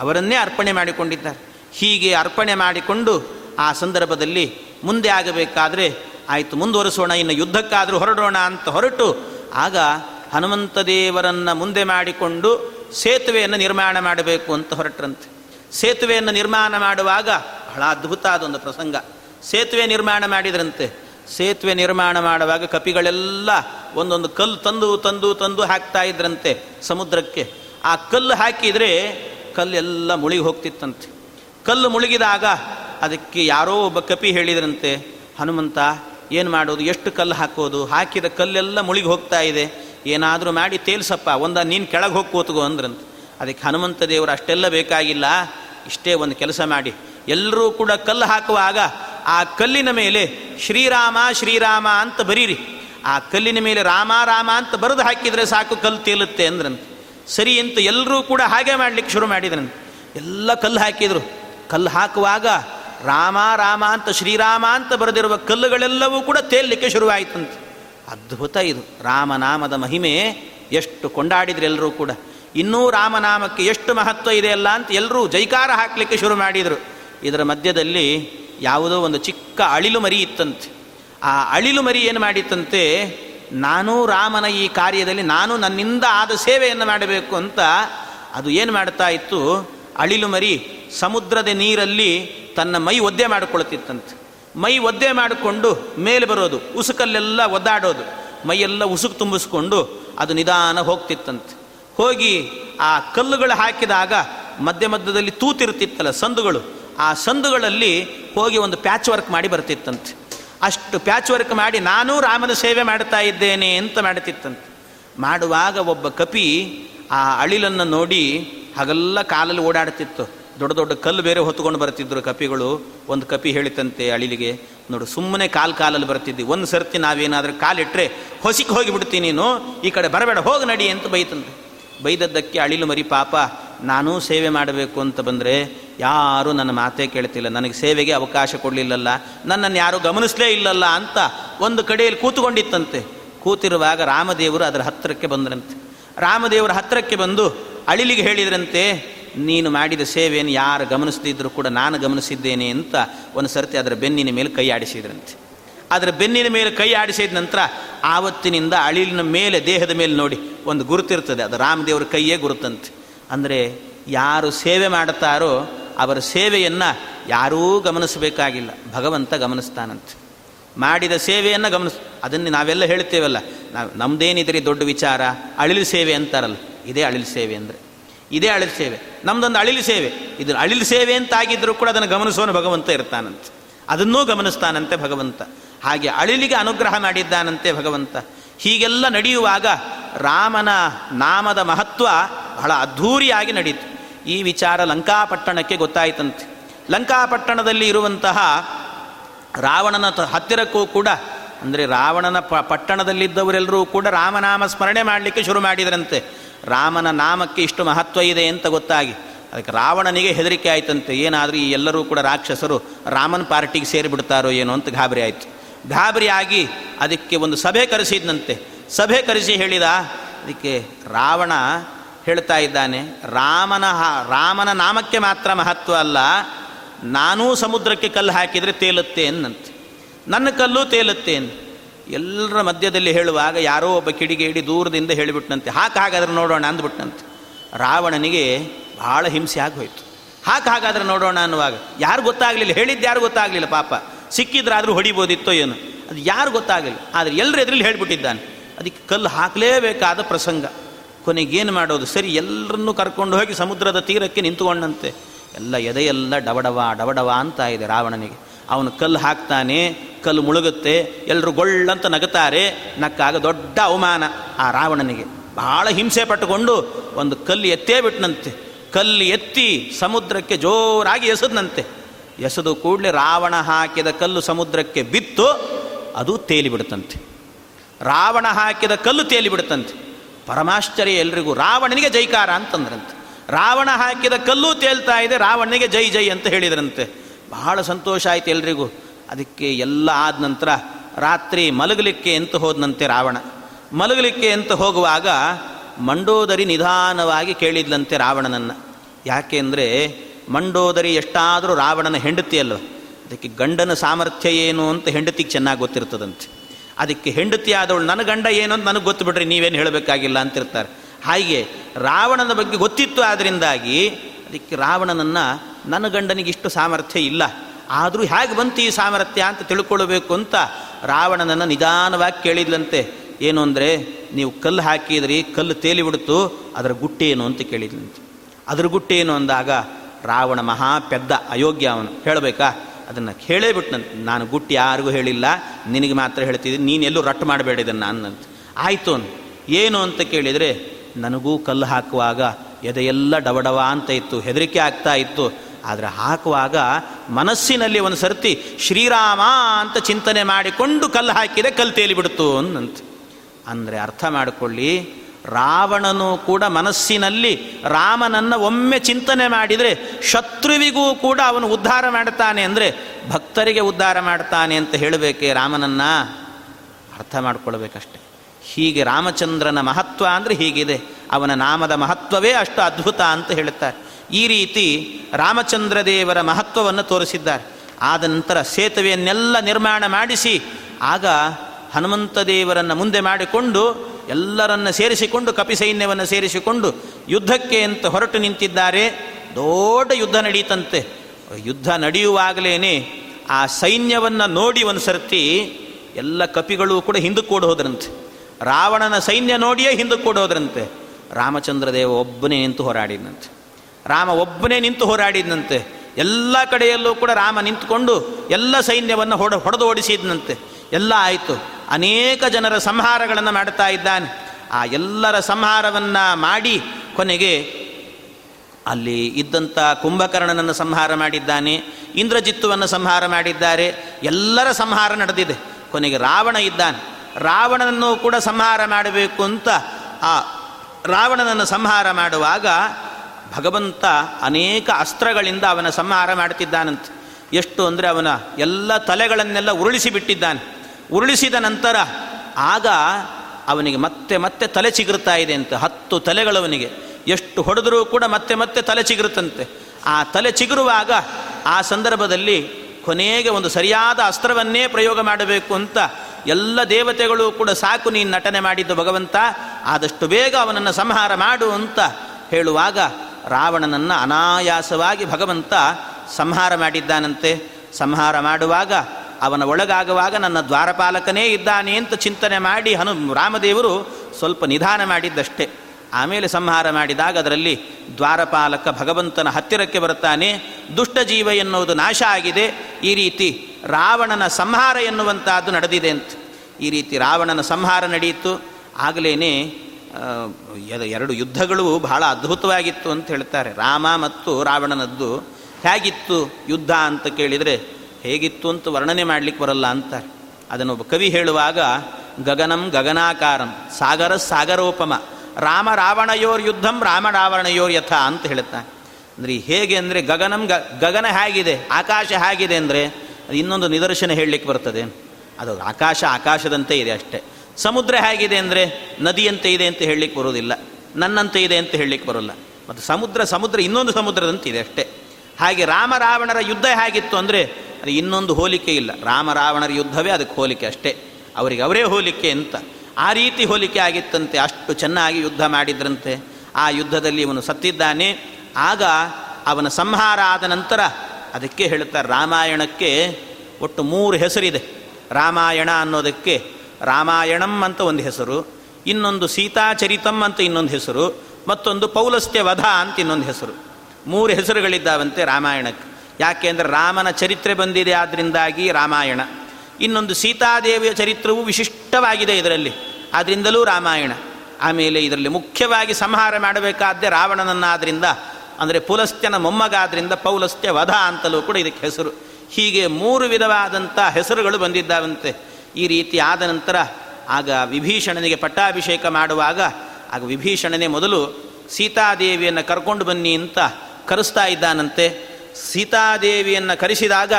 ಅವರನ್ನೇ ಅರ್ಪಣೆ ಮಾಡಿಕೊಂಡಿದ್ದಾರೆ. ಹೀಗೆ ಅರ್ಪಣೆ ಮಾಡಿಕೊಂಡು ಆ ಸಂದರ್ಭದಲ್ಲಿ ಮುಂದೆ ಆಗಬೇಕಾದರೆ ಆಯಿತು, ಮುಂದುವರಿಸೋಣ, ಇನ್ನು ಯುದ್ಧಕ್ಕಾದರೂ ಹೊರಡೋಣ ಅಂತ ಹೊರಟು, ಆಗ ಹನುಮಂತ ದೇವರನ್ನು ಮುಂದೆ ಮಾಡಿಕೊಂಡು ಸೇತುವೆಯನ್ನು ನಿರ್ಮಾಣ ಮಾಡಬೇಕು ಅಂತ ಹೊರಟ್ರಂತೆ. ಸೇತುವೆಯನ್ನು ನಿರ್ಮಾಣ ಮಾಡುವಾಗ ಬಹಳ ಅದ್ಭುತ ಅದೊಂದು ಪ್ರಸಂಗ. ಸೇತುವೆ ನಿರ್ಮಾಣ ಮಾಡಿದ್ರಂತೆ. ಸೇತುವೆ ನಿರ್ಮಾಣ ಮಾಡುವಾಗ ಕಪಿಗಳೆಲ್ಲ ಒಂದೊಂದು ಕಲ್ಲು ತಂದು ತಂದು ತಂದು ಹಾಕ್ತಾ ಇದ್ರಂತೆ ಸಮುದ್ರಕ್ಕೆ. ಆ ಕಲ್ಲು ಹಾಕಿದರೆ ಕಲ್ಲೆಲ್ಲ ಮುಳುಗಿ ಹೋಗ್ತಿತ್ತಂತೆ. ಕಲ್ಲು ಮುಳುಗಿದಾಗ ಅದಕ್ಕೆ ಯಾರೋ ಒಬ್ಬ ಕಪಿ ಹೇಳಿದ್ರಂತೆ, ಹನುಮಂತ, ಏನು ಮಾಡೋದು? ಎಷ್ಟು ಕಲ್ಲು ಹಾಕೋದು? ಹಾಕಿದ ಕಲ್ಲೆಲ್ಲ ಮುಳುಗಿ ಹೋಗ್ತಾ ಇದೆ. ಏನಾದರೂ ಮಾಡಿ ತೇಲ್ಸಪ್ಪ, ಒಂದ ನೀನು ಕೆಳಗೆ ಹೋಗಿ ಕೂತ್ಕೋ ಅಂದ್ರಂತ. ಅದಕ್ಕೆ ಹನುಮಂತ ದೇವರು ಅಷ್ಟೆಲ್ಲ ಬೇಕಾಗಿಲ್ಲ, ಇಷ್ಟೇ ಒಂದು ಕೆಲಸ ಮಾಡಿ. ಎಲ್ಲರೂ ಕೂಡ ಕಲ್ಲು ಹಾಕುವಾಗ ಆ ಕಲ್ಲಿನ ಮೇಲೆ ಶ್ರೀರಾಮ ಶ್ರೀರಾಮ ಅಂತ ಬರೀರಿ. ಆ ಕಲ್ಲಿನ ಮೇಲೆ ರಾಮ ರಾಮ ಅಂತ ಬರೆದು ಹಾಕಿದರೆ ಸಾಕು ಕಲ್ಲು ತೇಲುತ್ತೆ ಅಂದ್ರಂತ. ಸರಿ ಅಂತ ಎಲ್ಲರೂ ಕೂಡ ಹಾಗೆ ಮಾಡಲಿಕ್ಕೆ ಶುರು ಮಾಡಿದ್ರಂತ. ಎಲ್ಲ ಕಲ್ಲು ಹಾಕಿದರು. ಕಲ್ಲು ಹಾಕುವಾಗ ರಾಮ ರಾಮ ಅಂತ, ಶ್ರೀರಾಮ ಅಂತ ಬರೆದಿರುವ ಕಲ್ಲುಗಳೆಲ್ಲವೂ ಕೂಡ ತೇಲಲಿಕ್ಕೆ ಶುರುವಾಯಿತಂತೆ. ಅದ್ಭುತ ಇದು. ರಾಮನಾಮದ ಮಹಿಮೆ ಎಷ್ಟು ಕೊಂಡಾಡಿದ್ರು ಎಲ್ಲರೂ ಕೂಡ. ಇನ್ನೂ ರಾಮನಾಮಕ್ಕೆ ಎಷ್ಟು ಮಹತ್ವ ಇದೆ ಅಲ್ಲ ಅಂತ ಎಲ್ಲರೂ ಜೈಕಾರ ಹಾಕಲಿಕ್ಕೆ ಶುರು ಮಾಡಿದರು. ಇದರ ಮಧ್ಯದಲ್ಲಿ ಯಾವುದೋ ಒಂದು ಚಿಕ್ಕ ಅಳಿಲು ಮರಿ ಇತ್ತಂತೆ. ಆ ಅಳಿಲು ಮರಿ ಏನು ಮಾಡಿತ್ತಂತೆ? ನಾನು ರಾಮನ ಈ ಕಾರ್ಯದಲ್ಲಿ ನಾನು ನನ್ನಿಂದ ಆದ ಸೇವೆಯನ್ನು ಮಾಡಬೇಕು ಅಂತ ಅದು ಏನು ಮಾಡ್ತಾ ಇತ್ತು? ಅಳಿಲು ಮರಿ ಸಮುದ್ರದ ನೀರಲ್ಲಿ ತನ್ನ ಮೈ ಒದ್ದೆ ಮಾಡಿಕೊಳ್ತಿತ್ತಂತೆ. ಮೈ ಒದ್ದೆ ಮಾಡಿಕೊಂಡು ಮೇಲೆ ಬರೋದು, ಉಸುಕಲ್ಲೆಲ್ಲ ಒದ್ದಾಡೋದು. ಮೈಯೆಲ್ಲ ಉಸುಕು ತುಂಬಿಸ್ಕೊಂಡು ಅದು ನಿಧಾನ ಹೋಗ್ತಿತ್ತಂತೆ. ಹೋಗಿ ಆ ಕಲ್ಲುಗಳು ಹಾಕಿದಾಗ ಮಧ್ಯ ಮಧ್ಯದಲ್ಲಿ ತೂತಿರುತ್ತಿತ್ತಲ್ಲ ಸಂದುಗಳು, ಆ ಸಂದುಗಳಲ್ಲಿ ಹೋಗಿ ಒಂದು ಪ್ಯಾಚ್ ವರ್ಕ್ ಮಾಡಿ ಬರ್ತಿತ್ತಂತೆ. ಅಷ್ಟು ಪ್ಯಾಚ್ ವರ್ಕ್ ಮಾಡಿ ನಾನು ರಾಮನ ಸೇವೆ ಮಾಡ್ತಾ ಇದ್ದೇನೆ ಅಂತ ಮಾಡ್ತಿತ್ತಂತೆ. ಮಾಡುವಾಗ ಒಬ್ಬ ಕಪಿ ಆ ಅಳಿಲನ್ನು ನೋಡಿ ಹಾಗೆಲ್ಲ ಕಾಲಲ್ಲಿ ಓಡಾಡ್ತಿತ್ತು. ದೊಡ್ಡ ದೊಡ್ಡ ಕಲ್ಲು ಬೇರೆ ಹೊತ್ಕೊಂಡು ಬರ್ತಿದ್ರು ಕಪಿಗಳು. ಒಂದು ಕಪಿ ಹೇಳಿತಂತೆ ಅಳಿಲಿಗೆ, ನೋಡು, ಸುಮ್ಮನೆ ಕಾಲು ಕಾಲಲ್ಲಿ ಬರ್ತಿದ್ದಿ ಒಂದು ಸರ್ತಿ ನಾವೇನಾದರೂ ಕಾಲಿಟ್ಟರೆ ಹೊಸಿಗೆ ಹೋಗಿಬಿಡ್ತೀನಿ ನೀನು. ಈ ಕಡೆ ಬರಬೇಡ, ಹೋಗಿ ನಡಿ ಅಂತ ಬೈತಂತೆ. ಬೈದದ್ದಕ್ಕೆ ಅಳಿಲು ಮರಿ, ಪಾಪ, ನಾನೂ ಸೇವೆ ಮಾಡಬೇಕು ಅಂತ ಬಂದರೆ ಯಾರೂ ನನ್ನ ಮಾತೇ ಕೇಳ್ತಿಲ್ಲ. ನನಗೆ ಸೇವೆಗೆ ಅವಕಾಶ ಕೊಡಲಿಲ್ಲಲ್ಲ. ನನ್ನನ್ನು ಯಾರೂ ಗಮನಿಸಲೇ ಇಲ್ಲಲ್ಲ ಅಂತ ಒಂದು ಕಡೆಯಲ್ಲಿ ಕೂತುಕೊಂಡಿತ್ತಂತೆ. ಕೂತಿರುವಾಗ ರಾಮದೇವರು ಅದರ ಹತ್ತಿರಕ್ಕೆ ಬಂದ್ರಂತೆ. ರಾಮದೇವರ ಹತ್ತಿರಕ್ಕೆ ಬಂದು ಅಳಿಲಿಗೆ ಹೇಳಿದ್ರಂತೆ ನೀನು ಮಾಡಿದ ಸೇವೆಯನ್ನು ಯಾರು ಗಮನಿಸದಿದ್ದರೂ ಕೂಡ ನಾನು ಗಮನಿಸಿದ್ದೇನೆ ಅಂತ ಒಂದು ಸರ್ತಿ ಅದರ ಬೆನ್ನಿನ ಮೇಲೆ ಕೈ ಆಡಿಸಿದ್ರಂತೆ. ಅದರ ಬೆನ್ನಿನ ಮೇಲೆ ಕೈ ಆಡಿಸಿದ ನಂತರ ಆವತ್ತಿನಿಂದ ಅಳಿಲಿನ ಮೇಲೆ ದೇಹದ ಮೇಲೆ ನೋಡಿ ಒಂದು ಗುರುತಿರ್ತದೆ ಅದು ರಾಮದೇವ್ರ ಕೈಯೇ ಗುರುತಂತೆ. ಅಂದರೆ ಯಾರು ಸೇವೆ ಮಾಡುತ್ತಾರೋ ಅವರ ಸೇವೆಯನ್ನು ಯಾರೂ ಗಮನಿಸಬೇಕಾಗಿಲ್ಲ. ಭಗವಂತ ಗಮನಿಸ್ತಾನಂತೆ. ಮಾಡಿದ ಸೇವೆಯನ್ನು ಗಮನಿಸ್, ಅದನ್ನು ನಾವೆಲ್ಲ ಹೇಳ್ತೇವಲ್ಲ. ನಾವು ನಮ್ಮದೇನಿದ್ರಿ ದೊಡ್ಡ ವಿಚಾರ? ಅಳಿಲು ಸೇವೆ ಅಂತಾರಲ್ಲ. ಇದೇ ಅಳಿಲು ಸೇವೆ ಅಂದರೆ. ಇದೇ ಅಳಿಲು ಸೇವೆ. ನಮ್ಮದೊಂದು ಅಳಿಲು ಸೇವೆ. ಇದು ಅಳಿಲು ಸೇವೆ ಅಂತ ಆಗಿದ್ದರೂ ಕೂಡ ಅದನ್ನು ಗಮನಿಸೋನು ಭಗವಂತ ಇರ್ತಾನಂತೆ. ಅದನ್ನೂ ಗಮನಿಸ್ತಾನಂತೆ ಭಗವಂತ. ಹಾಗೆ ಅಳಿಲಿಗೆ ಅನುಗ್ರಹ ಮಾಡಿದ್ದಾನಂತೆ ಭಗವಂತ. ಹೀಗೆಲ್ಲ ನಡೆಯುವಾಗ ರಾಮನ ನಾಮದ ಮಹತ್ವ ಬಹಳ ಅದ್ಧೂರಿಯಾಗಿ ನಡೀತು. ಈ ವಿಚಾರ ಲಂಕಾಪಟ್ಟಣಕ್ಕೆ ಗೊತ್ತಾಯಿತಂತೆ. ಲಂಕಾಪಟ್ಟಣದಲ್ಲಿ ಇರುವಂತಹ ರಾವಣನ ಹತ್ತಿರಕ್ಕೂ ಕೂಡ ಅಂದರೆ ರಾವಣನ ಪ ಪಟ್ಟಣದಲ್ಲಿದ್ದವರೆಲ್ಲರೂ ಕೂಡ ರಾಮನಾಮ ಸ್ಮರಣೆ ಮಾಡಲಿಕ್ಕೆ ಶುರು ಮಾಡಿದರಂತೆ. ರಾಮನ ನಾಮಕ್ಕೆ ಇಷ್ಟು ಮಹತ್ವ ಇದೆ ಅಂತ ಗೊತ್ತಾಗಿ. ಅದಕ್ಕೆ ರಾವಣನಿಗೆ ಹೆದರಿಕೆ ಆಯ್ತಂತೆ. ಏನಾದರೂ ಈ ಎಲ್ಲರೂ ಕೂಡ ರಾಕ್ಷಸರು ರಾಮನ ಪಾರ್ಟಿಗೆ ಸೇರಿಬಿಡ್ತಾರೋ ಏನೋ ಅಂತ ಗಾಬರಿ ಆಯಿತು. ಗಾಬರಿಯಾಗಿ ಅದಕ್ಕೆ ಒಂದು ಸಭೆ ಕರೆಸಿದ್ನಂತೆ. ಸಭೆ ಕರೆಸಿ ಹೇಳಿದ, ಅದಕ್ಕೆ ರಾವಣ ಹೇಳ್ತಾ ಇದ್ದಾನೆ, ರಾಮನ ರಾಮನ ನಾಮಕ್ಕೆ ಮಾತ್ರ ಮಹತ್ವ ಅಲ್ಲ, ನಾನೂ ಸಮುದ್ರಕ್ಕೆ ಕಲ್ಲು ಹಾಕಿದರೆ ತೇಲುತ್ತೆ ಅನ್ನಂತೆ. ನನ್ನ ಕಲ್ಲು ತೇಲುತ್ತೆ ಎಲ್ಲರ ಮಧ್ಯದಲ್ಲಿ ಹೇಳುವಾಗ ಯಾರೋ ಒಬ್ಬ ಕಿಡಿಗೇಡಿ ದೂರದಿಂದ ಹೇಳಿಬಿಟ್ನಂತೆ, ಹಾಕ ಹಾಗಾದ್ರೆ ನೋಡೋಣ ಅಂದ್ಬಿಟ್ನಂತೆ. ರಾವಣನಿಗೆ ಭಾಳ ಹಿಂಸೆ ಆಗೋಯ್ತು. ಹಾಕ ಹಾಗಾದ್ರೆ ನೋಡೋಣ ಅನ್ನುವಾಗ, ಯಾರು ಗೊತ್ತಾಗಲಿಲ್ಲ, ಹೇಳಿದ್ದು ಯಾರು ಗೊತ್ತಾಗಲಿಲ್ಲ ಪಾಪ. ಸಿಕ್ಕಿದ್ರಾದರೂ ಹೊಡಿಬೋದಿತ್ತೋ ಏನು? ಅದು ಯಾರು ಗೊತ್ತಾಗಲಿಲ್ಲ. ಆದರೆ ಎಲ್ಲರೂ ಎದುರಲ್ಲಿ ಹೇಳಿಬಿಟ್ಟಿದ್ದಾನೆ. ಅದಕ್ಕೆ ಕಲ್ಲು ಹಾಕಲೇಬೇಕಾದ ಪ್ರಸಂಗ. ಕೊನೆಗೇನು ಮಾಡೋದು? ಸರಿ ಎಲ್ಲರನ್ನೂ ಕರ್ಕೊಂಡು ಹೋಗಿ ಸಮುದ್ರದ ತೀರಕ್ಕೆ ನಿಂತುಕೊಂಡಂತೆ. ಎಲ್ಲ ಎದೆಯೆಲ್ಲ ಡವಡವ ಡವಡವ ಅಂತ ಇದೆ ರಾವಣನಿಗೆ. ಅವನು ಕಲ್ಲು ಹಾಕ್ತಾನೆ, ಕಲ್ಲು ಮುಳುಗುತ್ತೆ ಎಲ್ಲರೂ ಗೊಳ್ಳಂತ ನಗುತ್ತಾರೆ. ನಕ್ಕಾಗ ದೊಡ್ಡ ಅವಮಾನ ಆ ರಾವಣನಿಗೆ. ಬಹಳ ಹಿಂಸೆ ಪಟ್ಟುಕೊಂಡು ಒಂದು ಕಲ್ಲು ಎತ್ತೇ ಬಿಟ್ಟನಂತೆ ಕಲ್ಲು ಎತ್ತಿ ಸಮುದ್ರಕ್ಕೆ ಜೋರಾಗಿ ಎಸೆದನಂತೆ. ಎಸೆದು ಕೂಡಲೇ ರಾವಣ ಹಾಕಿದ ಕಲ್ಲು ಸಮುದ್ರಕ್ಕೆ ಬಿತ್ತು, ಅದು ತೇಲಿ ಬಿಡುತ್ತಂತೆ. ರಾವಣ ಹಾಕಿದ ಕಲ್ಲು ತೇಲಿ ಬಿಡುತ್ತಂತೆ. ಪರಮಾಶ್ಚರ್ಯ ಎಲ್ರಿಗೂ ರಾವಣನಿಗೆ ಜೈಕಾರ ಅಂತಂದ್ರಂತೆ. ರಾವಣ ಹಾಕಿದ ಕಲ್ಲು ತೇಲ್ತಾ ಇದೆ, ರಾವಣನಿಗೆ ಜೈ ಜೈ ಅಂತ ಹೇಳಿದ್ರಂತೆ. ಬಹಳ ಸಂತೋಷ ಆಯ್ತು ಎಲ್ರಿಗೂ. ಅದಕ್ಕೆ ಎಲ್ಲ ಆದ ನಂತರ ರಾತ್ರಿ ಮಲಗಲಿಕ್ಕೆ ಅಂತ ಹೋದನಂತೆ ರಾವಣ. ಮಲಗಲಿಕ್ಕೆ ಅಂತ ಹೋಗುವಾಗ ಮಂಡೋದರಿ ನಿಧಾನವಾಗಿ ಕೇಳಿದ್ಲಂತೆ ರಾವಣನನ್ನು. ಯಾಕೆ ಅಂದರೆ ಮಂಡೋದರಿ ಎಷ್ಟಾದರೂ ರಾವಣನ ಹೆಂಡತಿ ಅಲ್ವ. ಅದಕ್ಕೆ ಗಂಡನ ಸಾಮರ್ಥ್ಯ ಏನು ಅಂತ ಹೆಂಡತಿಗೆ ಚೆನ್ನಾಗಿ ಗೊತ್ತಿರ್ತದಂತೆ. ಅದಕ್ಕೆ ಹೆಂಡತಿ ಆದವಳು ನನ್ನ ಗಂಡ ಏನು ಅಂತ ನನಗೆ ಗೊತ್ತು ಬಿಡ್ರಿ ನೀವೇನು ಹೇಳಬೇಕಾಗಿಲ್ಲ ಅಂತಿರ್ತಾರೆ. ಹಾಗೆ ರಾವಣನ ಬಗ್ಗೆ ಗೊತ್ತಿತ್ತು ಆದ್ದರಿಂದಾಗಿ ಅದಕ್ಕೆ ರಾವಣನನ್ನು ನನ್ನ ಗಂಡನಿಗೆ ಇಷ್ಟು ಸಾಮರ್ಥ್ಯ ಇಲ್ಲ. ಆದರೂ ಹೇಗೆ ಬಂತು ಈ ಸಾಮರ್ಥ್ಯ ಅಂತ ತಿಳ್ಕೊಳ್ಬೇಕು ಅಂತ ರಾವಣನನ್ನು ನಿಧಾನವಾಗಿ ಕೇಳಿದ್ಲಂತೆ. ಏನು ಅಂದರೆ, ನೀವು ಕಲ್ಲು ಹಾಕಿದ್ರಿ, ಕಲ್ಲು ತೇಲಿ ಬಿಡ್ತು, ಅದರ ಗುಟ್ಟೇನು ಅಂತ ಕೇಳಿದ್ಲಂತೆ. ಅದರ ಗುಟ್ಟೇನು ಅಂದಾಗ, ರಾವಣ ಮಹಾ ಪೆದ್ದ ಅಯೋಗ್ಯ ಅವನು. ಹೇಳಬೇಕಾ? ಅದನ್ನು ಹೇಳೇ ಬಿಟ್ಟನಂತೆ ನಾನು ಗುಟ್ಟು ಯಾರಿಗೂ ಹೇಳಿಲ್ಲ, ನಿನಗೆ ಮಾತ್ರ ಹೇಳ್ತಿದ್ದೀನಿ, ನೀನು ಎಲ್ಲೂ ರಟ್ಟು ಮಾಡಬೇಡ ಇದನ್ನು ಅನ್ನಂತೆ. ಆಯಿತು ಏನು ಅಂತ ಕೇಳಿದರೆ, ನನಗೂ ಕಲ್ಲು ಹಾಕುವಾಗ ಎದೆಯೆಲ್ಲ ಡವಡವ ಅಂತ ಇತ್ತು, ಹೆದರಿಕೆ ಆಗ್ತಾ ಇತ್ತು. ಆದರೆ ಹಾಕುವಾಗ ಮನಸ್ಸಿನಲ್ಲಿ ಒಂದು ಸರ್ತಿ ಶ್ರೀರಾಮ ಅಂತ ಚಿಂತನೆ ಮಾಡಿಕೊಂಡು ಕಲ್ಲು ಹಾಕಿದೆ ಕಲ್ಲು ತೇಲಿಬಿಡ್ತು ಅಂತ ಅಂದರೆ ಅರ್ಥ ಮಾಡಿಕೊಳ್ಳಿ, ರಾವಣನು ಕೂಡ ಮನಸ್ಸಿನಲ್ಲಿ ರಾಮನನ್ನು ಒಮ್ಮೆ ಚಿಂತನೆ ಮಾಡಿದರೆ ಶತ್ರುವಿಗೂ ಕೂಡ ಅವನು ಉದ್ಧಾರ ಮಾಡ್ತಾನೆ ಅಂದರೆ ಭಕ್ತರಿಗೆ ಉದ್ಧಾರ ಮಾಡ್ತಾನೆ ಅಂತ ಹೇಳಬೇಕೆ ರಾಮನನ್ನ? ಅರ್ಥ ಮಾಡಿಕೊಳ್ಬೇಕಷ್ಟೆ. ಹೀಗೆ ರಾಮಚಂದ್ರನ ಮಹತ್ವ ಅಂದರೆ ಹೀಗಿದೆ. ಅವನ ನಾಮದ ಮಹತ್ವವೇ ಅಷ್ಟು ಅದ್ಭುತ ಅಂತ ಹೇಳುತ್ತಾರೆ. ಈ ರೀತಿ ರಾಮಚಂದ್ರ ದೇವರ ಮಹತ್ವವನ್ನು ತೋರಿಸಿದ್ದಾರೆ. ಆದ ನಂತರ ಸೇತುವೆಯನ್ನೆಲ್ಲ ನಿರ್ಮಾಣ ಮಾಡಿಸಿ, ಆಗ ಹನುಮಂತ ದೇವರನ್ನು ಮುಂದೆ ಮಾಡಿಕೊಂಡು, ಎಲ್ಲರನ್ನ ಸೇರಿಸಿಕೊಂಡು, ಕಪಿ ಸೈನ್ಯವನ್ನು ಸೇರಿಸಿಕೊಂಡು ಯುದ್ಧಕ್ಕೆ ಅಂತ ಹೊರಟು ನಿಂತಿದ್ದಾರೆ. ದೊಡ್ಡ ಯುದ್ಧ ನಡೀತಂತೆ. ಯುದ್ಧ ನಡೆಯುವಾಗಲೇ ಆ ಸೈನ್ಯವನ್ನು ನೋಡಿ ಒಂದು ಸರ್ತಿ ಎಲ್ಲ ಕಪಿಗಳು ಕೂಡ ಹಿಂದಕ್ಕೆ ಹೋದ್ರಂತೆ. ರಾವಣನ ಸೈನ್ಯ ನೋಡಿಯೇ ಹಿಂದಕ್ಕೆ ಹೋದ್ರಂತೆ. ರಾಮಚಂದ್ರ ದೇವ ಒಬ್ಬನೇ ನಿಂತು ಹೋರಾಡಿದಂತೆ ರಾಮ ಒಬ್ಬನೇ ನಿಂತು ಹೋರಾಡಿದಂತೆ ಎಲ್ಲ ಕಡೆಯಲ್ಲೂ ಕೂಡ ರಾಮ ನಿಂತುಕೊಂಡು ಎಲ್ಲ ಸೈನ್ಯವನ್ನು ಹೊಡ, ಹೊಡೆದು ಓಡಿಸಿದನಂತೆ. ಎಲ್ಲ ಆಯಿತು. ಅನೇಕ ಜನರ ಸಂಹಾರಗಳನ್ನು ಮಾಡ್ತಾ ಇದ್ದಾನೆ. ಆ ಎಲ್ಲರ ಸಂಹಾರವನ್ನು ಮಾಡಿ ಕೊನೆಗೆ ಅಲ್ಲಿ ಇದ್ದಂಥ ಕುಂಭಕರ್ಣನನ್ನು ಸಂಹಾರ ಮಾಡಿದ್ದಾನೆ, ಇಂದ್ರಜಿತ್ತುವನ್ನು ಸಂಹಾರ ಮಾಡಿದ್ದಾರೆ, ಎಲ್ಲರ ಸಂಹಾರ ನಡೆದಿದೆ. ಕೊನೆಗೆ ರಾವಣ ಇದ್ದಾನೆ. ರಾವಣನನ್ನು ಕೂಡ ಸಂಹಾರ ಮಾಡಬೇಕು ಅಂತ ಆ ರಾವಣನನ್ನು ಸಂಹಾರ ಮಾಡುವಾಗ ಭಗವಂತ ಅನೇಕ ಅಸ್ತ್ರಗಳಿಂದ ಅವನ ಸಂಹಾರ ಮಾಡ್ತಿದ್ದಾನಂತೆ ಎಷ್ಟು ಅಂದರೆ ಅವನ ಎಲ್ಲ ತಲೆಗಳನ್ನೆಲ್ಲ ಉರುಳಿಸಿ ಬಿಟ್ಟಿದ್ದಾನೆ ಉರುಳಿಸಿದ ನಂತರ ಆಗ ಅವನಿಗೆ ಮತ್ತೆ ಮತ್ತೆ ತಲೆ ಚಿಗುರ್ತಾ ಇದೆ ಅಂತ, ಹತ್ತು ತಲೆಗಳವನಿಗೆ ಎಷ್ಟು ಹೊಡೆದರೂ ಕೂಡ ಮತ್ತೆ ಮತ್ತೆ ತಲೆ ಚಿಗುರುತ್ತಂತೆ. ಆ ತಲೆ ಚಿಗುರುವಾಗ ಆ ಸಂದರ್ಭದಲ್ಲಿ ಕೊನೆಗೆ ಒಂದು ಸರಿಯಾದ ಅಸ್ತ್ರವನ್ನೇ ಪ್ರಯೋಗ ಮಾಡಬೇಕು ಅಂತ ಎಲ್ಲ ದೇವತೆಗಳು ಕೂಡ ಸಾಕು ನೀನು ನಟನೆ ಮಾಡಿದ್ದು ಭಗವಂತ, ಆದಷ್ಟು ಬೇಗ ಅವನನ್ನು ಸಂಹಾರ ಮಾಡು ಅಂತ ಹೇಳುವಾಗ ರಾವಣನನ್ನು ಅನಾಯಾಸವಾಗಿ ಭಗವಂತ ಸಂಹಾರ ಮಾಡಿದ್ದಾನಂತೆ. ಸಂಹಾರ ಮಾಡುವಾಗ ಅವನ ಒಳಗಾಗುವಾಗ ನನ್ನ ದ್ವಾರಪಾಲಕನೇ ಇದ್ದಾನೆ ಅಂತ ಚಿಂತನೆ ಮಾಡಿ ಹನು ರಾಮದೇವರು ಸ್ವಲ್ಪ ನಿಧಾನ ಮಾಡಿದ್ದಷ್ಟೇ. ಆಮೇಲೆ ಸಂಹಾರ ಮಾಡಿದಾಗ ಅದರಲ್ಲಿ ದ್ವಾರಪಾಲಕ ಭಗವಂತನ ಹತ್ತಿರಕ್ಕೆ ಬರ್ತಾನೆ. ದುಷ್ಟಜೀವ ಎನ್ನುವುದು ನಾಶ ಆಗಿದೆ. ಈ ರೀತಿ ರಾವಣನ ಸಂಹಾರ ಎನ್ನುವಂಥದ್ದು ನಡೆದಿದೆ ಅಂತ. ಈ ರೀತಿ ರಾವಣನ ಸಂಹಾರ ನಡೆಯಿತು. ಆಗಲೇ ಎರಡು ಯುದ್ಧಗಳು ಬಹಳ ಅದ್ಭುತವಾಗಿತ್ತು ಅಂತ ಹೇಳ್ತಾರೆ. ರಾಮ ಮತ್ತು ರಾವಣನದ್ದು ಹೇಗಿತ್ತು ಯುದ್ಧ ಅಂತ ಕೇಳಿದರೆ, ಹೇಗಿತ್ತು ಅಂತ ವರ್ಣನೆ ಮಾಡಲಿಕ್ಕೆ ಬರಲ್ಲ ಅಂತಾರೆ. ಅದನ್ನೊಬ್ಬ ಕವಿ ಹೇಳುವಾಗ, ಗಗನಂ ಗಗನಾಕಾರಂ, ಸಾಗರ ಸಾಗರೋಪಮ, ರಾಮ ರಾವಣಯೋರ್ ಯುದ್ಧಂ ರಾಮ ರಾವಣಯೋರ್ ಯಥ ಅಂತ ಹೇಳ್ತಾನೆ ಅಂದರೆ ಹೇಗೆ ಅಂದರೆ ಗಗನಂ ಗ ಗಗನ ಹೇಗಿದೆ, ಆಕಾಶ ಹೇಗಿದೆ ಅಂದರೆ ಇನ್ನೊಂದು ನಿದರ್ಶನ ಹೇಳಲಿಕ್ಕೆ ಬರ್ತದೆ. ಅದು ಆಕಾಶ ಆಕಾಶದಂತೆ ಇದೆ ಅಷ್ಟೇ. ಸಮುದ್ರ ಹೇಗಿದೆ ಅಂದರೆ ನದಿಯಂತೆ ಇದೆ ಅಂತ ಹೇಳಲಿಕ್ಕೆ ಬರೋದಿಲ್ಲ ನನ್ನಂತೆ ಇದೆ ಅಂತ ಹೇಳಲಿಕ್ಕೆ ಬರೋಲ್ಲ. ಮತ್ತು ಸಮುದ್ರ ಸಮುದ್ರ ಇನ್ನೊಂದು ಸಮುದ್ರದಂತಿದೆ ಅಷ್ಟೇ. ಹಾಗೆ ರಾಮ ರಾವಣರ ಯುದ್ಧ ಹೇಗಿತ್ತು ಅಂದರೆ ಅದು ಇನ್ನೊಂದು ಹೋಲಿಕೆ ಇಲ್ಲ. ರಾಮ ರಾವಣರ ಯುದ್ಧವೇ ಅದಕ್ಕೆ ಹೋಲಿಕೆ ಅಷ್ಟೇ. ಅವರಿಗೆ ಅವರೇ ಹೋಲಿಕೆ ಅಂತ. ಆ ರೀತಿ ಹೋಲಿಕೆ ಆಗಿತ್ತಂತೆ, ಅಷ್ಟು ಚೆನ್ನಾಗಿ ಯುದ್ಧ ಮಾಡಿದ್ರಂತೆ. ಆ ಯುದ್ಧದಲ್ಲಿ ಇವನು ಸತ್ತಿದ್ದಾನೆ. ಆಗ ಅವನ ಸಂಹಾರ ಆದ ನಂತರ ಅದಕ್ಕೆ ಹೇಳ್ತಾರೆ ರಾಮಾಯಣಕ್ಕೆ ಒಟ್ಟು ಮೂರು ಹೆಸರಿದೆ. ರಾಮಾಯಣ ಅನ್ನೋದಕ್ಕೆ ರಾಮಾಯಣಂ ಅಂತ ಒಂದು ಹೆಸರು, ಇನ್ನೊಂದು ಸೀತಾಚರಿತಂ ಅಂತ ಇನ್ನೊಂದು ಹೆಸರು, ಮತ್ತೊಂದು ಪೌಲಸ್ತ್ಯ ವಧ ಅಂತ ಇನ್ನೊಂದು ಹೆಸರು. ಮೂರು ಹೆಸರುಗಳಿದ್ದಾವಂತೆ ರಾಮಾಯಣಕ್ಕೆ. ಯಾಕೆ ಅಂದರೆ ರಾಮನ ಚರಿತ್ರೆ ಬಂದಿದೆ ಆದ್ದರಿಂದಾಗಿ ರಾಮಾಯಣ. ಇನ್ನೊಂದು ಸೀತಾದೇವಿಯ ಚರಿತ್ರವು ವಿಶಿಷ್ಟವಾಗಿದೆ ಇದರಲ್ಲಿ. ಆದ್ದರಿಂದಲೂ ರಾಮಾಯಣ. ಆಮೇಲೆ ಇದರಲ್ಲಿ ಮುಖ್ಯವಾಗಿ ಸಂಹಾರ ಮಾಡಬೇಕಾದ್ದೇ ರಾವಣನನ್ನಾದ್ದರಿಂದ ಅಂದರೆ ಪುಲಸ್ತ್ಯನ ಮೊಮ್ಮಗಾದ್ರಿಂದ ಪೌಲಸ್ತ್ಯ ವಧ ಅಂತಲೂ ಕೂಡ ಇದಕ್ಕೆ ಹೆಸರು. ಹೀಗೆ ಮೂರು ವಿಧವಾದಂಥ ಹೆಸರುಗಳು ಬಂದಿದ್ದಾವಂತೆ. ಈ ರೀತಿ ಆದ ನಂತರ ಆಗ ವಿಭೀಷಣನಿಗೆ ಪಟ್ಟಾಭಿಷೇಕ ಮಾಡುವಾಗ ಆಗ ವಿಭೀಷಣನೇ ಮೊದಲು ಸೀತಾದೇವಿಯನ್ನು ಕರ್ಕೊಂಡು ಬನ್ನಿ ಅಂತ ಕರೆಸ್ತಾ ಇದ್ದಾನಂತೆ. ಸೀತಾದೇವಿಯನ್ನು ಕರೆಸಿದಾಗ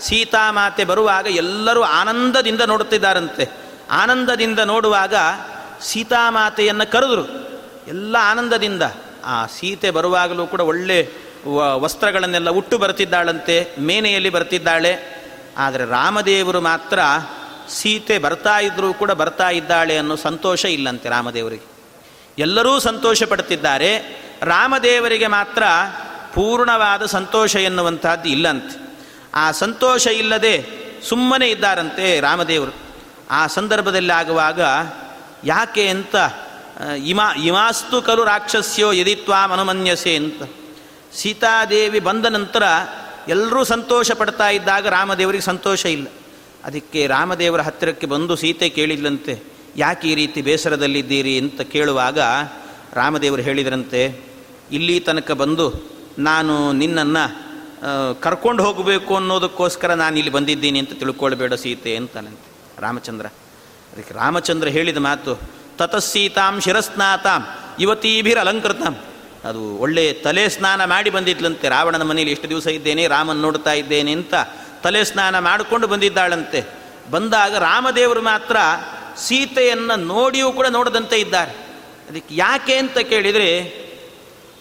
ಸೀತಾಮಾತೆ ಬರುವಾಗ ಎಲ್ಲರೂ ಆನಂದದಿಂದ ನೋಡುತ್ತಿದ್ದಾರಂತೆ. ಆನಂದದಿಂದ ನೋಡುವಾಗ ಸೀತಾಮಾತೆಯನ್ನು ಕರೆದರು. ಎಲ್ಲ ಆನಂದದಿಂದ. ಆ ಸೀತೆ ಬರುವಾಗಲೂ ಕೂಡ ಒಳ್ಳೆ ವಸ್ತ್ರಗಳನ್ನೆಲ್ಲ ಉಟ್ಟು ಬರ್ತಿದ್ದಾಳಂತೆ, ಮೇನೆಯಲ್ಲಿ ಬರ್ತಿದ್ದಾಳೆ. ಆದರೆ ರಾಮದೇವರು ಮಾತ್ರ ಸೀತೆ ಬರ್ತಾ ಇದ್ದರೂ ಕೂಡ ಬರ್ತಾ ಇದ್ದಾಳೆ ಅನ್ನೋ ಸಂತೋಷ ಇಲ್ಲಂತೆ ರಾಮದೇವರಿಗೆ. ಎಲ್ಲರೂ ಸಂತೋಷ ಪಡ್ತಿದ್ದಾರೆ ರಾಮದೇವರಿಗೆ ಮಾತ್ರ ಪೂರ್ಣವಾದ ಸಂತೋಷ ಎನ್ನುವಂತಹದ್ದು ಇಲ್ಲಂತೆ. ಆ ಸಂತೋಷ ಇಲ್ಲದೆ ಸುಮ್ಮನೆ ಇದ್ದಾರಂತೆ ರಾಮದೇವರು. ಆ ಸಂದರ್ಭದಲ್ಲಿ ಆಗುವಾಗ ಯಾಕೆ ಅಂತ ಇಮಾ, ಇಮಾಸ್ತು ಕಲು ರಾಕ್ಷಸ್ಯೋ ಯದಿತ್ವಾ ಮನುಮನ್ಯಸೆ ಅಂತ. ಸೀತಾದೇವಿ ಬಂದ ನಂತರ ಎಲ್ಲರೂ ಸಂತೋಷ ಪಡ್ತಾ ಇದ್ದಾಗ ರಾಮದೇವರಿಗೆ ಸಂತೋಷ ಇಲ್ಲ. ಅದಕ್ಕೆ ರಾಮದೇವರ ಹತ್ತಿರಕ್ಕೆ ಬಂದು ಸೀತೆ ಕೇಳಿದ್ಲಂತೆ, ಯಾಕೆ ಈ ರೀತಿ ಬೇಸರದಲ್ಲಿದ್ದೀರಿ? ಅಂತ ಕೇಳುವಾಗ ರಾಮದೇವರು ಹೇಳಿದ್ರಂತೆ, ಇಲ್ಲಿ ತನಕ ಬಂದು ನಾನು ನಿನ್ನನ್ನು ಕರ್ಕೊಂಡು ಹೋಗಬೇಕು ಅನ್ನೋದಕ್ಕೋಸ್ಕರ ನಾನು ಇಲ್ಲಿ ಬಂದಿದ್ದೀನಿ ಅಂತ ತಿಳ್ಕೊಳ್ಬೇಡ ಸೀತೆ ಅಂತಾನಂತೆ ರಾಮಚಂದ್ರ. ಅದಕ್ಕೆ ರಾಮಚಂದ್ರ ಹೇಳಿದ ಮಾತು, ತತಸ್ಸೀತಾಂ ಶಿರಸ್ನಾತಾಂ ಯುವತೀಭಿರ್ ಅಲಂಕೃತಾಂ ಅದು ಒಳ್ಳೆ ತಲೆ ಸ್ನಾನ ಮಾಡಿ ಬಂದಿದ್ಲಂತೆ, ರಾವಣನ ಮನೆಯಲ್ಲಿ ಎಷ್ಟು ದಿವಸ ಇದ್ದೇನೆ, ರಾಮನ್ ನೋಡ್ತಾ ಇದ್ದೇನೆ ಅಂತ ತಲೆ ಸ್ನಾನ ಮಾಡಿಕೊಂಡು ಬಂದಿದ್ದಾಳಂತೆ. ಬಂದಾಗ ರಾಮದೇವರು ಮಾತ್ರ ಸೀತೆಯನ್ನು ನೋಡಿಯೂ ಕೂಡ ನೋಡದಂತೆ ಇದ್ದಾರೆ. ಅದಕ್ಕೆ ಯಾಕೆ ಅಂತ ಕೇಳಿದರೆ,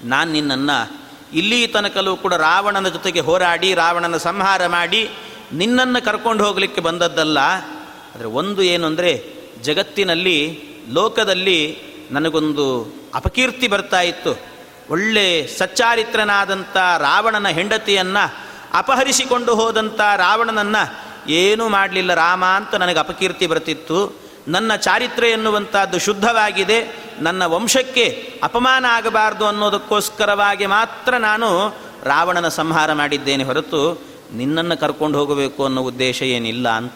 ನಾನು ನಿನ್ನನ್ನು ಇಲ್ಲಿ ತನಕಲೂ ಕೂಡ ರಾವಣನ ಜೊತೆಗೆ ಹೋರಾಡಿ, ರಾವಣನ ಸಂಹಾರ ಮಾಡಿ ನಿನ್ನನ್ನು ಕರ್ಕೊಂಡು ಹೋಗಲಿಕ್ಕೆ ಬಂದದ್ದಲ್ಲ. ಆದರೆ ಒಂದು ಏನು ಅಂದರೆ, ಜಗತ್ತಿನಲ್ಲಿ, ಲೋಕದಲ್ಲಿ ನನಗೊಂದು ಅಪಕೀರ್ತಿ ಬರ್ತಾ ಇತ್ತು. ಒಳ್ಳೆ ಸಚ್ಚಾರಿತ್ರನಾದಂಥ ರಾವಣನ ಹೆಂಡತಿಯನ್ನು ಅಪಹರಿಸಿಕೊಂಡು ಹೋದಂಥ ರಾವಣನನ್ನು ಏನೂ ಮಾಡಲಿಲ್ಲ. ರಾಮ ಅಂತ ನನಗೆ ಅಪಕೀರ್ತಿ ಬರ್ತಿತ್ತು. ನನ್ನ ಚಾರಿತ್ರೆ ಎನ್ನುವಂಥದ್ದು ಶುದ್ಧವಾಗಿದೆ. ನನ್ನ ವಂಶಕ್ಕೆ ಅಪಮಾನ ಆಗಬಾರ್ದು ಅನ್ನೋದಕ್ಕೋಸ್ಕರವಾಗಿ ಮಾತ್ರ ನಾನು ರಾವಣನ ಸಂಹಾರ ಮಾಡಿದ್ದೇನೆ ಹೊರತು ನಿನ್ನನ್ನು ಕರ್ಕೊಂಡು ಹೋಗಬೇಕು ಅನ್ನೋ ಉದ್ದೇಶ ಏನಿಲ್ಲ ಅಂತ.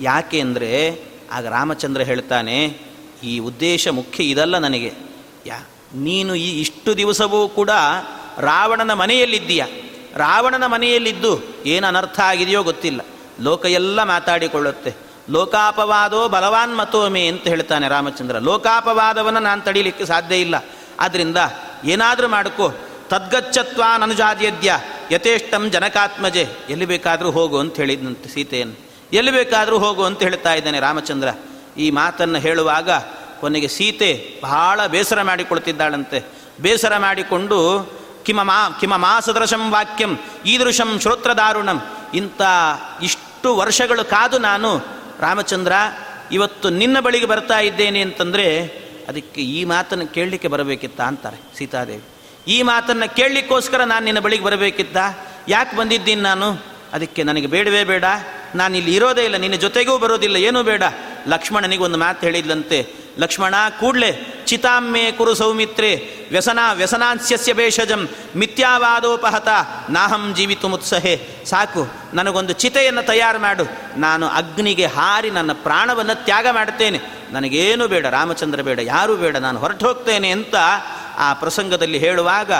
ಯಾಕೆ ಅಂದರೆ ಆಗ ರಾಮಚಂದ್ರ ಹೇಳ್ತಾನೆ, ಈ ಉದ್ದೇಶ ಮುಖ್ಯ ಇದಲ್ಲ ನನಗೆ. ಯಾ, ನೀನು ಈ ಇಷ್ಟು ದಿವಸವೂ ಕೂಡ ರಾವಣನ ಮನೆಯಲ್ಲಿದ್ದೀಯ? ರಾವಣನ ಮನೆಯಲ್ಲಿದ್ದು ಏನು ಅನರ್ಥ ಆಗಿದೆಯೋ ಗೊತ್ತಿಲ್ಲ. ಲೋಕ ಎಲ್ಲ ಮಾತಾಡಿಕೊಳ್ಳುತ್ತೆ. ಲೋಕಾಪವಾದೋ ಬಲವಾನ್ ಮತೋಮೆ ಅಂತ ಹೇಳ್ತಾನೆ ರಾಮಚಂದ್ರ. ಲೋಕಾಪವಾದವನ್ನು ನಾನು ತಡೀಲಿಕ್ಕೆ ಸಾಧ್ಯ ಇಲ್ಲ. ಆದ್ದರಿಂದ ಏನಾದರೂ ಮಾಡಿಕೊ. ತದ್ಗಚ್ಚತ್ವ ನನುಜಾದ್ಯದ್ಯ ಯಥೇಷ್ಟಂ ಜನಕಾತ್ಮಜೆ. ಎಲ್ಲಿ ಬೇಕಾದರೂ ಹೋಗು ಅಂತ ಹೇಳಿದಂತೆ ಸೀತೆಯನ್ನು. ಎಲ್ಲಿ ಬೇಕಾದರೂ ಹೋಗು ಅಂತ ಹೇಳ್ತಾ ಇದ್ದಾನೆ ರಾಮಚಂದ್ರ. ಈ ಮಾತನ್ನು ಹೇಳುವಾಗ ಕೊನೆಗೆ ಸೀತೆ ಬಹಳ ಬೇಸರ ಮಾಡಿಕೊಳ್ತಿದ್ದಾಳಂತೆ. ಬೇಸರ ಮಾಡಿಕೊಂಡು ಕಿಮ ಮಾ ಕಿಮ ಮಾಸದೃಶಂ ವಾಕ್ಯಂ, ಈದೃಶಂ ಶ್ರೋತ್ರದಾರುಣಂ. ಇಂಥ ಇಷ್ಟು ವರ್ಷಗಳು ಕಾದು ನಾನು, ರಾಮಚಂದ್ರ, ಇವತ್ತು ನಿನ್ನ ಬಳಿಗೆ ಬರ್ತಾ ಇದ್ದೇನೆ ಅಂತಂದರೆ, ಅದಕ್ಕೆ ಈ ಮಾತನ್ನು ಕೇಳಲಿಕ್ಕೆ ಬರಬೇಕಿತ್ತ ಅಂತಾರೆ ಸೀತಾದೇವಿ. ಈ ಮಾತನ್ನು ಕೇಳಲಿಕ್ಕೋಸ್ಕರ ನಾನು ನಿನ್ನ ಬಳಿಗೆ ಬರಬೇಕಿತ್ತ? ಯಾಕೆ ಬಂದಿದ್ದೀನಿ ನಾನು? ಅದಕ್ಕೆ ನನಗೆ ಬೇಡವೇ ಬೇಡ. ನಾನು ಇಲ್ಲಿ ಇರೋದೇ ಇಲ್ಲ, ನಿನ್ನ ಜೊತೆಗೂ ಬರೋದಿಲ್ಲ, ಏನೂ ಬೇಡ. ಲಕ್ಷ್ಮಣನಿಗೆ ಒಂದು ಮಾತು ಹೇಳಿದ್ಲಂತೆ, ಲಕ್ಷ್ಮಣ, ಕೂಡ್ಲೆ, ಚಿತಾಮ್ಮೆ ಕುರು ಸೌಮಿತ್ರೆ, ವ್ಯಸನ ವ್ಯಸನಾಂಸ್ಯಸ್ಯ ಭೇಷಜಂ ಮಿಥ್ಯಾವಾದೋಪಹತ, ನಾಹಂ ಜೀವಿತು ಮುತ್ಸಹೆ ಸಾಕು, ನನಗೊಂದು ಚಿತೆಯನ್ನು ತಯಾರು ಮಾಡು. ನಾನು ಅಗ್ನಿಗೆ ಹಾರಿ ನನ್ನ ಪ್ರಾಣವನ್ನು ತ್ಯಾಗ ಮಾಡುತ್ತೇನೆ. ನನಗೇನು ಬೇಡ, ರಾಮಚಂದ್ರ ಬೇಡ, ಯಾರೂ ಬೇಡ, ನಾನು ಹೊರಟು ಹೋಗ್ತೇನೆ ಅಂತ ಆ ಪ್ರಸಂಗದಲ್ಲಿ ಹೇಳುವಾಗ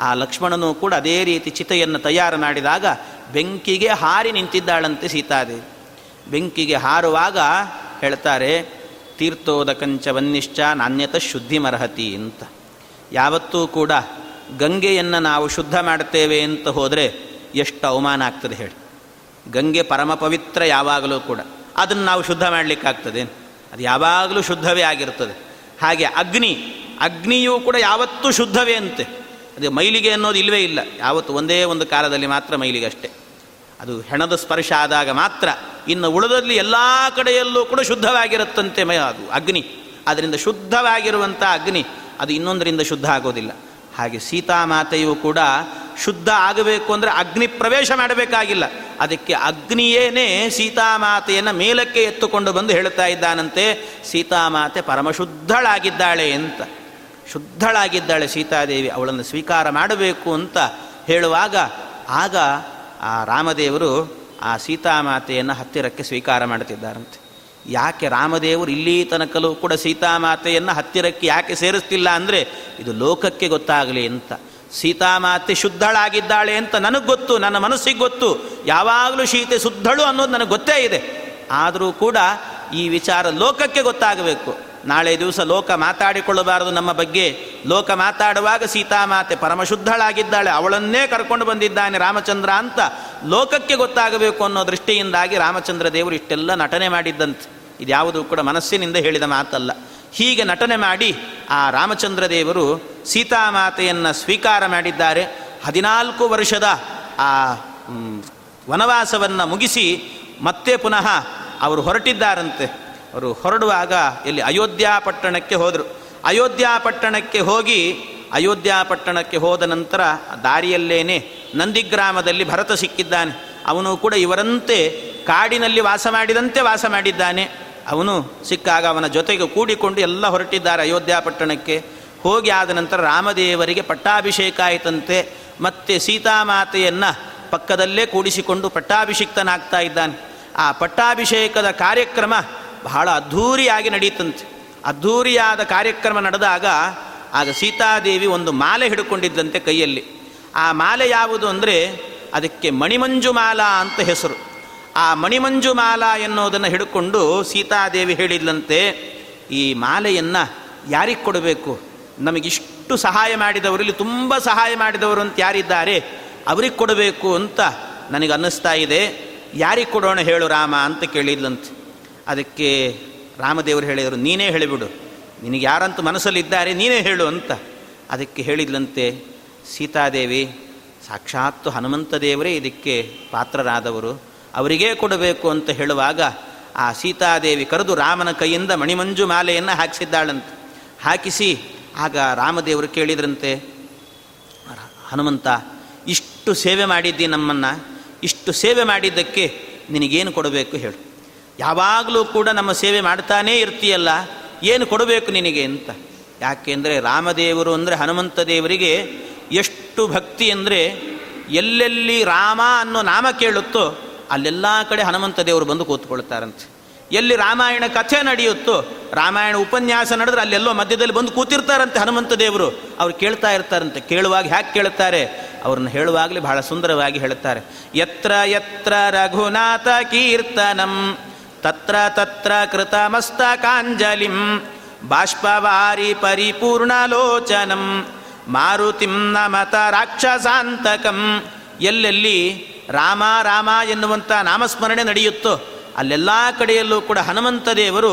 ಆ ಲಕ್ಷ್ಮಣನು ಕೂಡ ಅದೇ ರೀತಿ ಚಿತೆಯನ್ನು ತಯಾರು ಮಾಡಿದಾಗ ಬೆಂಕಿಗೆ ಹಾರಿ ನಿಂತಿದ್ದಾಳಂತೆ ಸೀತಾದೇವಿ. ಬೆಂಕಿಗೆ ಹಾರುವಾಗ ಹೇಳ್ತಾರೆ, ತೀರ್ಥೋದಕಂಚ ವನ್ನಿಶ್ಚ ನಾಣ್ಯತ ಶುದ್ಧಿ ಮರಹತಿ ಅಂತ. ಯಾವತ್ತೂ ಕೂಡ ಗಂಗೆಯನ್ನು ನಾವು ಶುದ್ಧ ಮಾಡ್ತೇವೆ ಅಂತ ಹೋದರೆ ಎಷ್ಟು ಅವಮಾನ ಆಗ್ತದೆ ಹೇಳಿ. ಗಂಗೆ ಪರಮ ಪವಿತ್ರ ಯಾವಾಗಲೂ ಕೂಡ. ಅದನ್ನು ನಾವು ಶುದ್ಧ ಮಾಡಲಿಕ್ಕಾಗ್ತದೆ. ಅದು ಯಾವಾಗಲೂ ಶುದ್ಧವೇ ಆಗಿರ್ತದೆ. ಹಾಗೆ ಅಗ್ನಿ, ಅಗ್ನಿಯೂ ಕೂಡ ಯಾವತ್ತೂ ಶುದ್ಧವೇ ಅಂತೆ. ಅದು ಮೈಲಿಗೆ ಅನ್ನೋದು ಇಲ್ಲವೇ ಇಲ್ಲ. ಯಾವತ್ತು ಒಂದೇ ಒಂದು ಕಾಲದಲ್ಲಿ ಮಾತ್ರ ಮೈಲಿಗೆ ಅಷ್ಟೇ ಅದು ಹೆಣದ ಸ್ಪರ್ಶ ಆದಾಗ ಮಾತ್ರ ಇನ್ನು ಉಳಿದಲ್ಲಿ ಎಲ್ಲ ಕಡೆಯಲ್ಲೂ ಕೂಡ ಶುದ್ಧವಾಗಿರುತ್ತಂತೆ ಮೈ ಅದು ಅಗ್ನಿ. ಅದರಿಂದ ಶುದ್ಧವಾಗಿರುವಂಥ ಅಗ್ನಿ ಅದು ಇನ್ನೊಂದರಿಂದ ಶುದ್ಧ ಆಗೋದಿಲ್ಲ. ಹಾಗೆ ಸೀತಾಮಾತೆಯು ಕೂಡ ಶುದ್ಧ ಆಗಬೇಕು ಅಂದರೆ ಅಗ್ನಿ ಪ್ರವೇಶ ಮಾಡಬೇಕಾಗಿಲ್ಲ. ಅದಕ್ಕೆ ಅಗ್ನಿಯೇನೇ ಸೀತಾಮಾತೆಯನ್ನು ಮೇಲಕ್ಕೆ ಎತ್ತುಕೊಂಡು ಬಂದು ಹೇಳ್ತಾ ಇದ್ದಾನಂತೆ ಸೀತಾಮಾತೆ ಪರಮಶುದ್ಧಳಾಗಿದ್ದಾಳೆ ಅಂತ. ಶುದ್ಧಳಾಗಿದ್ದಾಳೆ ಸೀತಾದೇವಿ, ಅವಳನ್ನು ಸ್ವೀಕಾರ ಮಾಡಬೇಕು ಅಂತ ಹೇಳುವಾಗ ಆಗ ಆ ರಾಮದೇವರು ಆ ಸೀತಾಮಾತೆಯನ್ನು ಹತ್ತಿರಕ್ಕೆ ಸ್ವೀಕಾರ ಮಾಡುತ್ತಿದ್ದಾರಂತೆ. ಯಾಕೆ ರಾಮದೇವರು ಇಲ್ಲಿ ತನಕಲೂ ಕೂಡ ಸೀತಾಮಾತೆಯನ್ನು ಹತ್ತಿರಕ್ಕೆ ಯಾಕೆ ಸೇರಿಸ್ತಿಲ್ಲ ಅಂದರೆ ಇದು ಲೋಕಕ್ಕೆ ಗೊತ್ತಾಗಲಿ ಅಂತ. ಸೀತಾಮಾತೆ ಶುದ್ಧಳಾಗಿದ್ದಾಳೆ ಅಂತ ನನಗೆ ಗೊತ್ತು, ನನ್ನ ಮನಸ್ಸಿಗೆ ಗೊತ್ತು, ಯಾವಾಗಲೂ ಸೀತೆ ಶುದ್ಧಳು ಅನ್ನೋದು ನನಗೆ ಗೊತ್ತೇ ಇದೆ. ಆದರೂ ಕೂಡ ಈ ವಿಚಾರ ಲೋಕಕ್ಕೆ ಗೊತ್ತಾಗಬೇಕು. ನಾಳೆ ದಿವಸ ಲೋಕ ಮಾತಾಡಿಕೊಳ್ಳಬಾರದು ನಮ್ಮ ಬಗ್ಗೆ. ಲೋಕ ಮಾತಾಡುವಾಗ ಸೀತಾಮಾತೆ ಪರಮಶುದ್ಧಳಾಗಿದ್ದಾಳೆ. ಅವಳನ್ನೇ ಕರ್ಕೊಂಡು ಬಂದಿದ್ದಾನೆ ರಾಮಚಂದ್ರ ಅಂತ ಲೋಕಕ್ಕೆ ಗೊತ್ತಾಗಬೇಕು ಅನ್ನೋ ದೃಷ್ಟಿಯಿಂದಾಗಿ ರಾಮಚಂದ್ರ ದೇವರು ಇಷ್ಟೆಲ್ಲ ನಟನೆ ಮಾಡಿದ್ದಂತೆ. ಇದ್ಯಾವುದು ಕೂಡ ಮನಸ್ಸಿನಿಂದ ಹೇಳಿದ ಮಾತಲ್ಲ. ಹೀಗೆ ನಟನೆ ಮಾಡಿ ಆ ರಾಮಚಂದ್ರ ದೇವರು ಸೀತಾಮಾತೆಯನ್ನು ಸ್ವೀಕಾರ ಮಾಡಿದ್ದಾರೆ. ಹದಿನಾಲ್ಕು ವರ್ಷದ ಆ ವನವಾಸವನ್ನು ಮುಗಿಸಿ ಮತ್ತೆ ಪುನಃ ಅವರು ಹೊರಟಿದ್ದಾರಂತೆ. ಅವರು ಹೊರಡುವಾಗ ಇಲ್ಲಿ ಅಯೋಧ್ಯ ಪಟ್ಟಣಕ್ಕೆ ಹೋದರು. ಅಯೋಧ್ಯ ಪಟ್ಟಣಕ್ಕೆ ಹೋಗಿ, ಅಯೋಧ್ಯ ಪಟ್ಟಣಕ್ಕೆ ಹೋದ ನಂತರ ದಾರಿಯಲ್ಲೇನೆ ನಂದಿಗ್ರಾಮದಲ್ಲಿ ಭರತ ಸಿಕ್ಕಿದ್ದಾನೆ. ಅವನು ಕೂಡ ಇವರಂತೆ ಕಾಡಿನಲ್ಲಿ ವಾಸ ಮಾಡಿದಂತೆ ವಾಸ ಮಾಡಿದ್ದಾನೆ. ಅವನು ಸಿಕ್ಕಾಗ ಅವನ ಜೊತೆಗೆ ಕೂಡಿಕೊಂಡು ಎಲ್ಲ ಹೊರಟಿದ್ದಾರೆ ಅಯೋಧ್ಯ ಪಟ್ಟಣಕ್ಕೆ. ಹೋಗಿ ಆದ ನಂತರ ರಾಮದೇವರಿಗೆ ಪಟ್ಟಾಭಿಷೇಕ ಆಯಿತಂತೆ. ಮತ್ತೆ ಸೀತಾಮಾತೆಯನ್ನು ಪಕ್ಕದಲ್ಲೇ ಕೂಡಿಸಿಕೊಂಡು ಪಟ್ಟಾಭಿಷಿಕ್ತನಾಗ್ತಾ ಇದ್ದಾನೆ. ಆ ಪಟ್ಟಾಭಿಷೇಕದ ಕಾರ್ಯಕ್ರಮ ಬಹಳ ಅದ್ಧೂರಿಯಾಗಿ ನಡೀತಂತೆ. ಅದ್ಧೂರಿಯಾದ ಕಾರ್ಯಕ್ರಮ ನಡೆದಾಗ ಆಗ ಸೀತಾದೇವಿ ಒಂದು ಮಾಲೆ ಹಿಡ್ಕೊಂಡಿದ್ದಂತೆ ಕೈಯಲ್ಲಿ. ಆ ಮಾಲೆ ಯಾವುದು ಅಂದರೆ ಅದಕ್ಕೆ ಮಣಿಮಂಜುಮಾಲಾ ಅಂತ ಹೆಸರು. ಆ ಮಣಿಮಂಜುಮಾಲಾ ಎನ್ನುವುದನ್ನು ಹಿಡ್ಕೊಂಡು ಸೀತಾದೇವಿ ಹೇಳಿದ್ಲಂತೆ, ಈ ಮಾಲೆಯನ್ನು ಯಾರಿಗೆ ಕೊಡಬೇಕು? ನಮಗಿಷ್ಟು ಸಹಾಯ ಮಾಡಿದವರಲ್ಲಿ ತುಂಬ ಸಹಾಯ ಮಾಡಿದವರು ಅಂತ ಯಾರಿದ್ದಾರೆ? ಅವ್ರಿಗೆ ಕೊಡಬೇಕು ಅಂತ ನನಗೆ ಅನ್ನಿಸ್ತಾ ಇದೆ. ಯಾರಿಗೆ ಕೊಡೋಣ ಹೇಳು ರಾಮ ಅಂತ ಕೇಳಿದ್ಲಂತೆ. ಅದಕ್ಕೆ ರಾಮದೇವರು ಹೇಳಿದರು, ನೀನೇ ಹೇಳಿಬಿಡು. ನಿನಗೆ ಯಾರಂತೂ ಮನಸ್ಸಲ್ಲಿದ್ದಾರೆ, ನೀನೇ ಹೇಳು ಅಂತ. ಅದಕ್ಕೆ ಹೇಳಿದ್ಲಂತೆ, ಸೀತಾದೇವಿ, ಸಾಕ್ಷಾತ್ತು ಹನುಮಂತ ದೇವರೇ ಇದಕ್ಕೆ ಪಾತ್ರರಾದವರು, ಅವರಿಗೇ ಕೊಡಬೇಕು ಅಂತ ಹೇಳುವಾಗ ಆ ಸೀತಾದೇವಿ ಕರೆದು ರಾಮನ ಕೈಯಿಂದ ಮಣಿಮಂಜು ಮಾಲೆಯನ್ನು ಹಾಕಿಸಿದ್ದಾಳಂತೆ. ಹಾಕಿಸಿ, ಆಗ ರಾಮದೇವರು ಕೇಳಿದ್ರಂತೆ ಹನುಮಂತ, ಇಷ್ಟು ಸೇವೆ ಮಾಡಿದ್ದಿ ನಮ್ಮನ್ನು, ಇಷ್ಟು ಸೇವೆ ಮಾಡಿದ್ದಕ್ಕೆ ನಿನಗೇನು ಕೊಡಬೇಕು ಹೇಳು. ಯಾವಾಗಲೂ ಕೂಡ ನಮ್ಮ ಸೇವೆ ಮಾಡ್ತಾನೇ ಇರ್ತೀಯಲ್ಲ, ಏನು ಕೊಡಬೇಕು ನಿನಗೆ ಅಂತ? ಯಾಕೆಂದರೆ ರಾಮದೇವರು ಅಂದರೆ ಹನುಮಂತ ದೇವರಿಗೆ ಎಷ್ಟು ಭಕ್ತಿ ಅಂದರೆ ಎಲ್ಲೆಲ್ಲಿ ರಾಮ ಅನ್ನೋ ನಾಮ ಕೇಳುತ್ತೋ, ಅಲ್ಲೆಲ್ಲ ಕಡೆ ಹನುಮಂತ ದೇವರು ಬಂದು ಕೂತ್ಕೊಳ್ತಾರಂತೆ. ಎಲ್ಲಿ ರಾಮಾಯಣ ಕಥೆ ನಡೆಯುತ್ತೋ, ರಾಮಾಯಣ ಉಪನ್ಯಾಸ ನಡೆದ್ರೆ ಅಲ್ಲೆಲ್ಲೋ ಮಧ್ಯದಲ್ಲಿ ಬಂದು ಕೂತಿರ್ತಾರಂತೆ ಹನುಮಂತ ದೇವರು. ಅವ್ರು ಕೇಳ್ತಾ ಇರ್ತಾರಂತೆ, ಕೇಳುವಾಗ ಹ್ಯಾಕೆ ಕೇಳ್ತಾರೆ, ಅವ್ರನ್ನ ಹೇಳುವಾಗಲೇ ಬಹಳ ಸುಂದರವಾಗಿ ಹೇಳುತ್ತಾರೆ ಯತ್ರ ಯತ್ರ ರಘುನಾಥ ಕೀರ್ತನಂ ತತ್ರ ತತ್ರ ಕೃತಮಸ್ತಕಾಂಜಲಿಂ ಬಾಷ್ಪವಾರಿ ಪರಿಪೂರ್ಣಲೋಚನಂ ಮಾರುತಿಂ ನಮತ ರಾಕ್ಷಸಾಂತಕಂ ಎಲ್ಲೆಲ್ಲಿ ರಾಮ ರಾಮ ಎನ್ನುವಂಥ ನಾಮಸ್ಮರಣೆ ನಡೆಯುತ್ತೋ, ಅಲ್ಲೆಲ್ಲ ಕಡೆಯಲ್ಲೂ ಕೂಡ ಹನುಮಂತ ದೇವರು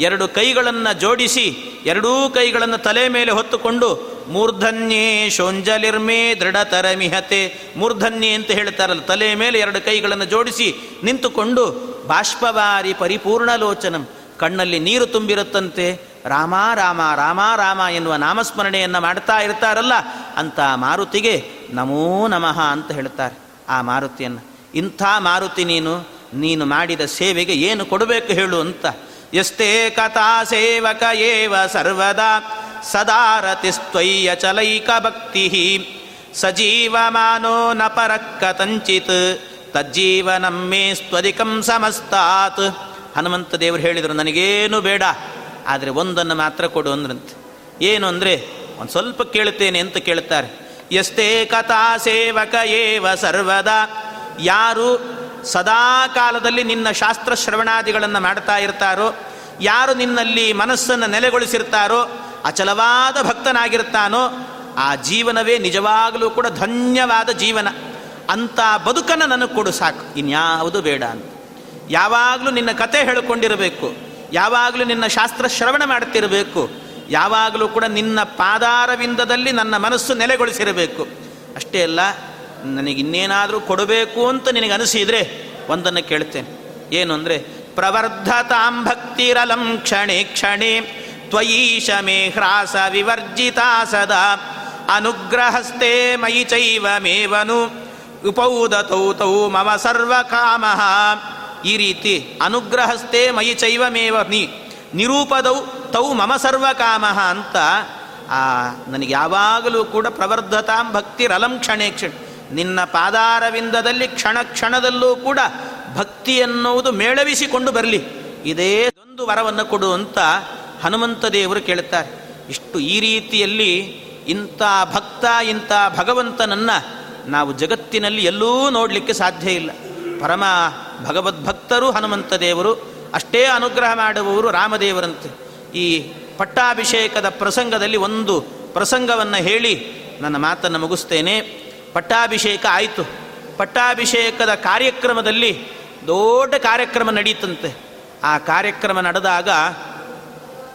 ಎರಡು ಕೈಗಳನ್ನು ಜೋಡಿಸಿ, ಎರಡೂ ಕೈಗಳನ್ನು ತಲೆ ಮೇಲೆ ಹೊತ್ತುಕೊಂಡು, ಮೂರ್ಧನ್ಯೇ ಶೋಂಜಲಿರ್ಮೇ ದೃಢತರ ಮಿಹತೆ ಮೂರ್ಧನ್ಯೆ ಅಂತ ಹೇಳ್ತಾರಲ್ಲ, ತಲೆ ಮೇಲೆ ಎರಡು ಕೈಗಳನ್ನು ಜೋಡಿಸಿ ನಿಂತುಕೊಂಡು, ಬಾಷ್ಪವಾರಿ ಪರಿಪೂರ್ಣ ಲೋಚನಂ, ಕಣ್ಣಲ್ಲಿ ನೀರು ತುಂಬಿರುತ್ತಂತೆ, ರಾಮ ರಾಮ ರಾಮ ರಾಮ ಎನ್ನುವ ನಾಮಸ್ಮರಣೆಯನ್ನು ಮಾಡ್ತಾ ಇರ್ತಾರಲ್ಲ ಅಂತ ಮಾರುತಿಗೆ ನಮೋ ನಮಃ ಅಂತ ಹೇಳ್ತಾರೆ ಆ ಮಾರುತಿಯನ್ನು. ಇಂಥ ಮಾರುತಿ ನೀನು ನೀನು ಮಾಡಿದ ಸೇವೆಗೆ ಏನು ಕೊಡಬೇಕು ಹೇಳು ಅಂತ ಎಷ್ಟೇ ಕಥಾ ಸೇವಕ ಏವ ಸರ್ವದಾ ಚಲೈಕ ಭಕ್ತಿ. ಸಜೀವಮಾನೋ ನ ಪರಕ್ಕತಂಚಿತ್ ತಜ್ಜೀವನಮ್ಮೇ ಸ್ವದಿಕಂ ಸಮಸ್ತಾತ್. ಹನುಮಂತ ದೇವರು ಹೇಳಿದರು, ನನಗೇನು ಬೇಡ, ಆದರೆ ಒಂದನ್ನು ಮಾತ್ರ ಕೊಡು ಅಂದ್ರಂತೆ. ಏನು ಅಂದರೆ, ಒಂದು ಸ್ವಲ್ಪ ಕೇಳುತ್ತೇನೆ ಅಂತ ಕೇಳ್ತಾರೆ ಎಷ್ಟೇ ಕಥಾ ಸೇವಕ ಏವ ಸರ್ವದಾ, ಯಾರು ಸದಾ ಕಾಲದಲ್ಲಿ ನಿನ್ನ ಶಾಸ್ತ್ರ ಶ್ರವಣಾದಿಗಳನ್ನು ಮಾಡ್ತಾ ಇರ್ತಾರೋ, ಯಾರು ನಿನ್ನಲ್ಲಿ ಮನಸ್ಸನ್ನು ನೆಲೆಗೊಳಿಸಿರ್ತಾರೋ, ಅಚಲವಾದ ಭಕ್ತನಾಗಿರ್ತಾನೋ, ಆ ಜೀವನವೇ ನಿಜವಾಗಲೂ ಕೂಡ ಧನ್ಯವಾದ ಜೀವನ. ಅಂಥ ಬದುಕನ್ನು ನನಗೆ ಕೊಡು ಸಾಕು. ಇನ್ಯಾವುದು ಬೇಡ ಅಂತ. ಯಾವಾಗಲೂ ನಿನ್ನ ಕತೆ ಹೇಳಿಕೊಂಡಿರಬೇಕು. ಯಾವಾಗಲೂ ನಿನ್ನ ಶಾಸ್ತ್ರ ಶ್ರವಣ ಮಾಡ್ತಿರಬೇಕು. ಯಾವಾಗಲೂ ಕೂಡ ನಿನ್ನ ಪಾದಾರವಿಂದದಲ್ಲಿ ನನ್ನ ಮನಸ್ಸು ನೆಲೆಗೊಳಿಸಿರಬೇಕು. ಅಷ್ಟೇ ಅಲ್ಲ ನನಗಿನ್ನೇನಾದರೂ ಕೊಡಬೇಕು ಅಂತ ನಿನಗೆ ಅನಿಸಿದರೆ ಒಂದನ್ನು ಕೇಳ್ತೇನೆ. ಏನು ಅಂದರೆ, ಪ್ರವರ್ಧತಾಂ ಭಕ್ತಿರಲಂ ಕ್ಷಣೆ ಕ್ಷಣೆ ತ್ವಯೀಶ ಮೇ ಹ್ರಾಸ ವಿವರ್ಜಿತಾ ಸದಾ ಅನುಗ್ರಹಸ್ತೆ ಮಯಿ ಚೈವ ಮೇವನು, ಉಪೌದತೌ ತೌ ಮಮ ಸರ್ವ ಕಾಮ ಈ ರೀತಿ ಅನುಗ್ರಹಸ್ತೆ ಮಯಿ ಚೈವ ಮೇವ ನೀ, ನಿರೂಪದೌ ತೌ ಮಮ ಸರ್ವ ಕಾಮ ಅಂತ ನನಗೆ ಯಾವಾಗಲೂ ಕೂಡ ಪ್ರವರ್ಧತಾಂ ಭಕ್ತಿರಲಂ ಕ್ಷಣೇ ಕ್ಷಣ. ನಿನ್ನ ಪಾದಾರವಿಂದದಲ್ಲಿ ಕ್ಷಣ ಕ್ಷಣದಲ್ಲೂ ಕೂಡ ಭಕ್ತಿ ಎನ್ನುವುದು ಮೇಳವಿಸಿಕೊಂಡು ಬರಲಿ. ಇದೇ ಒಂದು ವರವನ್ನು ಕೊಡು ಅಂತ ಹನುಮಂತ ದೇವರು ಕೇಳುತ್ತಾರೆ. ಇಷ್ಟು ಈ ರೀತಿಯಲ್ಲಿ ಇಂಥ ಭಕ್ತ, ಇಂಥ ಭಗವಂತನನ್ನು ನಾವು ಜಗತ್ತಿನಲ್ಲಿ ಎಲ್ಲೂ ನೋಡಲಿಕ್ಕೆ ಸಾಧ್ಯ ಇಲ್ಲ. ಪರಮ ಭಗವದ್ಭಕ್ತರು ಹನುಮಂತ ದೇವರು, ಅಷ್ಟೇ ಅನುಗ್ರಹ ಮಾಡುವವರು ರಾಮದೇವರಂತೆ. ಈ ಪಟ್ಟಾಭಿಷೇಕದ ಪ್ರಸಂಗದಲ್ಲಿ ಒಂದು ಪ್ರಸಂಗವನ್ನು ಹೇಳಿ ನನ್ನ ಮಾತನ್ನು ಮುಗಿಸ್ತೇನೆ. ಪಟ್ಟಾಭಿಷೇಕ ಆಯಿತು. ಪಟ್ಟಾಭಿಷೇಕದ ಕಾರ್ಯಕ್ರಮದಲ್ಲಿ ದೊಡ್ಡ ಕಾರ್ಯಕ್ರಮ ನಡೀತಂತೆ. ಆ ಕಾರ್ಯಕ್ರಮ ನಡೆದಾಗ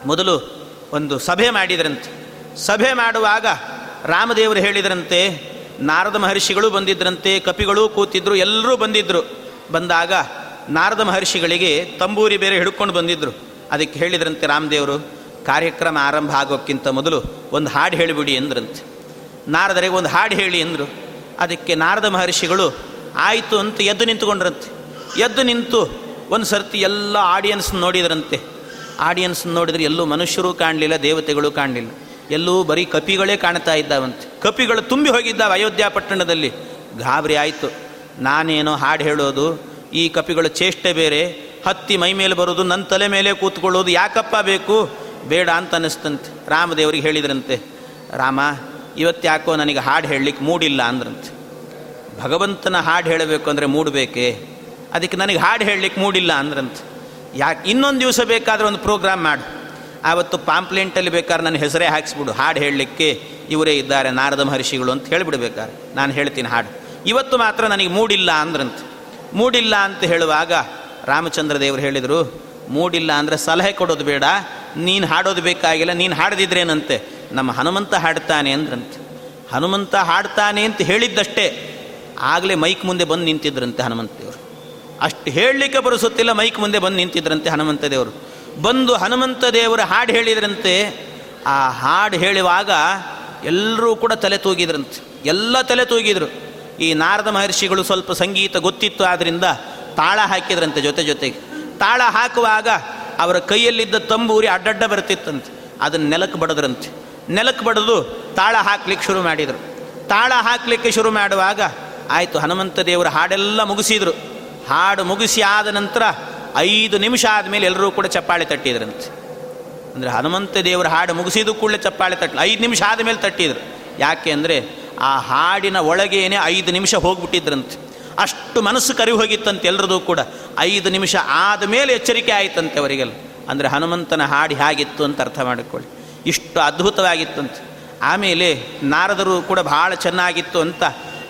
ಮೊದಲು ಒಂದು ಸಭೆ ಮಾಡಿದ್ರಂತೆ. ಸಭೆ ಮಾಡುವಾಗ ರಾಮದೇವರು ಹೇಳಿದ್ರಂತೆ, ನಾರದ ಮಹರ್ಷಿಗಳು ಬಂದಿದ್ರಂತೆ, ಕಪಿಗಳು ಕೂತಿದ್ರು, ಎಲ್ಲರೂ ಬಂದಿದ್ದರು ಬಂದಾಗ ನಾರದ ಮಹರ್ಷಿಗಳಿಗೆ ತಂಬೂರಿ ಬೇರೆ ಹಿಡ್ಕೊಂಡು ಬಂದಿದ್ದರು ಅದಕ್ಕೆ ಹೇಳಿದ್ರಂತೆ ರಾಮದೇವರು, ಕಾರ್ಯಕ್ರಮ ಆರಂಭ ಆಗೋಕ್ಕಿಂತ ಮೊದಲು ಒಂದು ಹಾಡು ಹೇಳಿಬಿಡಿ ಎಂದ್ರಂತೆ ನಾರದರಿಗೆ ಒಂದು ಹಾಡು ಹೇಳಿ ಅಂದರು. ಅದಕ್ಕೆ ನಾರದ ಮಹರ್ಷಿಗಳು, ಆಯಿತು ಅಂತ ಎದ್ದು ನಿಂತುಕೊಂಡ್ರಂತೆ. ಎದ್ದು ನಿಂತು ಒಂದು ಸರ್ತಿ ಎಲ್ಲ ಆಡಿಯನ್ಸ್ ನೋಡಿದ್ರಂತೆ. ಆಡಿಯನ್ಸ್ ನೋಡಿದರೆ ಎಲ್ಲೂ ಮನುಷ್ಯರು ಕಾಣಲಿಲ್ಲ, ದೇವತೆಗಳು ಕಾಣಲಿಲ್ಲ. ಎಲ್ಲೂ ಬರೀ ಕಪಿಗಳೇ ಕಾಣ್ತಾ ಇದ್ದಾವಂತೆ. ಕಪಿಗಳು ತುಂಬಿ ಹೋಗಿದ್ದಾವೆ ಅಯೋಧ್ಯ ಪಟ್ಟಣದಲ್ಲಿ. ಗಾಬರಿ ಆಯಿತು. ನಾನೇನೋ ಹಾಡು ಹೇಳೋದು, ಈ ಕಪಿಗಳ ಚೇಷ್ಟೆ ಬೇರೆ. ಹತ್ತಿ ಮೈ ಮೇಲೆ ಬರೋದು ನನ್ನ ತಲೆ ಮೇಲೆ ಕೂತ್ಕೊಳ್ಳೋದು ಯಾಕಪ್ಪ ಬೇಕು? ಬೇಡ ಅಂತ ಅನ್ನಿಸ್ತಂತೆ. ರಾಮದೇವರಿಗೆ ಹೇಳಿದ್ರಂತೆ, ರಾಮ ಇವತ್ತು ಯಾಕೋ ನನಗೆ ಹಾಡು ಹೇಳಲಿಕ್ಕೆ ಮೂಡಿಲ್ಲ ಅಂದ್ರಂತೆ. ಭಗವಂತನ ಹಾಡು ಹೇಳಬೇಕು ಅಂದರೆ ಮೂಡಬೇಕೇ? ಅದಕ್ಕೆ ನನಗೆ ಹಾಡು ಹೇಳಲಿಕ್ಕೆ ಮೂಡಿಲ್ಲ ಅಂದ್ರಂತೆ. ಯಾಕೆ ಇನ್ನೊಂದು ದಿವಸ ಬೇಕಾದರೆ ಒಂದು ಪ್ರೋಗ್ರಾಮ್ ಮಾಡು. ಆವತ್ತು ಪಾಂಪ್ಲೆಂಟಲ್ಲಿ ಬೇಕಾದ್ರೆ ನನ್ನ ಹೆಸರೇ ಹಾಕಿಸ್ಬಿಡು. ಹಾಡು ಹೇಳಲಿಕ್ಕೆ ಇವರೇ ಇದ್ದಾರೆ ನಾರದ ಮಹರ್ಷಿಗಳು ಅಂತ ಹೇಳಿಬಿಡ್ಬೇಕಾದ್ರೆ. ನಾನು ಹೇಳ್ತೀನಿ ಹಾಡು. ಇವತ್ತು ಮಾತ್ರ ನನಗೆ ಮೂಡಿಲ್ಲ ಅಂದ್ರಂತೆ. ಮೂಡಿಲ್ಲ ಅಂತ ಹೇಳುವಾಗ ರಾಮಚಂದ್ರ ದೇವರು ಹೇಳಿದರು, ಮೂಡಿಲ್ಲ ಅಂದರೆ ಸಲಹೆ ಕೊಡೋದು ಬೇಡ. ನೀನು ಹಾಡೋದು ಬೇಕಾಗಿಲ್ಲ. ನೀನು ಹಾಡದಿದ್ರೇನಂತೆ. ನಮ್ಮ ಹನುಮಂತ ಹಾಡ್ತಾನೆ ಅಂದ್ರಂತೆ. ಹನುಮಂತ ಹಾಡ್ತಾನೆ ಅಂತ ಹೇಳಿದ್ದಷ್ಟೇ, ಆಗಲೇ ಮೈಕ್ ಮುಂದೆ ಬಂದು ನಿಂತಿದ್ರಂತೆ ಹನುಮಂತ ದೇವರು ಅಷ್ಟು ಹೇಳಲಿಕ್ಕೆ ಬರುಸುತ್ತಿಲ್ಲ, ಮೈಕ್ ಮುಂದೆ ಬಂದು ನಿಂತಿದ್ರಂತೆ ಹನುಮಂತ ದೇವರು ಬಂದು ಹನುಮಂತ ದೇವರ ಹಾಡು ಹೇಳಿದ್ರಂತೆ, ಆ ಹಾಡು ಹೇಳುವಾಗ ಎಲ್ಲರೂ ಕೂಡ ತಲೆ ತೂಗಿದ್ರಂತೆ. ಎಲ್ಲ ತಲೆ ತೂಗಿದ್ರು. ಈ ನಾರದ ಮಹರ್ಷಿಗಳು ಸ್ವಲ್ಪ ಸಂಗೀತ ಗೊತ್ತಿತ್ತು ಆದ್ದರಿಂದ ತಾಳ ಹಾಕಿದ್ರಂತೆ ಜೊತೆ ಜೊತೆಗೆ. ತಾಳ ಹಾಕುವಾಗ ಅವರ ಕೈಯಲ್ಲಿದ್ದ ತಂಬೂರಿ ಅಡ್ಡಡ್ಡ ಬರ್ತಿತ್ತಂತೆ. ಅದನ್ನು ನೆಲಕ್ಕೆ ಬಡದ್ರಂತೆ. ನೆಲಕ್ಕೆ ಬಡಿದು ತಾಳ ಹಾಕ್ಲಿಕ್ಕೆ ಶುರು ಮಾಡಿದರು. ತಾಳ ಹಾಕಲಿಕ್ಕೆ ಶುರು ಮಾಡುವಾಗ ಆಯಿತು, ಹನುಮಂತ ದೇವರ ಹಾಡೆಲ್ಲ ಮುಗಿಸಿದರು. ಹಾಡು ಮುಗಿಸಿ ಆದ ನಂತರ ಐದು ನಿಮಿಷ ಆದಮೇಲೆ ಎಲ್ಲರೂ ಕೂಡ ಚಪ್ಪಾಳೆ ತಟ್ಟಿದ್ರಂತೆ. ಅಂದರೆ ಹನುಮಂತ ದೇವರ ಹಾಡು ಮುಗಿಸಿದ ಕೂಡಲೇ ಚಪ್ಪಾಳೆ ತಟ್ಟಲು ಐದು ನಿಮಿಷ ಆದಮೇಲೆ ತಟ್ಟಿದ್ರು. ಯಾಕೆ ಅಂದರೆ ಆ ಹಾಡಿನ ಒಳಗೇನೆ ಐದು ನಿಮಿಷ ಹೋಗ್ಬಿಟ್ಟಿದ್ರಂತೆ. ಅಷ್ಟು ಮನಸ್ಸು ಕರಿ ಹೋಗಿತ್ತಂತೆ ಎಲ್ಲರದು ಕೂಡ. ಐದು ನಿಮಿಷ ಆದ ಮೇಲೆ ಎಚ್ಚರಿಕೆ ಆಯಿತಂತೆ ಅವರಿಗೆಲ್ಲ. ಅಂದರೆ ಹನುಮಂತನ ಹಾಡು ಹೇಗಿತ್ತು ಅಂತ ಅರ್ಥ ಮಾಡಿಕೊಳ್ಳಿ. ಇಷ್ಟು ಅದ್ಭುತವಾಗಿತ್ತಂತೆ. ಆಮೇಲೆ ನಾರದರು ಕೂಡ ಭಾಳ ಚೆನ್ನಾಗಿತ್ತು ಅಂತ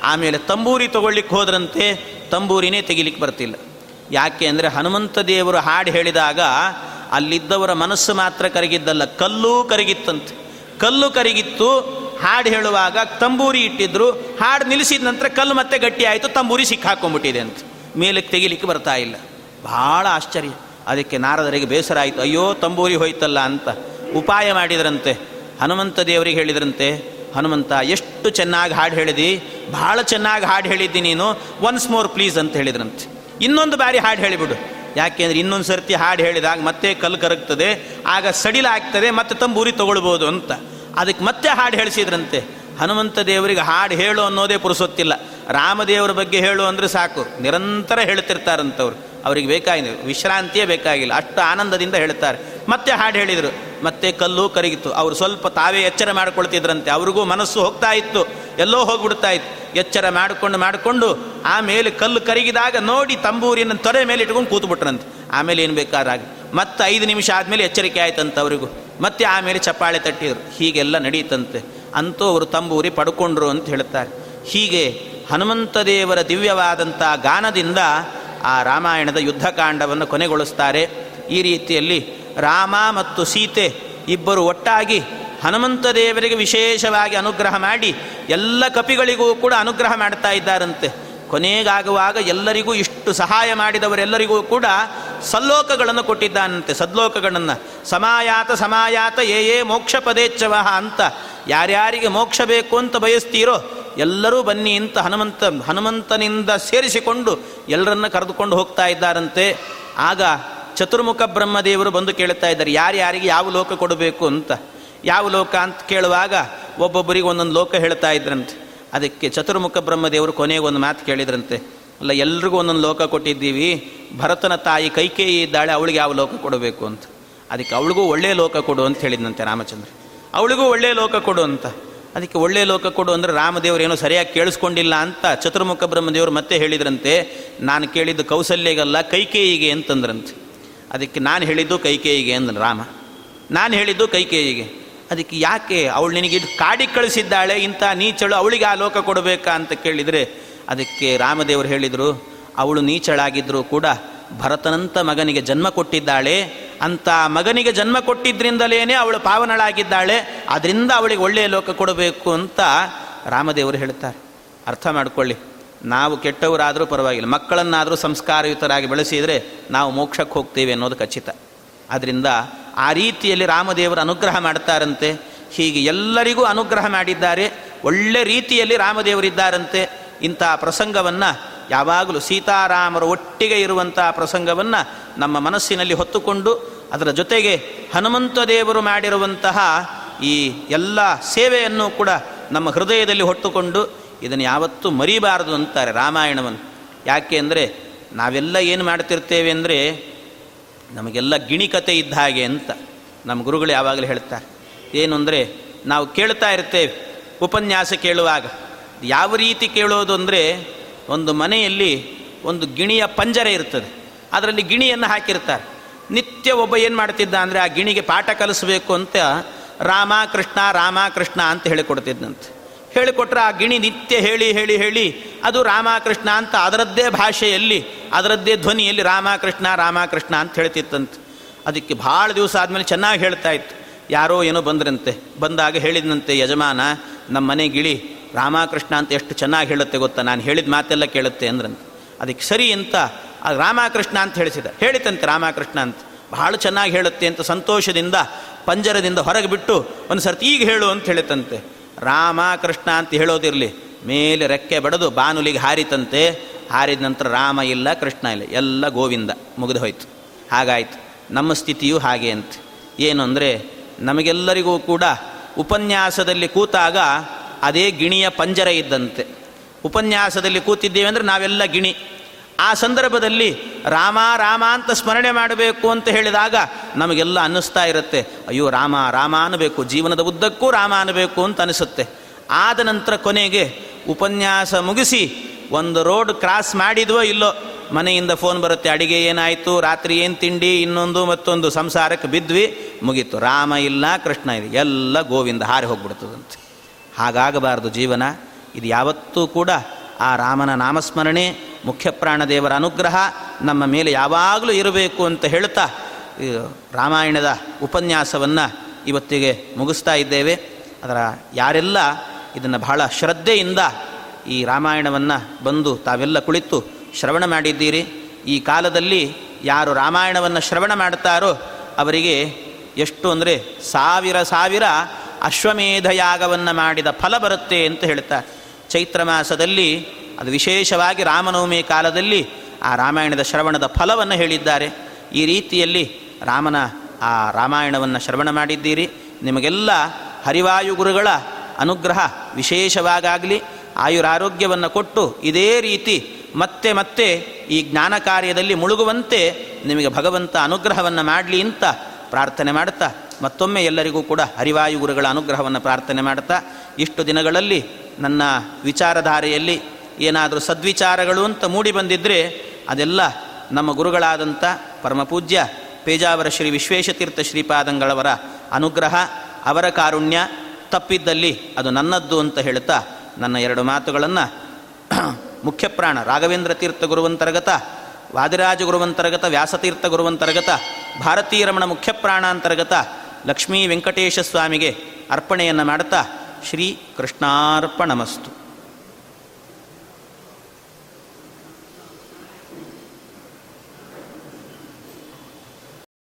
ಆಮೇಲೆ ತಂಬೂರಿ ತಗೊಳ್ಳಿಕ್ಕೆ ಹೋದ್ರಂತೆ ತಂಬೂರಿನೇ ತೆಗಿಲಿಕ್ಕೆ ಬರ್ತಿಲ್ಲ. ಯಾಕೆ ಅಂದರೆ ಹನುಮಂತ ದೇವರು ಹಾಡು ಹೇಳಿದಾಗ ಅಲ್ಲಿದ್ದವರ ಮನಸ್ಸು ಮಾತ್ರ ಕರಗಿದ್ದಲ್ಲ, ಕಲ್ಲೂ ಕರಗಿತ್ತಂತೆ. ಕಲ್ಲು ಕರಗಿತ್ತು, ಹಾಡು ಹೇಳುವಾಗ ತಂಬೂರಿ ಇಟ್ಟಿದ್ರು, ಹಾಡು ನಿಲ್ಲಿಸಿದ ನಂತರ ಕಲ್ಲು ಮತ್ತೆ ಗಟ್ಟಿ ಆಯಿತು, ತಂಬೂರಿ ಸಿಕ್ಕಾಕೊಂಡ್ಬಿಟ್ಟಿದೆ ಅಂತ. ಮೇಲಕ್ಕೆ ತೆಗಿಲಿಕ್ಕೆ ಬರ್ತಾ ಇಲ್ಲ. ಭಾಳ ಆಶ್ಚರ್ಯ. ಅದಕ್ಕೆ ನಾರದರಿಗೆ ಬೇಸರ ಆಯಿತು, ಅಯ್ಯೋ ತಂಬೂರಿ ಹೋಯ್ತಲ್ಲ ಅಂತ. ಉಪಾಯ ಮಾಡಿದರಂತೆ, ಹನುಮಂತ ದೇವರಿಗೆ ಹೇಳಿದರಂತೆ, ಹನುಮಂತ, ಎಷ್ಟು ಚೆನ್ನಾಗಿ ಹಾಡು ಹೇಳಿದಿ, ಭಾಳ ಚೆನ್ನಾಗಿ ಹಾಡು ಹೇಳಿದ್ದಿ ನೀನು ಒನ್ಸ್ ಮೋರ್ ಪ್ಲೀಸ್ ಅಂತ ಹೇಳಿದ್ರಂತೆ. ಇನ್ನೊಂದು ಬಾರಿ ಹಾಡು ಹೇಳಿಬಿಡು. ಯಾಕೆಂದ್ರೆ ಇನ್ನೊಂದು ಸರ್ತಿ ಹಾಡು ಹೇಳಿದಾಗ ಮತ್ತೆ ಕಲ್ಲು ಕರಗ್ತದೆ, ಆಗ ಸಡಿಲ ಆಗ್ತದೆ, ಮತ್ತೆ ತಂಬೂರಿ ತಗೊಳ್ಬೋದು ಅಂತ. ಅದಕ್ಕೆ ಮತ್ತೆ ಹಾಡು ಹೇಳಿಸಿದ್ರಂತೆ. ಹನುಮಂತ ದೇವರಿಗೆ ಹಾಡು ಹೇಳು ಅನ್ನೋದೇ ಪುರುಸೊತ್ತಿಲ್ಲ. ರಾಮದೇವರ ಬಗ್ಗೆ ಹೇಳು ಅಂದರೆ ಸಾಕು. ನಿರಂತರ ಹೇಳ್ತಿರ್ತಾರಂತವ್ರು. ಅವ್ರಿಗೆ ಬೇಕಾಗಿದೆ ವಿಶ್ರಾಂತಿಯೇ ಬೇಕಾಗಿಲ್ಲ. ಅಷ್ಟು ಆನಂದದಿಂದ ಹೇಳ್ತಾರೆ ಮತ್ತೆ ಹಾಡು ಹೇಳಿದರು. ಮತ್ತೆ ಕಲ್ಲು ಕರಗಿತ್ತು. ಅವರು ಸ್ವಲ್ಪ ತಾವೇ ಎಚ್ಚರ ಮಾಡ್ಕೊಳ್ತಿದ್ರಂತೆ. ಅವ್ರಿಗೂ ಮನಸ್ಸು ಹೋಗ್ತಾ ಇತ್ತು. ಎಲ್ಲೋ ಹೋಗ್ಬಿಡ್ತಾ ಇತ್ತು. ಎಚ್ಚರ ಮಾಡಿಕೊಂಡು ಮಾಡಿಕೊಂಡು ಆಮೇಲೆ ಕಲ್ಲು ಕರಗಿದಾಗ ನೋಡಿ ತಂಬೂರಿನ ತೊರೆ ಮೇಲೆ ಇಟ್ಕೊಂಡು ಕೂತ್ಬಿಟ್ರಂತೆ. ಆಮೇಲೆ ಏನು ಬೇಕಾದಾಗ ಮತ್ತೆ ಐದು ನಿಮಿಷ ಆದಮೇಲೆ ಎಚ್ಚರಿಕೆ ಆಯ್ತಂತೆ ಅವರಿಗೂ. ಮತ್ತೆ ಆಮೇಲೆ ಚಪ್ಪಾಳೆ ತಟ್ಟಿದ್ರು. ಹೀಗೆಲ್ಲ ನಡೀತಂತೆ. ಅಂತೂ ಅವರು ತಂಬೂರಿ ಪಡ್ಕೊಂಡ್ರು ಅಂತ ಹೇಳ್ತಾರೆ ಹೀಗೆ ಹನುಮಂತ ದೇವರ ದಿವ್ಯವಾದಂಥ ಗಾನದಿಂದ ಆ ರಾಮಾಯಣದ ಯುದ್ಧಕಾಂಡವನ್ನು ಕೊನೆಗೊಳಿಸ್ತಾರೆ. ಈ ರೀತಿಯಲ್ಲಿ ರಾಮ ಮತ್ತು ಸೀತೆ ಇಬ್ಬರು ಒಟ್ಟಾಗಿ ಹನುಮಂತ ದೇವರಿಗೆ ವಿಶೇಷವಾಗಿ ಅನುಗ್ರಹ ಮಾಡಿ ಎಲ್ಲ ಕಪಿಗಳಿಗೂ ಕೂಡ ಅನುಗ್ರಹ ಮಾಡ್ತಾ ಇದ್ದಾರಂತೆ. ಕೊನೆಗಾಗುವಾಗ ಎಲ್ಲರಿಗೂ ಇಷ್ಟು ಸಹಾಯ ಮಾಡಿದವರೆಲ್ಲರಿಗೂ ಕೂಡ ಸಲ್ಲೋಕಗಳನ್ನು ಕೊಟ್ಟಿದ್ದಾನಂತೆ. ಸದ್ಲೋಕಗಳನ್ನು ಸಮಾಯಾತ ಸಮಾಯಾತ ಏ ಏ ಮೋಕ್ಷ ಪದೇಚ್ಛವ ಅಂತ ಯಾರ್ಯಾರಿಗೆ ಮೋಕ್ಷ ಬೇಕು ಅಂತ ಬಯಸ್ತೀರೋ ಎಲ್ಲರೂ ಬನ್ನಿ ಅಂತ ಹನುಮಂತ, ಹನುಮಂತನಿಂದ ಸೇರಿಸಿಕೊಂಡು ಎಲ್ಲರನ್ನ ಕರೆದುಕೊಂಡು ಹೋಗ್ತಾ ಇದ್ದಾರಂತೆ. ಆಗ ಚತುರ್ಮುಖ ಬ್ರಹ್ಮದೇವರು ಬಂದು ಕೇಳ್ತಾ ಇದ್ದಾರೆ ಯಾರ್ಯಾರಿಗೆ ಯಾವ ಲೋಕ ಕೊಡಬೇಕು ಅಂತ. ಯಾವ ಲೋಕ ಅಂತ ಕೇಳುವಾಗ ಒಬ್ಬೊಬ್ಬರಿಗೆ ಒಂದೊಂದು ಲೋಕ ಹೇಳ್ತಾ ಇದ್ರಂತೆ. ಅದಕ್ಕೆ ಚತುರ್ಮುಖ ಬ್ರಹ್ಮದೇವರು ಕೊನೆಗೆ ಒಂದು ಮಾತು ಕೇಳಿದ್ರಂತೆ, ಅಲ್ಲ, ಎಲ್ರಿಗೂ ಒಂದೊಂದು ಲೋಕ ಕೊಟ್ಟಿದ್ದೀವಿ, ಭರತನ ತಾಯಿ ಕೈಕೇಯಿ ಇದ್ದಾಳೆ, ಅವಳಿಗೆ ಯಾವ ಲೋಕ ಕೊಡಬೇಕು ಅಂತ. ಅದಕ್ಕೆ ಅವಳಿಗೂ ಒಳ್ಳೆಯ ಲೋಕ ಕೊಡು ಅಂತ ಹೇಳಿದ್ನಂತೆ ರಾಮಚಂದ್ರ. ಅವಳಿಗೂ ಒಳ್ಳೆಯ ಲೋಕ ಕೊಡು ಅಂತ. ಅದಕ್ಕೆ ಒಳ್ಳೆಯ ಲೋಕ ಕೊಡು ಅಂದರೆ ರಾಮದೇವರೇನೋ ಸರಿಯಾಗಿ ಕೇಳಿಸ್ಕೊಂಡಿಲ್ಲ ಅಂತ ಚತುರ್ಮುಖ ಬ್ರಹ್ಮದೇವರು ಮತ್ತೆ ಹೇಳಿದ್ರಂತೆ, ನಾನು ಕೇಳಿದ್ದು ಕೌಸಲ್ಯಗಲ್ಲ, ಕೈಕೇಯಿಗೆ ಅಂತಂದ್ರಂತೆ. ಅದಕ್ಕೆ ನಾನು ಹೇಳಿದ್ದು ಕೈಕೇಯಿಗೆ ಅಂದನು ರಾಮ. ನಾನು ಹೇಳಿದ್ದು ಕೈಕೇಯಿಗೆ. ಅದಕ್ಕೆ ಯಾಕೆ ಅವಳು ನಿನಗೆ ಇದು ಕಾಡಿ ಕಳಿಸಿದ್ದಾಳೆ, ಇಂಥ ನೀಚಳು ಅವಳಿಗೆ ಆ ಲೋಕ ಕೊಡಬೇಕಾ ಅಂತ ಕೇಳಿದರೆ, ಅದಕ್ಕೆ ರಾಮದೇವರು ಹೇಳಿದರು, ಅವಳು ನೀಚಳಾಗಿದ್ದರೂ ಕೂಡ ಭರತನಂತ ಮಗನಿಗೆ ಜನ್ಮ ಕೊಟ್ಟಿದ್ದಾಳೆ ಅಂತ ಮಗನಿಗೆ ಜನ್ಮ ಕೊಟ್ಟಿದ್ದರಿಂದಲೇ ಅವಳು ಪಾವನಳಾಗಿದ್ದಾಳೆ ಅದರಿಂದ ಅವಳಿಗೆ ಒಳ್ಳೆಯ ಲೋಕ ಕೊಡಬೇಕು ಅಂತ ರಾಮದೇವರು ಹೇಳ್ತಾರೆ ಅರ್ಥ ಮಾಡಿಕೊಳ್ಳಿ, ನಾವು ಕೆಟ್ಟವರಾದರೂ ಪರವಾಗಿಲ್ಲ, ಮಕ್ಕಳನ್ನಾದರೂ ಸಂಸ್ಕಾರಯುತರಾಗಿ ಬೆಳೆಸಿದರೆ ನಾವು ಮೋಕ್ಷಕ್ಕೆ ಹೋಗ್ತೇವೆ ಅನ್ನೋದು ಖಚಿತ. ಆದ್ದರಿಂದ ಆ ರೀತಿಯಲ್ಲಿ ರಾಮದೇವರು ಅನುಗ್ರಹ ಮಾಡ್ತಾರಂತೆ, ಹೀಗೆ ಎಲ್ಲರಿಗೂ ಅನುಗ್ರಹ ಮಾಡಿದ್ದಾರೆ, ಒಳ್ಳೆ ರೀತಿಯಲ್ಲಿ ರಾಮದೇವರಿದ್ದಾರಂತೆ, ಇಂಥ ಪ್ರಸಂಗವನ್ನು ಯಾವಾಗಲೂ ಸೀತಾರಾಮರು ಒಟ್ಟಿಗೆ ಇರುವಂಥ ಪ್ರಸಂಗವನ್ನು ನಮ್ಮ ಮನಸ್ಸಿನಲ್ಲಿ ಹೊತ್ತುಕೊಂಡು ಅದರ ಜೊತೆಗೆ ಹನುಮಂತ ದೇವರು ಮಾಡಿರುವಂತಹ ಈ ಎಲ್ಲ ಸೇವೆಯನ್ನು ಕೂಡ ನಮ್ಮ ಹೃದಯದಲ್ಲಿ ಹೊತ್ತುಕೊಂಡು ಇದನ್ನು ಯಾವತ್ತೂ ಮರಿಬಾರದು ಅಂತಾರೆ ರಾಮಾಯಣವನ್ನು. ಯಾಕೆ ಅಂದರೆ ನಾವೆಲ್ಲ ಏನು ಮಾಡ್ತಿರ್ತೇವೆ ಅಂದರೆ ನಮಗೆಲ್ಲ ಗಿಣಿಕತೆ ಇದ್ದ ಹಾಗೆ ಅಂತ ನಮ್ಮ ಗುರುಗಳು ಯಾವಾಗಲೂ ಹೇಳ್ತಾರೆ. ಏನು ಅಂದರೆ ನಾವು ಕೇಳ್ತಾ ಇರ್ತೇವೆ ಉಪನ್ಯಾಸ ಕೇಳುವಾಗ. ಯಾವ ರೀತಿ ಕೇಳೋದು ಅಂದರೆ ಒಂದು ಮನೆಯಲ್ಲಿ ಒಂದು ಗಿಣಿಯ ಪಂಜರ ಇರ್ತದೆ. ಅದರಲ್ಲಿ ಗಿಣಿಯನ್ನು ಹಾಕಿರ್ತಾರೆ. ನಿತ್ಯ ಒಬ್ಬ ಏನು ಮಾಡ್ತಿದ್ದ ಅಂದರೆ ಆ ಗಿಣಿಗೆ ಪಾಠ ಕಲಿಸಬೇಕು ಅಂತ ರಾಮ ಕೃಷ್ಣ ರಾಮ ಕೃಷ್ಣ ಅಂತ ಹೇಳಿಕೊಡ್ತಿದ್ದಂತೆ ಹೇಳಿಕೊಟ್ರೆ ಆ ಗಿಣಿ ನಿತ್ಯ ಹೇಳಿ ಹೇಳಿ ಹೇಳಿ ಅದು ರಾಮಕೃಷ್ಣ ಅಂತ ಅದರದ್ದೇ ಭಾಷೆಯಲ್ಲಿ, ಅದರದ್ದೇ ಧ್ವನಿಯಲ್ಲಿ ರಾಮಕೃಷ್ಣ ರಾಮಕೃಷ್ಣ ಅಂತ ಹೇಳ್ತಿತ್ತಂತೆ. ಅದಕ್ಕೆ ಭಾಳ ದಿವಸ ಆದಮೇಲೆ ಚೆನ್ನಾಗಿ ಹೇಳ್ತಾ ಇತ್ತು. ಯಾರೋ ಏನೋ ಬಂದ್ರಂತೆ. ಬಂದಾಗ ಹೇಳಿದಂತೆ ಯಜಮಾನ, ನಮ್ಮ ಮನೆ ಗಿಳಿ ರಾಮಕೃಷ್ಣ ಅಂತ ಎಷ್ಟು ಚೆನ್ನಾಗಿ ಹೇಳುತ್ತೆ ಗೊತ್ತಾ? ನಾನು ಹೇಳಿದ ಮಾತೆಲ್ಲ ಕೇಳುತ್ತೆ ಅಂದ್ರಂತ. ಅದಕ್ಕೆ ಸರಿ ಅಂತ ರಾಮಕೃಷ್ಣ ಅಂತ ಹೇಳಿಸಿದ ಹೇಳಿತಂತೆ ರಾಮಕೃಷ್ಣ ಅಂತ. ಭಾಳ ಚೆನ್ನಾಗಿ ಹೇಳುತ್ತೆ ಅಂತ ಸಂತೋಷದಿಂದ, ಪಂಜರದಿಂದ ಹೊರಗೆ ಬಿಟ್ಟು ಒಂದು ಸರ್ತಿ ಈಗ ಹೇಳು ಅಂತ ಹೇಳಿತಂತೆ. ರಾಮ ಕೃಷ್ಣ ಅಂತ ಹೇಳೋದಿರಲಿ, ಮೇಲೆ ರೆಕ್ಕೆ ಬಡದು ಬಾನುಲಿಗೆ ಹಾರಿತಂತೆ. ಹಾರಿದ ನಂತರ ರಾಮ ಇಲ್ಲ, ಕೃಷ್ಣ ಇಲ್ಲ, ಎಲ್ಲ ಗೋವಿಂದ. ಮುಗಿದು ಹೋಯ್ತು. ಹಾಗಾಯ್ತು. ನಮ್ಮ ಸ್ಥಿತಿಯೂ ಹಾಗೆ ಅಂತ. ಏನು ಅಂದರೆ, ನಮಗೆಲ್ಲರಿಗೂ ಕೂಡ ಉಪನ್ಯಾಸದಲ್ಲಿ ಕೂತಾಗ ಅದೇ ಗಿಣಿಯ ಪಂಜರ ಇದ್ದಂತೆ. ಉಪನ್ಯಾಸದಲ್ಲಿ ಕೂತಿದ್ದೇವೆ ಅಂದರೆ ನಾವೆಲ್ಲ ಗಿಣಿ. ಆ ಸಂದರ್ಭದಲ್ಲಿ ರಾಮ ರಾಮ ಅಂತ ಸ್ಮರಣೆ ಮಾಡಬೇಕು ಅಂತ ಹೇಳಿದಾಗ ನಮಗೆಲ್ಲ ಅನ್ನಿಸ್ತಾ ಇರುತ್ತೆ. ಅಯ್ಯೋ, ರಾಮ ರಾಮ ಅನ್ನಬೇಕು. ಜೀವನದ ಉದ್ದಕ್ಕೂ ರಾಮ ಅನ್ನಬೇಕು ಅಂತ ಅನಿಸುತ್ತೆ. ಆದ ನಂತರ ಕೊನೆಗೆ ಉಪನ್ಯಾಸ ಮುಗಿಸಿ ಒಂದು ರೋಡ್ ಕ್ರಾಸ್ ಮಾಡಿದ್ವೋ ಇಲ್ಲೋ, ಮನೆಯಿಂದ ಫೋನ್ ಬರುತ್ತೆ, ಅಡಿಗೆ ಏನಾಯಿತು, ರಾತ್ರಿ ಏನು ತಿಂಡಿ, ಇನ್ನೊಂದು ಮತ್ತೊಂದು, ಸಂಸಾರಕ್ಕೆ ಬಿದ್ವಿ, ಮುಗೀತು. ರಾಮ ಇಲ್ಲ, ಕೃಷ್ಣ ಇಲ್ಲ, ಎಲ್ಲ ಗೋವಿಂದ ಹಾರಿ ಹೋಗ್ಬಿಡ್ತದಂತೆ. ಹಾಗಾಗಬಾರ್ದು ಜೀವನ. ಇದು ಯಾವತ್ತೂ ಕೂಡ ಆ ರಾಮನ ನಾಮಸ್ಮರಣೆ, ಮುಖ್ಯ ಪ್ರಾಣದೇವರ ಅನುಗ್ರಹ, ನಮ್ಮ ಮೇಲೆ ಯಾವಾಗಲೂ ಇರಬೇಕು ಅಂತ ಹೇಳ್ತಾ ರಾಮಾಯಣದ ಉಪನ್ಯಾಸವನ್ನು ಇವತ್ತಿಗೆ ಮುಗಿಸ್ತಾ ಇದ್ದೇವೆ. ಅದರ ಯಾರೆಲ್ಲ ಇದನ್ನು ಬಹಳ ಶ್ರದ್ಧೆಯಿಂದ ಈ ರಾಮಾಯಣವನ್ನು ಬಂದು ತಾವೆಲ್ಲ ಕುಳಿತು ಶ್ರವಣ ಮಾಡಿದ್ದೀರಿ. ಈ ಕಾಲದಲ್ಲಿ ಯಾರು ರಾಮಾಯಣವನ್ನು ಶ್ರವಣ ಮಾಡ್ತಾರೋ ಅವರಿಗೆ ಎಷ್ಟು ಅಂದರೆ ಸಾವಿರ ಸಾವಿರ ಅಶ್ವಮೇಧ ಯಾಗವನ್ನು ಮಾಡಿದ ಫಲ ಬರುತ್ತೆ ಅಂತ ಹೇಳ್ತಾರೆ ಚೈತ್ರ ಮಾಸದಲ್ಲಿ, ಅದು ವಿಶೇಷವಾಗಿ ರಾಮನವಮಿ ಕಾಲದಲ್ಲಿ ಆ ರಾಮಾಯಣದ ಶ್ರವಣದ ಫಲವನ್ನು ಹೇಳಿದ್ದಾರೆ. ಈ ರೀತಿಯಲ್ಲಿ ರಾಮನ ಆ ರಾಮಾಯಣವನ್ನು ಶ್ರವಣ ಮಾಡಿದ್ದೀರಿ. ನಿಮಗೆಲ್ಲ ಹರಿವಾಯು ಗುರುಗಳ ಅನುಗ್ರಹ ವಿಶೇಷವಾಗಲಿ ಆಯುರಾರೋಗ್ಯವನ್ನು ಕೊಟ್ಟು ಇದೇ ರೀತಿ ಮತ್ತೆ ಮತ್ತೆ ಈ ಜ್ಞಾನ ಕಾರ್ಯದಲ್ಲಿ ಮುಳುಗುವಂತೆ ನಿಮಗೆ ಭಗವಂತ ಅನುಗ್ರಹವನ್ನು ಮಾಡಲಿ ಅಂತ ಪ್ರಾರ್ಥನೆ ಮಾಡುತ್ತಾ, ಮತ್ತೊಮ್ಮೆ ಎಲ್ಲರಿಗೂ ಕೂಡ ಹರಿವಾಯು ಗುರುಗಳ ಅನುಗ್ರಹವನ್ನು ಪ್ರಾರ್ಥನೆ ಮಾಡ್ತಾ ಇಷ್ಟು ದಿನಗಳಲ್ಲಿ ನನ್ನ ವಿಚಾರಧಾರೆಯಲ್ಲಿ ಏನಾದರೂ ಸದ್ವಿಚಾರಗಳು ಅಂತ ಮೂಡಿ ಬಂದಿದ್ದರೆ ಅದೆಲ್ಲ ನಮ್ಮ ಗುರುಗಳಾದಂಥ ಪರಮಪೂಜ್ಯ ಪೇಜಾವರ ಶ್ರೀ ವಿಶ್ವೇಶತೀರ್ಥ ಶ್ರೀಪಾದಂಗಳವರ ಅನುಗ್ರಹ, ಅವರ ಕಾರುಣ್ಯ ತಪ್ಪಿದ್ದಲ್ಲಿ ಅದು ನನ್ನದ್ದು ಅಂತ ಹೇಳ್ತಾ ನನ್ನ ಎರಡು ಮಾತುಗಳನ್ನು ಮುಖ್ಯಪ್ರಾಣ ರಾಘವೇಂದ್ರ ತೀರ್ಥ ಗುರುವಂತರ್ಗತ ವಾದಿರಾಜ ಗುರುವಂತರ್ಗತ ವ್ಯಾಸತೀರ್ಥ ಗುರುವಂತರ್ಗತ ಭಾರತೀಯ ರಮಣ ಮುಖ್ಯಪ್ರಾಣಾಂತರ್ಗತ ಲಕ್ಷ್ಮೀ ವೆಂಕಟೇಶ ಸ್ವಾಮಿಗೆ ಅರ್ಪಣೆಯನ್ನು ಮಾಡುತ್ತಾ ಶ್ರೀ ಕೃಷ್ಣಾರ್ಪಣಮಸ್ತು